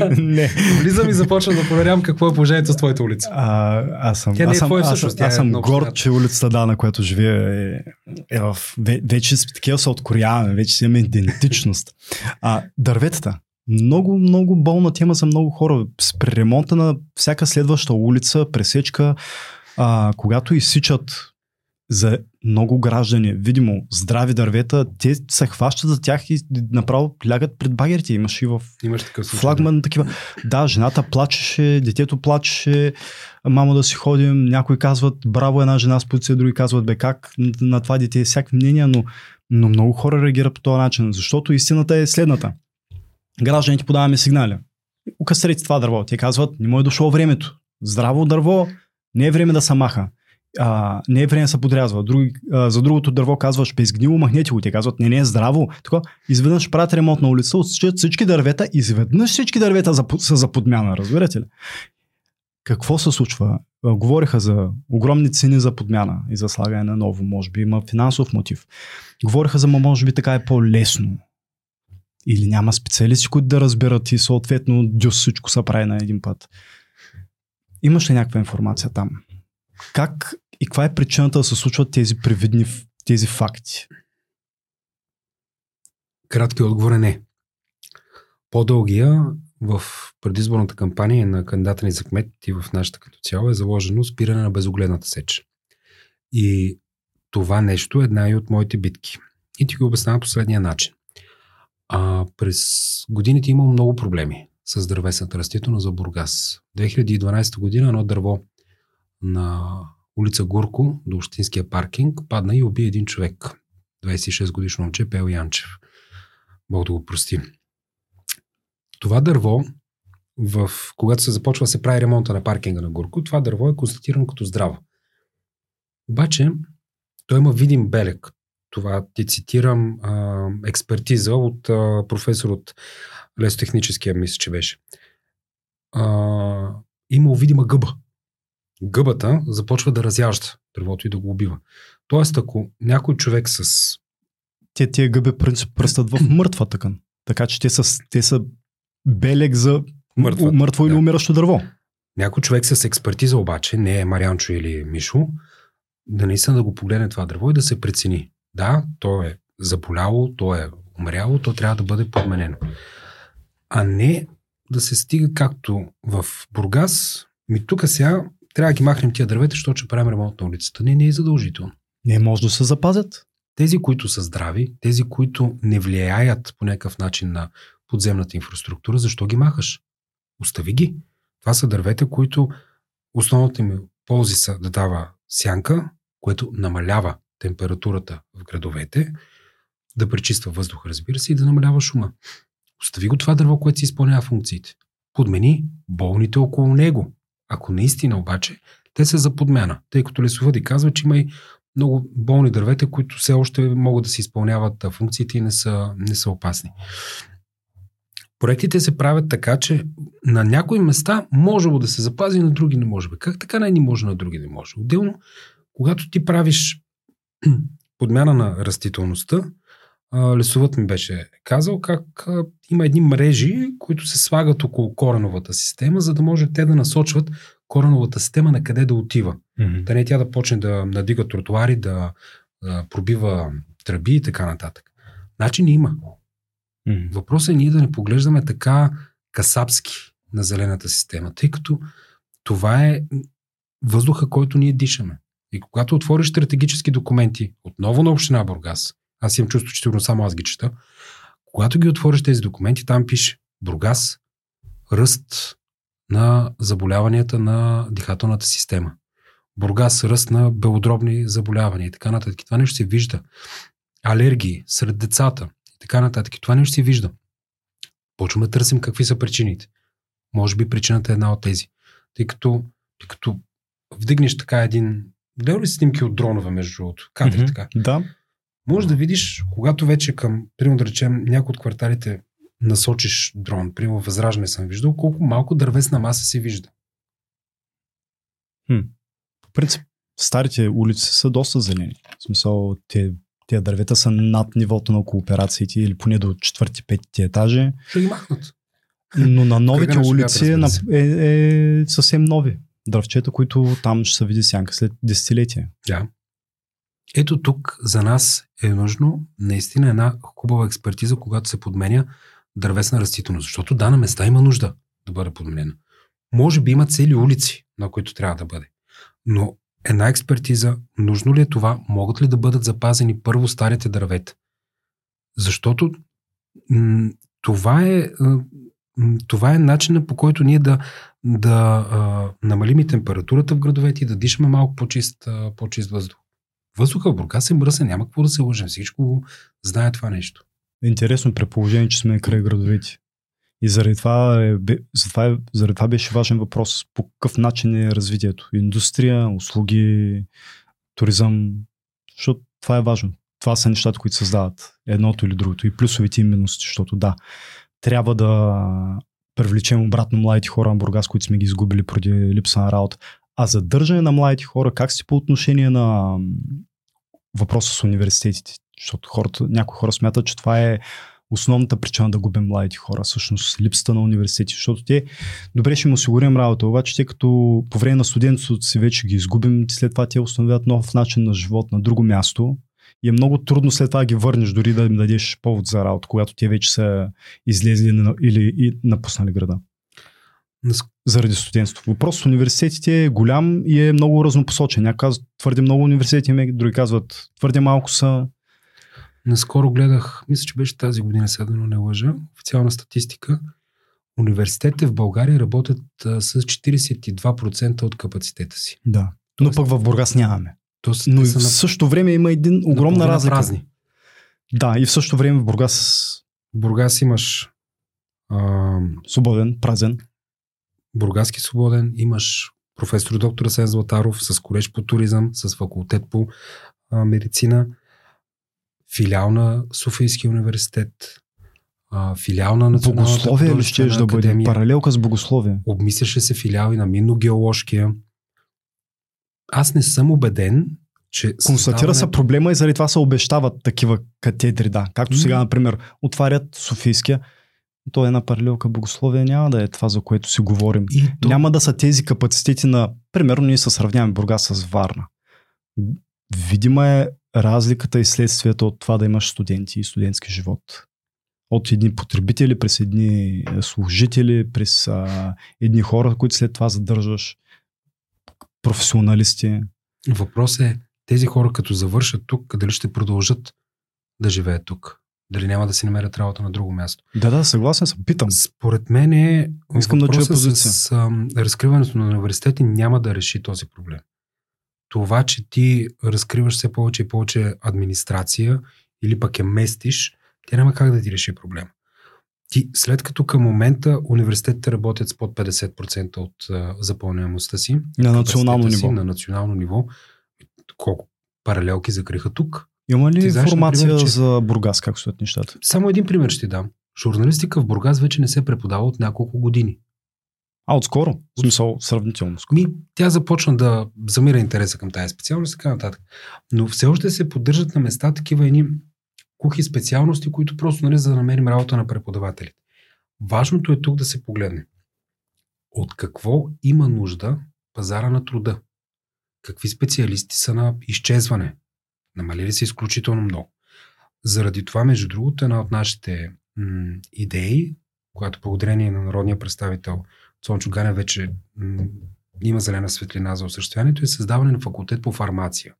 Speaker 2: Не. не.
Speaker 1: Влизам и започвам да проверявам какво е положението с твоята улица.
Speaker 2: А, аз съм, Тя не е аз съм, аз, аз, аз съм горд, че улицата, да, на която живея е, е в... Вече такива се откоряваме, вече си имаме идентичност. А, дърветата. Много, много болна тема за много хора. При ремонта на всяка следваща улица, пресечка, а, когато изсичат за много граждани, видимо, здрави дървета, те се хващат за тях и направо лягат пред багерите. Имаш и в
Speaker 1: Имаш такъв случай,
Speaker 2: флагман да. такива. Да, жената плачеше, детето плачеше, мамо да си ходим. Някои казват, браво една жена с полиция, други казват, бе как на това дете е всякакви мнения, но, но много хора реагират по този начин, защото истината е следната. Гражданите подаваме сигнали. Укъстрете това дърво. Те казват, не му е дошло времето. Здраво дърво, не е време да се маха а, не е време да се подрязва. Други, а, за другото дърво казваш, безгнило, махнете го. Те казват, не, не е здраво. Така, изведнъж правят ремонт на улица, отсичат всички дървета, изведнъж всички дървета са за подмяна, разбирате ли? Какво се случва? Говориха за огромни цени за подмяна и за слагане на ново. Може би има финансов мотив. Говориха за, може би така е по-лесно. Или няма специалисти, които да разберат и съответно дюс всичко се прави на един път. Имаш ли някаква информация там? Как и каква е причината да се случват тези привидни тези факти?
Speaker 1: Краткият отговор е не. По-дългия, в предизборната кампания на кандидата ни за кмет и в нашата като цяло е заложено спиране на безогледната сеч. И това нещо е една и от моите битки. И ти го обяснявам последния начин. А, през годините има много проблеми с дървесната растителност за Бургас. 2012 година едно дърво на улица Гурко до Общинския паркинг падна и уби един човек. 26 годишно момче Пел Янчев. Бог да го прости. Това дърво, в, когато се започва да се прави ремонта на паркинга на Гурко, това дърво е констатирано като здраво. Обаче, той има видим белег. Това ти цитирам а, експертиза от а, професор от лесотехническия, мисля, че беше. А, има видима гъба. Гъбата започва да разяжда дървото и да го убива. Тоест, ако някой човек с...
Speaker 2: Те тия гъби пръстат в мъртва тъкан. Така че те са, те са белег за мъртва, мъртво да. или умиращо дърво.
Speaker 1: Някой човек с експертиза обаче, не е Марианчо или Мишо, да наистина да го погледне това дърво и да се прецени. Да, то е заболяло, то е умряло, то трябва да бъде подменено. А не да се стига както в Бургас, ми тук сега трябва да ги махнем тия дървета, защото ще правим ремонт на улицата. Не, не е задължително.
Speaker 2: Не може да се запазят.
Speaker 1: Тези, които са здрави, тези, които не влияят по някакъв начин на подземната инфраструктура, защо ги махаш? Остави ги. Това са дървета, които основната им ползи са да дава сянка, което намалява температурата в градовете, да пречиства въздух, разбира се, и да намалява шума. Остави го това дърво, което си изпълнява функциите. Подмени болните около него. Ако наистина обаче, те са за подмяна, тъй като лесовъди казва, че има и много болни дървета, които все още могат да си изпълняват функциите и не са, не са опасни. Проектите се правят така, че на някои места може да се запази, на други не може. Как така на едни може, на други не може? Отделно, когато ти правиш подмяна на растителността, лесовът ми беше казал как има едни мрежи, които се слагат около кореновата система, за да може те да насочват кореновата система на къде да отива. Mm-hmm. Да не тя да почне да надига тротуари, да, да пробива тръби и така нататък. Начин има. Mm-hmm. Въпросът е ние да не поглеждаме така касапски на зелената система, тъй като това е въздуха, който ние дишаме. И когато отвориш стратегически документи, отново на Община Бургас, аз имам чувство, че сигурно само аз ги чета, когато ги отвориш тези документи, там пише Бургас, ръст на заболяванията на дихателната система. Бургас, ръст на белодробни заболявания и така нататък. Това нещо се вижда. Алергии сред децата и така нататък. Това нещо се вижда. Почваме да търсим какви са причините. Може би причината е една от тези. Тъй като, тъй като вдигнеш така един... Гледал ли снимки от дронове, между другото? Кадри mm-hmm, така?
Speaker 2: Да.
Speaker 1: Може да видиш, когато вече към, примерно да речем, някои от кварталите насочиш дрон, примерно възражане съм виждал, колко малко дървесна маса се вижда.
Speaker 2: Хм. По принцип, старите улици са доста зелени. В смисъл, те, тези дървета са над нивото на кооперациите или поне до четвърти-петите етажи.
Speaker 1: Ще ги махнат.
Speaker 2: Но на новите улици е, е, е съвсем нови дръвчета, които там ще се види сянка след десетилетия.
Speaker 1: Да. Ето тук за нас е нужно наистина една хубава експертиза, когато се подменя дървесна растителност. Защото да, на места има нужда да бъде подменена. Може би има цели улици, на които трябва да бъде. Но една експертиза, нужно ли е това, могат ли да бъдат запазени първо старите дървета? Защото м- това е това е начинът по който ние да, да а, намалим и температурата в градовете и да дишаме малко по-чист, а, по-чист въздух. Въздуха в Бургас е мръсен, няма какво да се лъжем. Всичко знае това нещо.
Speaker 2: Интересно предположение, че сме край градовете. И заради това, е, това, е, заради това беше важен въпрос. По какъв начин е развитието? Индустрия, услуги, туризъм. Защото това е важно. Това са нещата, които създават едното или другото. И плюсовите и минусите, защото да, трябва да привлечем обратно младите хора на Бургас, които сме ги изгубили преди липса на работа. А задържане на младите хора, как си по отношение на въпроса с университетите? Защото хората, някои хора смятат, че това е основната причина да губим младите хора, всъщност липсата на университети, защото те добре ще им осигурим работа, обаче те като по време на студентството си вече ги изгубим, след това те установяват нов начин на живот на друго място И е много трудно след това да ги върнеш, дори да им дадеш повод за работа, когато те вече са излезли на- или и напуснали града. Заради студентството. Въпрос с университетите е голям и е много разнопосочен. Някои казват твърде много университети, има, други казват твърде малко са.
Speaker 1: Наскоро гледах, мисля, че беше тази година, сега да не лъжа, официална статистика. Университетите в България работят а, с 42% от капацитета си.
Speaker 2: Да. Но
Speaker 1: Тоест-
Speaker 2: пък в Бургас нямаме.
Speaker 1: Тоест,
Speaker 2: Но и в същото време има един огромна разлика.
Speaker 1: Празни.
Speaker 2: Да, и в същото време в Бургас
Speaker 1: Бургас имаш а,
Speaker 2: свободен, празен.
Speaker 1: Бургаски свободен, имаш професор доктор Асен Златаров с колеж по туризъм, с факултет по а, медицина, филиал на Софийския университет, а, филиал на Националната
Speaker 2: Богословие ли щеш да бъде? Паралелка с богословие.
Speaker 1: Обмисляше се филиали на Минно-геоложкия. Аз не съм убеден, че
Speaker 2: Констатира се
Speaker 1: създаването-
Speaker 2: проблема и заради това се обещават такива катедри, да. Както сега, например, отварят Софийския. То е една паралелка богословие, няма да е това, за което си говорим.
Speaker 1: И то,
Speaker 2: Няма да са тези капацитети на... Примерно ние се сравняваме Бургас с Варна. Видима е разликата и следствието от това да имаш студенти и студентски живот. От едни потребители, през едни е, служители, през а, едни хора, които след това задържаш, професионалисти.
Speaker 1: Въпрос е тези хора като завършат тук, дали ще продължат да живеят тук. Дали няма да си намерят работа на друго място.
Speaker 2: Да, да, съгласен съм. Питам.
Speaker 1: Според мен е
Speaker 2: Искам да чуя позиция.
Speaker 1: с ам, разкриването на университети няма да реши този проблем. Това, че ти разкриваш все повече и повече администрация или пък я местиш, тя няма как да ти реши проблема. Ти, след като към момента университетите работят с под 50% от а, запълняемостта си,
Speaker 2: На национално
Speaker 1: капацитета
Speaker 2: ниво.
Speaker 1: Си, на национално ниво, колко паралелки закриха тук.
Speaker 2: Има ли
Speaker 1: знаеш,
Speaker 2: информация
Speaker 1: например, че-
Speaker 2: за Бургас, как стоят нещата?
Speaker 1: Само един пример ще ти дам. Журналистика в Бургас вече не се преподава от няколко години.
Speaker 2: А, отскоро? В смисъл, сравнително скоро.
Speaker 1: Ми, тя започна да замира интереса към тази специалност и така нататък. Но все още се поддържат на места такива едни кухи специалности, които просто нали, за да намерим работа на преподавателите. Важното е тук да се погледне. От какво има нужда пазара на труда? Какви специалисти са на изчезване? Намалили се изключително много. Заради това, между другото, една от нашите м- идеи, която благодарение на народния представител Цончо Ганя вече м- има зелена светлина за осъществяването, е създаване на факултет по фармация.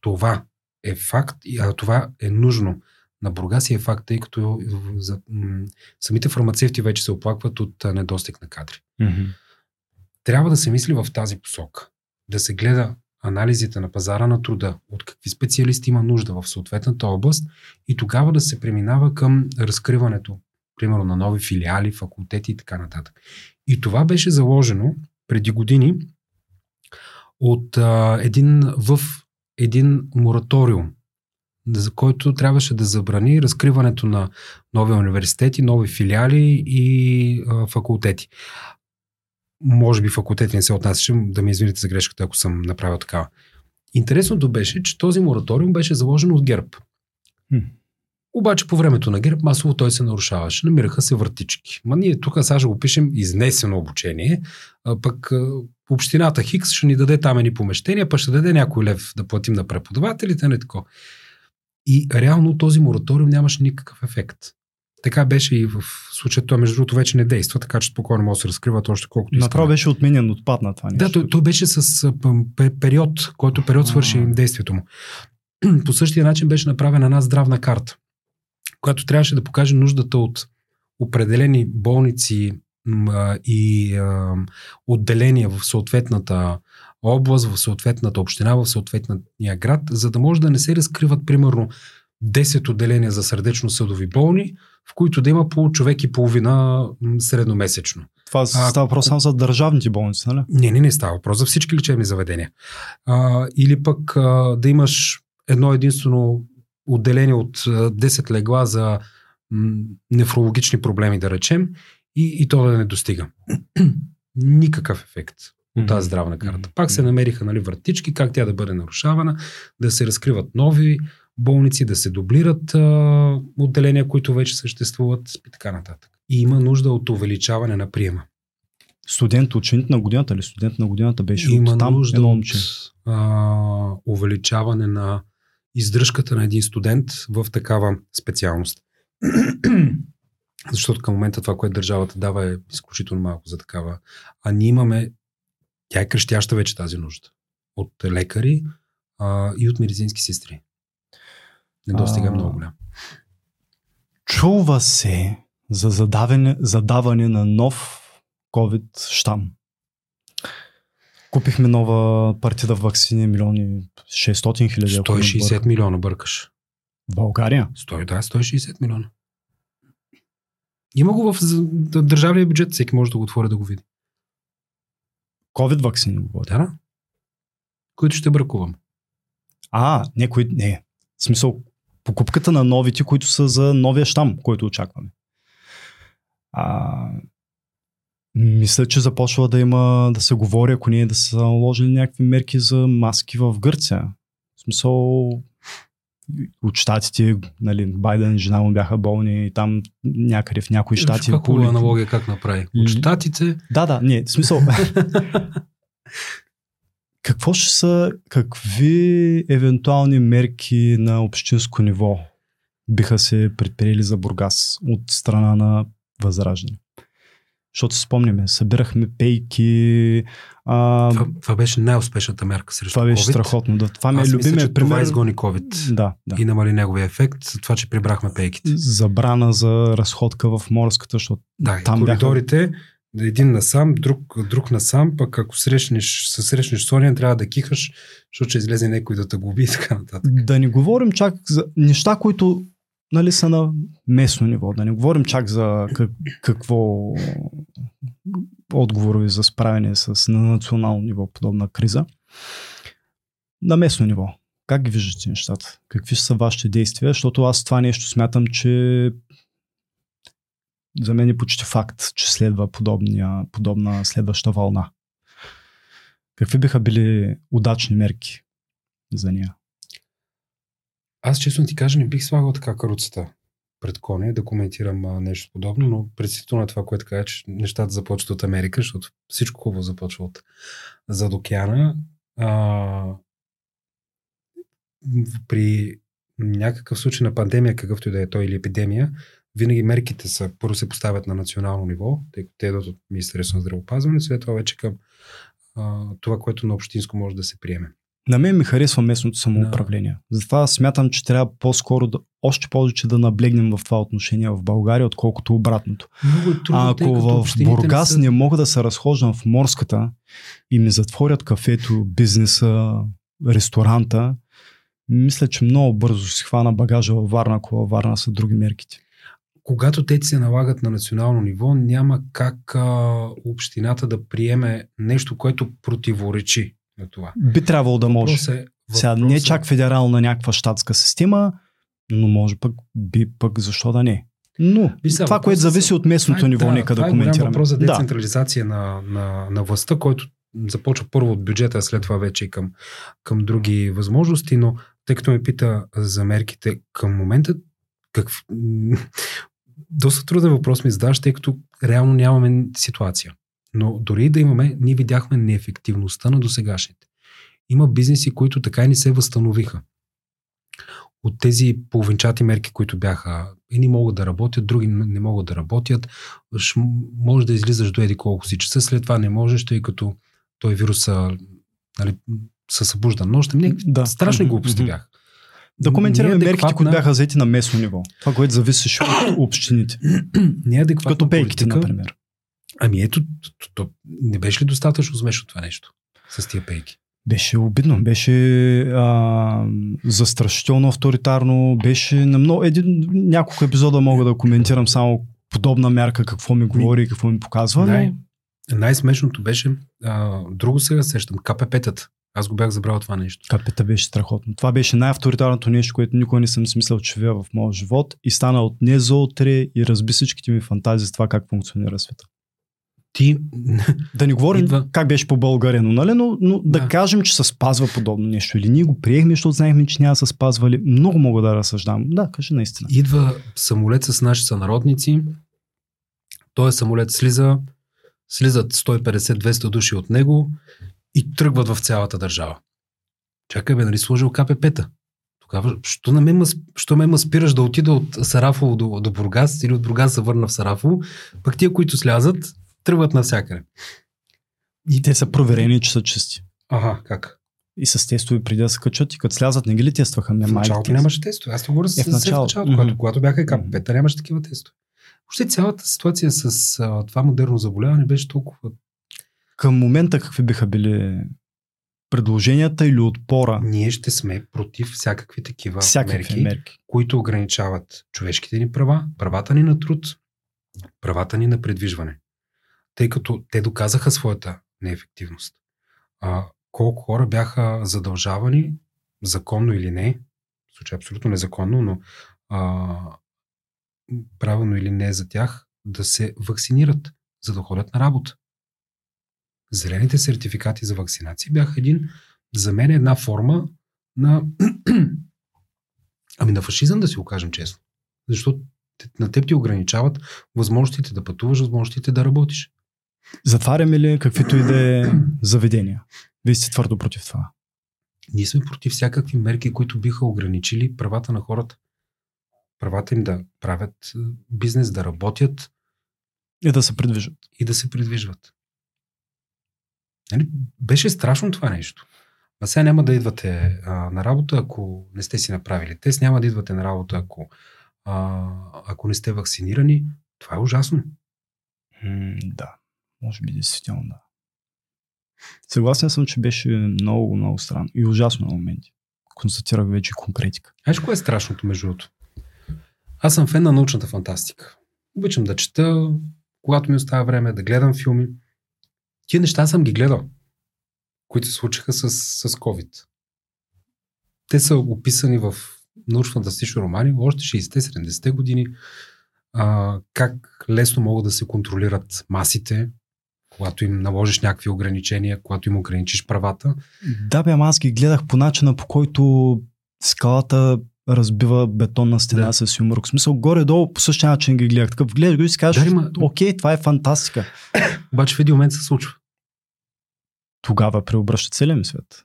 Speaker 1: Това е факт, а това е нужно на Бургас е факт, тъй като за, м- самите фармацевти вече се оплакват от а, недостиг на кадри.
Speaker 2: Мгм.
Speaker 1: Трябва да се мисли в тази посока. Да се гледа анализите на пазара на труда, от какви специалисти има нужда в съответната област и тогава да се преминава към разкриването, примерно на нови филиали, факултети и така нататък. И това беше заложено преди години от а, един, в един мораториум, за който трябваше да забрани разкриването на нови университети, нови филиали и а, факултети. Може би факултети не се отнасяше, да ме извините за грешката, ако съм направил такава. Интересното беше, че този мораториум беше заложен от ГЕРБ. Обаче по времето на ГЕРБ масово той се нарушаваше. Намираха се въртички. Ма ние тук сега ще го пишем изнесено обучение, а пък общината Хикс ще ни даде там едни помещения, пък ще даде някой лев да платим на преподавателите, не тако. И реално този мораториум нямаше никакъв ефект. Така беше и в случая. Той, между другото, вече не действа, така че спокойно може да се разкриват още колкото
Speaker 2: Направо
Speaker 1: искаме.
Speaker 2: беше отменен, отпадна това нещо.
Speaker 1: Да, той, той беше с период, който период свърши действието му. По същия начин беше направена една здравна карта, която трябваше да покаже нуждата от определени болници а, и а, отделения в съответната област, в съответната община, в съответния град, за да може да не се разкриват примерно 10 отделения за сърдечно-съдови болни, в които да има по човек и половина средномесечно.
Speaker 2: Това
Speaker 1: А,
Speaker 2: става въпрос само за държавните болници, нали?
Speaker 1: Не, не, не става въпрос за всички лечебни заведения. А, или пък а, да имаш едно единствено отделение от а, 10 легла за нефрологични проблеми, да речем, и, и то да не достига. Никакъв ефект от тази здравна карта. Пак се намериха нали, вратички, как тя да бъде нарушавана, да се разкриват нови болници, да се дублират а, отделения, които вече съществуват и така нататък. И има нужда от увеличаване на приема.
Speaker 2: Студент, ученик на годината или студент на годината беше
Speaker 1: Има
Speaker 2: от там
Speaker 1: нужда
Speaker 2: едно
Speaker 1: от
Speaker 2: момче.
Speaker 1: а, увеличаване на издръжката на един студент в такава специалност. Защото към момента това, което държавата дава е изключително малко за такава. А ние имаме, тя е крещяща вече тази нужда. От лекари а, и от медицински сестри. Недостига е много голям.
Speaker 2: Чува се за задаване, задаване на нов COVID штам. Купихме нова партида в вакцини, милиони, 600 хиляди.
Speaker 1: 160 милиона бъркаш.
Speaker 2: В България?
Speaker 1: 100, да, 160 милиона. Има го в държавния бюджет, всеки може да го отвори да го види.
Speaker 2: COVID вакцини го
Speaker 1: Да, които ще бракувам.
Speaker 2: А, не, кои, не. В смисъл, покупката на новите, които са за новия щам, който очакваме. А, мисля, че започва да има, да се говори, ако ние да са наложили някакви мерки за маски в Гърция. В смисъл, от щатите, нали, Байден жена му бяха болни и там някъде в някои щати.
Speaker 1: Каква хубава аналогия как направи? От щатите...
Speaker 2: Да, да, не, в смисъл... Какво ще са, какви евентуални мерки на общинско ниво биха се предприели за Бургас от страна на Възраждане? Защото си спомняме, събирахме пейки.
Speaker 1: А... Това, това беше най-успешната мерка срещу
Speaker 2: Това беше COVID. страхотно. Да. Това ми е любимия пример. Това
Speaker 1: изгони COVID
Speaker 2: да, да.
Speaker 1: и намали неговия ефект, за това, че прибрахме пейките.
Speaker 2: Забрана за разходка в морската, защото
Speaker 1: да, там коридорите, бяха... един насам, друг, друг насам, пък ако срещнеш, се срещнеш Соня, трябва да кихаш, защото ще излезе някой да те губи и така нататък.
Speaker 2: Да не говорим чак за неща, които нали, са на местно ниво. Да не говорим чак за как, какво отговори за справяне с на национално ниво подобна криза. На местно ниво. Как ги виждате нещата? Какви са вашите действия? Защото аз това нещо смятам, че за мен е почти факт, че следва подобния, подобна следваща вълна. Какви биха били удачни мерки за нея?
Speaker 1: Аз честно ти кажа, не бих слагал така каруцата пред коня да коментирам а, нещо подобно, но предсетително на това, което кажа, че нещата започват от Америка, защото всичко хубаво започва от зад океана. А, при някакъв случай на пандемия, какъвто и да е той или епидемия, винаги мерките са, първо се поставят на национално ниво, тъй като те идват от Министерството на здравеопазване, след това вече към а, това, което на общинско може да се приеме.
Speaker 2: На мен ми харесва местното самоуправление. Да. Затова смятам, че трябва по-скоро да, още повече да наблегнем в това отношение в България, отколкото обратното.
Speaker 1: Много е трудно,
Speaker 2: а ако в Бургас не, са... не мога да се разхождам в морската и ми затворят кафето, бизнеса, ресторанта, мисля, че много бързо си хвана багажа във Варна, ако във Варна са други мерките.
Speaker 1: Когато те се налагат на национално ниво, няма как а, общината да приеме нещо, което противоречи на това.
Speaker 2: Би трябвало да може. Въпрос е, въпрос Сега не е чак федерална някаква щатска система, но може пък, би пък защо да не. Но Вися, това, което зависи от местното това, е- ниво, да, нека да коментираме. Това е
Speaker 1: въпрос за децентрализация да. на, на, на властта, който започва първо от бюджета, а след това вече и към, към други възможности, но тъй като ме пита за мерките към момента, как... доста труден въпрос ми задаш, тъй като реално нямаме ситуация. Но дори да имаме, ние видяхме неефективността на досегашните. Има бизнеси, които така и не се възстановиха. От тези половинчати мерки, които бяха, едни могат да работят, други не могат да работят. Може да излизаш до еди колко си часа, след това не можеш, тъй като той вирус нали, се събужда нощем. Да. Страшни глупости mm-hmm. бяха.
Speaker 2: Да коментираме неадекватна... мерките, които бяха взети на местно ниво. Това, което зависеше от общините.
Speaker 1: Неадекватна
Speaker 2: Като пейките, политика, например.
Speaker 1: Ами ето, то, то, не беше ли достатъчно смешно това нещо с тия пейки?
Speaker 2: Беше обидно, беше а, застрашително авторитарно, беше на много, един, няколко епизода мога да коментирам само подобна мярка, какво ми говори и какво ми показва. Най-
Speaker 1: но... Най-смешното беше, а, друго сега сещам, КПП-тата. Аз го бях забрал това нещо.
Speaker 2: КПТ беше страхотно. Това беше най-авторитарното нещо, което никога не съм смислял, че вия в моя живот и стана от не за утре и разби всичките ми фантазии за това как функционира света
Speaker 1: ти...
Speaker 2: Да не говорим идва... как беше по България, но, нали? но, но да. да кажем, че се спазва подобно нещо. Или ние го приехме, защото знаехме, че няма да се спазвали. Много мога да разсъждавам. Да, кажи наистина.
Speaker 1: Идва самолет с наши сънародници. Той самолет слиза, слизат 150-200 души от него и тръгват в цялата държава. Чакай бе, нали сложил КПП-та? Тогава, що, на мен, що ме спираш да отида от Сарафово до, до Бургас или от Бургас се върна в Сарафово, пък тия, които слязат, тръгват навсякъде.
Speaker 2: И те са проверени, че са чисти.
Speaker 1: Ага, как?
Speaker 2: И с тестове преди да се качат и като слязат, не ги ли тестваха?
Speaker 1: В началото нямаше тестове. Аз говоря с,
Speaker 2: Е, в начало.
Speaker 1: началото,
Speaker 2: Мгм.
Speaker 1: когато, когато бяха и КПП-та, нямаше такива тестове. Въобще цялата ситуация с а, това модерно заболяване беше толкова
Speaker 2: Към момента какви биха били предложенията или отпора?
Speaker 1: ние ще сме против всякакви такива
Speaker 2: Всякакви
Speaker 1: мерки.
Speaker 2: мерки.
Speaker 1: които ограничават човешките ни права, правата ни на труд, правата ни на предвижване. Тъй като те доказаха своята неефективност. А, колко хора бяха задължавани, законно или не, в случай абсолютно незаконно, но а, правилно или не за тях, да се вакцинират, за да ходят на работа. Зелените сертификати за вакцинация бяха един, за мен една форма на ами на фашизъм, да си го кажем честно. Защото на теб ти ограничават възможностите да пътуваш, възможностите да работиш.
Speaker 2: Затваряме ли каквито и да е заведения? Вие сте твърдо против това.
Speaker 1: Ние сме против всякакви мерки, които биха ограничили правата на хората. Правата им да правят е, бизнес, да работят
Speaker 2: И да се придвижат.
Speaker 1: и да се придвижват. Нали? Беше страшно това нещо. А сега няма да идвате а, на работа, ако не сте си направили тест, няма да идвате на работа, ако, а, ако не сте вакцинирани. Това е ужасно.
Speaker 2: М, да, може би действително да. Съгласен съм, че беше много, много странно и ужасно на моменти. Констатирах вече конкретика.
Speaker 1: Знаеш, кое е страшното, между другото? Аз съм фен на научната фантастика. Обичам да чета, когато ми остава време, да гледам филми. Тия неща съм ги гледал, които се случиха с, с COVID. Те са описани в научно-фантастични романи още 60-70-те години. А, как лесно могат да се контролират масите, когато им наложиш някакви ограничения, когато им ограничиш правата.
Speaker 2: Да, бе, аз ги гледах по начина, по който скалата разбива бетонна стена
Speaker 1: Да.
Speaker 2: с юмор. В смисъл, горе-долу по същия начин ги гледах. Такъв гледаш го и си кажеш,
Speaker 1: Да, ма-
Speaker 2: окей, това е фантастика.
Speaker 1: Обаче в един момент се случва.
Speaker 2: Тогава преобръща целия ми свет.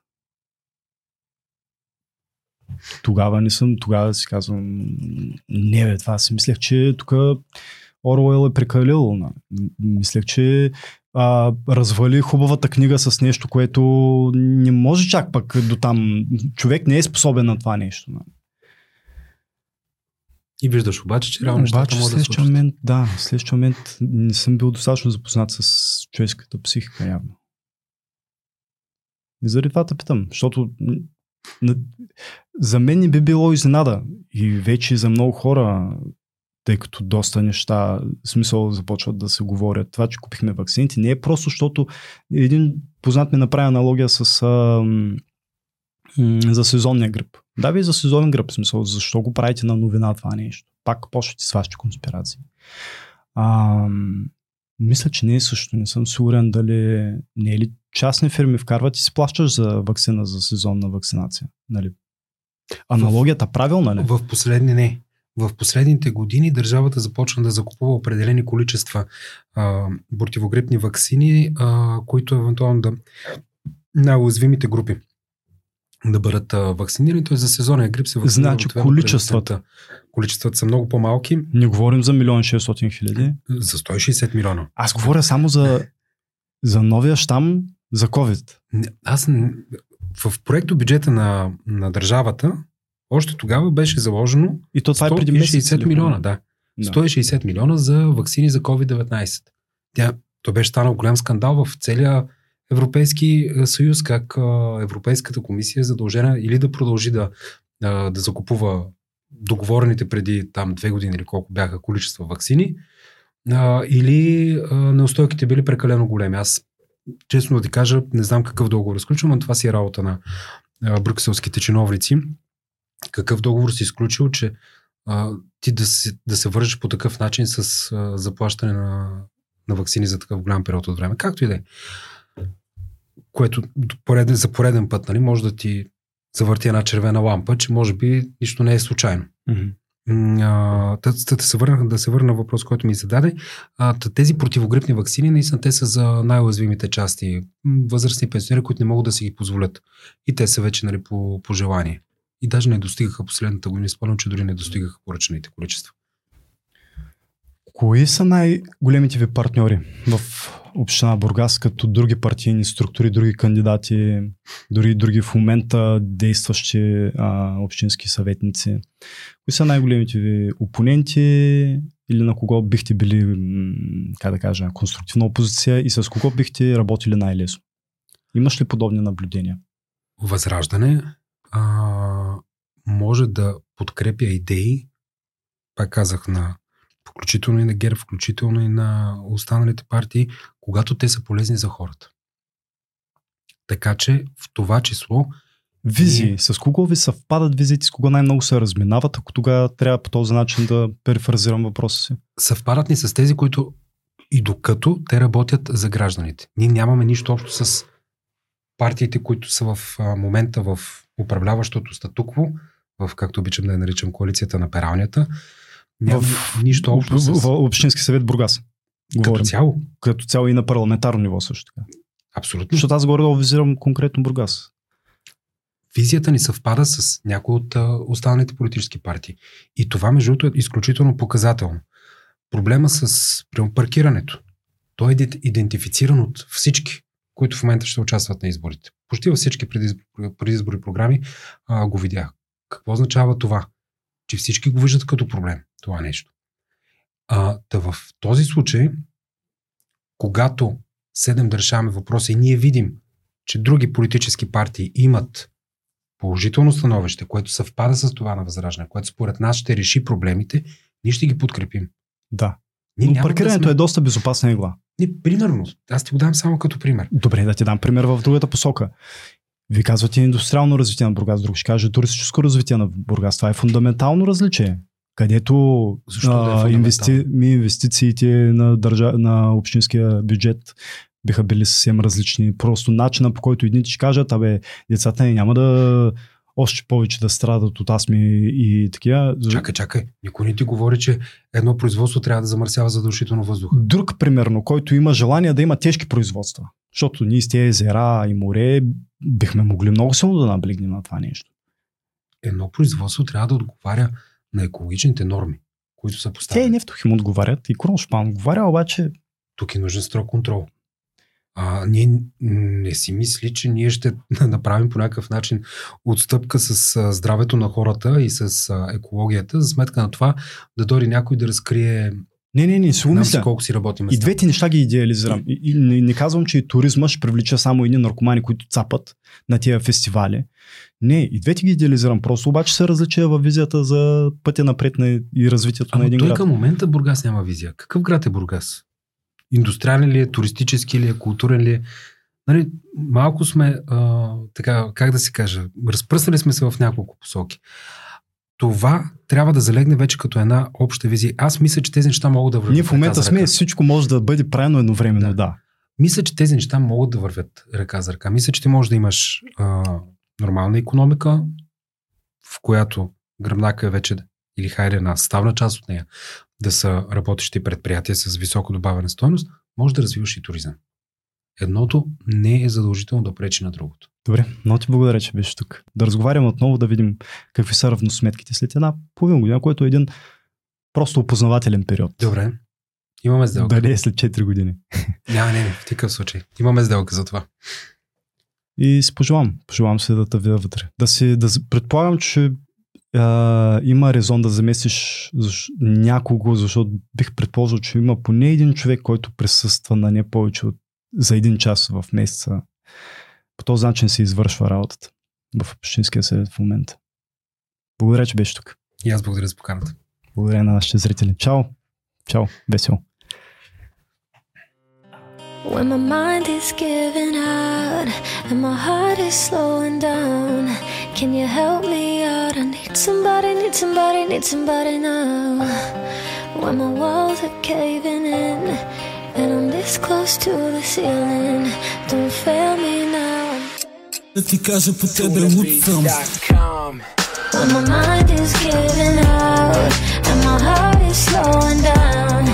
Speaker 2: Тогава не съм, тогава си казвам, не бе, това си мислех, че тук Оруел е прекалил. на- м- Мислех, че а, развали хубавата книга с нещо, което не може чак пък до там. Човек не е способен на това нещо. на.
Speaker 1: И виждаш обаче, че реално
Speaker 2: Обаче
Speaker 1: могат да се
Speaker 2: момент, да, в следващия момент не съм бил достатъчно запознат с човешката психика явно. И заради това те питам, защото за мен не би било изненада и вече за много хора, тъй като доста неща, смисъл започват да се говорят. Това, че купихме вакцините, не е просто, защото един познат ми направи аналогия с а, за сезонния грип. Да, ви за сезонен гръб, смисъл, защо го правите на новина това нещо? Пак почвате с вашите конспирации. А, мисля, че не е също. Не съм сигурен дали не е ли частни фирми вкарват и си плащаш за вакцина за сезонна вакцинация. Нали? Аналогията правилна ли?
Speaker 1: В последни не. В последните години държавата започна да закупува определени количества а, противогрипни вакцини, а, които евентуално да най-уязвимите групи да бъдат а, вакцинирани. Т.е. за сезонния грип се вакцинира.
Speaker 2: Значи количествата.
Speaker 1: 50%. Количествата са много по-малки.
Speaker 2: Не говорим за милион 600 хиляди.
Speaker 1: За 160 милиона.
Speaker 2: Аз говоря само за, за новия щам за COVID.
Speaker 1: Аз в проекто бюджета на, на държавата още тогава беше заложено
Speaker 2: И то това е преди месец.
Speaker 1: 160
Speaker 2: или
Speaker 1: милиона, да.
Speaker 2: Да.
Speaker 1: 160 милиона за вакцини за COVID-19. Тя, то беше станал голям скандал в целия Европейски е, съюз, как а, Европейската комисия е задължена или да продължи да, а, да закупува договорените преди там две години или колко бяха количества вакцини, а, или а, неустойките били прекалено големи. Аз, честно да ти кажа, не знам какъв договор е сключил, но това си е работа на а, брюкселските чиновници. Какъв договор си изключил, че а, ти да се, да се вържеш по такъв начин с а, заплащане на, на вакцини за такъв голям период от време. Както и да е. Което пореден, за пореден път нали, може да ти завърти една червена лампа, че може би нищо не е случайно. М, а, да, се върна, да се върна на въпрос, който ми зададе. А, тези противогрипни вакцини наистина те са за най-уязвимите части. Възрастни пенсионери, които не могат да си ги позволят. И те са вече нали, по, по желание. И даже не достигаха последната година. Спомням, че дори не достигаха поръчаните количества.
Speaker 2: Кои са най-големите ви партньори в община Бургас, като други партийни структури, други кандидати, дори други в момента действащи а, общински съветници? Кои са най-големите ви опоненти или на кого бихте били, как да кажа, конструктивна опозиция и с кого бихте работили най-лесно? Имаш ли подобни наблюдения?
Speaker 1: Възраждане може да подкрепя идеи, пак казах на включително и на ГЕРБ, включително и на останалите партии, когато те са полезни за хората. Така че в това число.
Speaker 2: Визии. И... С кого ви съвпадат визиите, с кого най-много се разминават, ако тогава трябва по този начин да перифразирам въпроса си?
Speaker 1: Съвпадат ни с тези, които и докато те работят за гражданите. Ние нямаме нищо общо с партиите, които са в момента в управляващото статукво, в, както обичам да я наричам, коалицията на пералнята. Няма в, нищо общо
Speaker 2: с... в, в Общински съвет Бургас.
Speaker 1: Говорим. Като цяло?
Speaker 2: Като цяло и на парламентарно ниво също така.
Speaker 1: Абсолютно.
Speaker 2: Защото аз горе визирам конкретно Бургас.
Speaker 1: Визията ни съвпада с някои от а, останалите политически партии. И това, между другото, е изключително показателно. Проблема с паркирането. Той е идентифициран от всички, които в момента ще участват на изборите. Почти във всички предизбори програми а, го видях. Какво означава това? Че всички го виждат като проблем, това нещо. А, да в този случай, когато седем да решаваме въпроса и ние видим, че други политически партии имат положително становище, което съвпада с това на Възраждане, което според нас ще реши проблемите, ние ще ги подкрепим.
Speaker 2: Да. Ние Но паркирането да сме... е доста безопасна игла.
Speaker 1: Не, примерно. Аз ти го дам само като пример.
Speaker 2: Добре, да ти дам пример в другата посока. Вие казвате индустриално развитие на Бургас, друг ще каже туристическо развитие на Бургас. Това е фундаментално различие, където
Speaker 1: Защо а, да е инвести...
Speaker 2: инвестициите на, държа... на общинския бюджет биха били съвсем различни. Просто начина по който едните ще кажат, абе, децата ни няма да още повече да страдат от астми и такива.
Speaker 1: Чакай, чакай. Никой не ти говори, че едно производство трябва да замърсява задължително въздуха.
Speaker 2: Друг, примерно, който има желание да има тежки производства. Защото ние с тези езера и море бихме могли много силно да наблегнем на това нещо.
Speaker 1: Едно производство трябва да отговаря на екологичните норми, които са поставени.
Speaker 2: Те и Нефтохим отговарят, и Кроншпан отговаря, обаче...
Speaker 1: Тук е нужен строг контрол. А, ние не си мисли, че ние ще направим по някакъв начин отстъпка с а, здравето на хората и с а, екологията, за сметка на това да дори някой да разкрие
Speaker 2: не, не, не, си го мисля.
Speaker 1: колко си работим.
Speaker 2: И двете неща ги идеализирам. И, и не, не казвам, че туризма ще привлича само едни наркомани, които цапат на тия фестивали. Не, и двете ги идеализирам. Просто обаче се различия във визията за пътя напред на и развитието
Speaker 1: Ама
Speaker 2: на един
Speaker 1: той
Speaker 2: град.
Speaker 1: към момента Бургас няма визия. Какъв град е Бургас? Индустриален ли е, туристически ли е, културен ли е? Нали, малко сме, а, така, как да се кажа, разпръснали сме се в няколко посоки това трябва да залегне вече като една обща визия. Аз мисля, че тези неща могат да вървят.
Speaker 2: Ние в момента сме, всичко може да бъде правено едновременно, да. да.
Speaker 1: Мисля, че тези неща могат да вървят ръка за ръка. Мисля, че ти можеш да имаш а, нормална економика, в която гръбнака е вече, или хайде една ставна част от нея, да са работещи предприятия с високо добавена стоеност, може да развиваш и туризъм. Едното не е задължително да пречи на другото.
Speaker 2: Добре, много ти благодаря, че беше тук. Да разговаряме отново, да видим какви са равносметките след една половина година, което е един просто опознавателен период.
Speaker 1: Добре. Имаме сделка.
Speaker 2: Да не е след 4 години.
Speaker 1: Няма, не, не, в такъв случай. Имаме сделка за това.
Speaker 2: И си пожелавам, пожелавам се да те видя вътре. Да си, да предполагам, че а, има резон да замесиш защ, някого, защото бих предположил, че има поне един човек, който присъства на не повече от за един час в месеца. По този начин се извършва работата в Общинския съвет в момента. Благодаря, че беше тук.
Speaker 1: И аз благодаря за поканата.
Speaker 2: Благодаря на нашите зрители. Чао! Чао! Весело! When my mind is giving out and my heart is slowing down, can you help me out? I need somebody, need somebody, need somebody now. When my walls are caving in and I'm this close to the ceiling, don't fail me now. Да ти кажа по тебе лутам When my mind is giving out And my heart is slowing down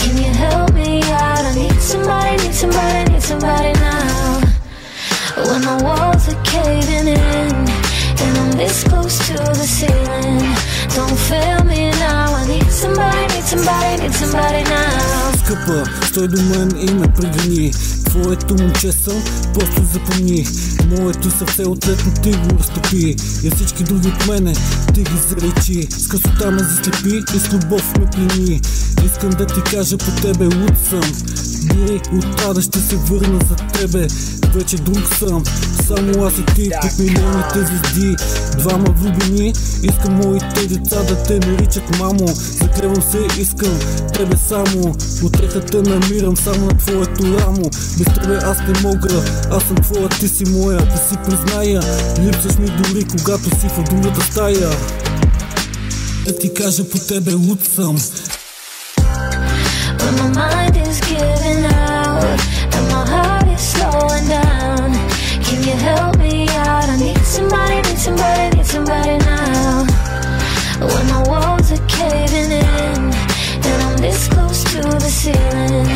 Speaker 2: Can you help me out? I need somebody, need somebody, need somebody now When my walls are caving in
Speaker 3: Скъпа, стой до мен и ме прегни Твоето момче съм, просто запомни. Моето сърце от летно ти го разтопи. И всички други от мене ти ги заречи С красота ме заслепи и с любов ме плени. Искам да ти кажа по тебе луд съм. Дори от ада ще се върна за тебе. Вече друг съм Само аз и ти. Под милионите звезди Двама влюбени Искам моите деца да те наричат мамо. Заклевам се, искам тебе само. Отрехата намирам само на твоето рамо. Без тебе аз не мога Аз съм твоя, ти си моя. Да си призная Липсваш ми дори когато си в другата стая. Да ти кажа по тебе луд съм
Speaker 4: my mind is giving out and my heart is slowing down, can you help me out? I need somebody, need somebody, need somebody now. When my walls are caving in and I'm this close to the ceiling,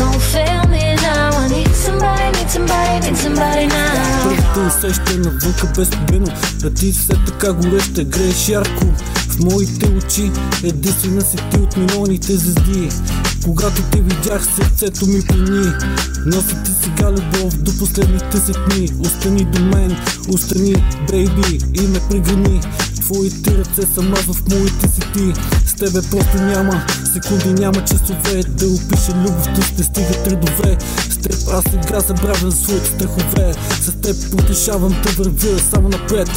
Speaker 4: don't fail me now. I need somebody, need somebody, need somebody now.
Speaker 3: Първото усещане навънка безпобедно А ти все така гореще грееш ярко В моите очи единствена си ти от милионите звезди Когато ти видях сърцето ми плени Носи ти сега любов до последните си дни. Остани до мен, остани бейби и ме пригани Твоите ръце са аз в моите си ти. С тебе просто няма секунди, няма часове. Да опиша любовта, ще стигат редове С теб аз сега забравям за своите страхове. С теб потешавам да вървя само напред.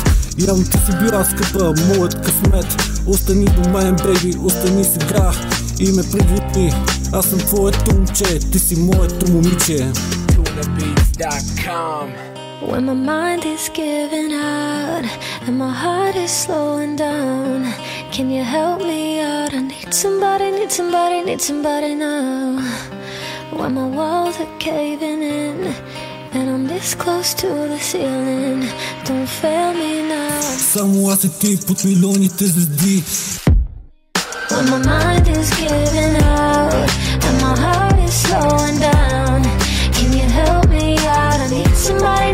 Speaker 3: Явно ти си била скъпа, моят късмет. Остани до мен, бейби, остани сега И ме приготни Аз съм твоето момче, ти си моето момиче
Speaker 5: tunabeats.com.
Speaker 4: When my mind is giving out and my heart is slowing down, can you help me out? I need somebody, need somebody, need somebody now. When my walls are caving in and I'm this close to the ceiling, don't fail me now.
Speaker 3: Само аз и ти под милионите звезди
Speaker 4: When my mind is giving out and my heart is slowing down, can you help me out? I need somebody,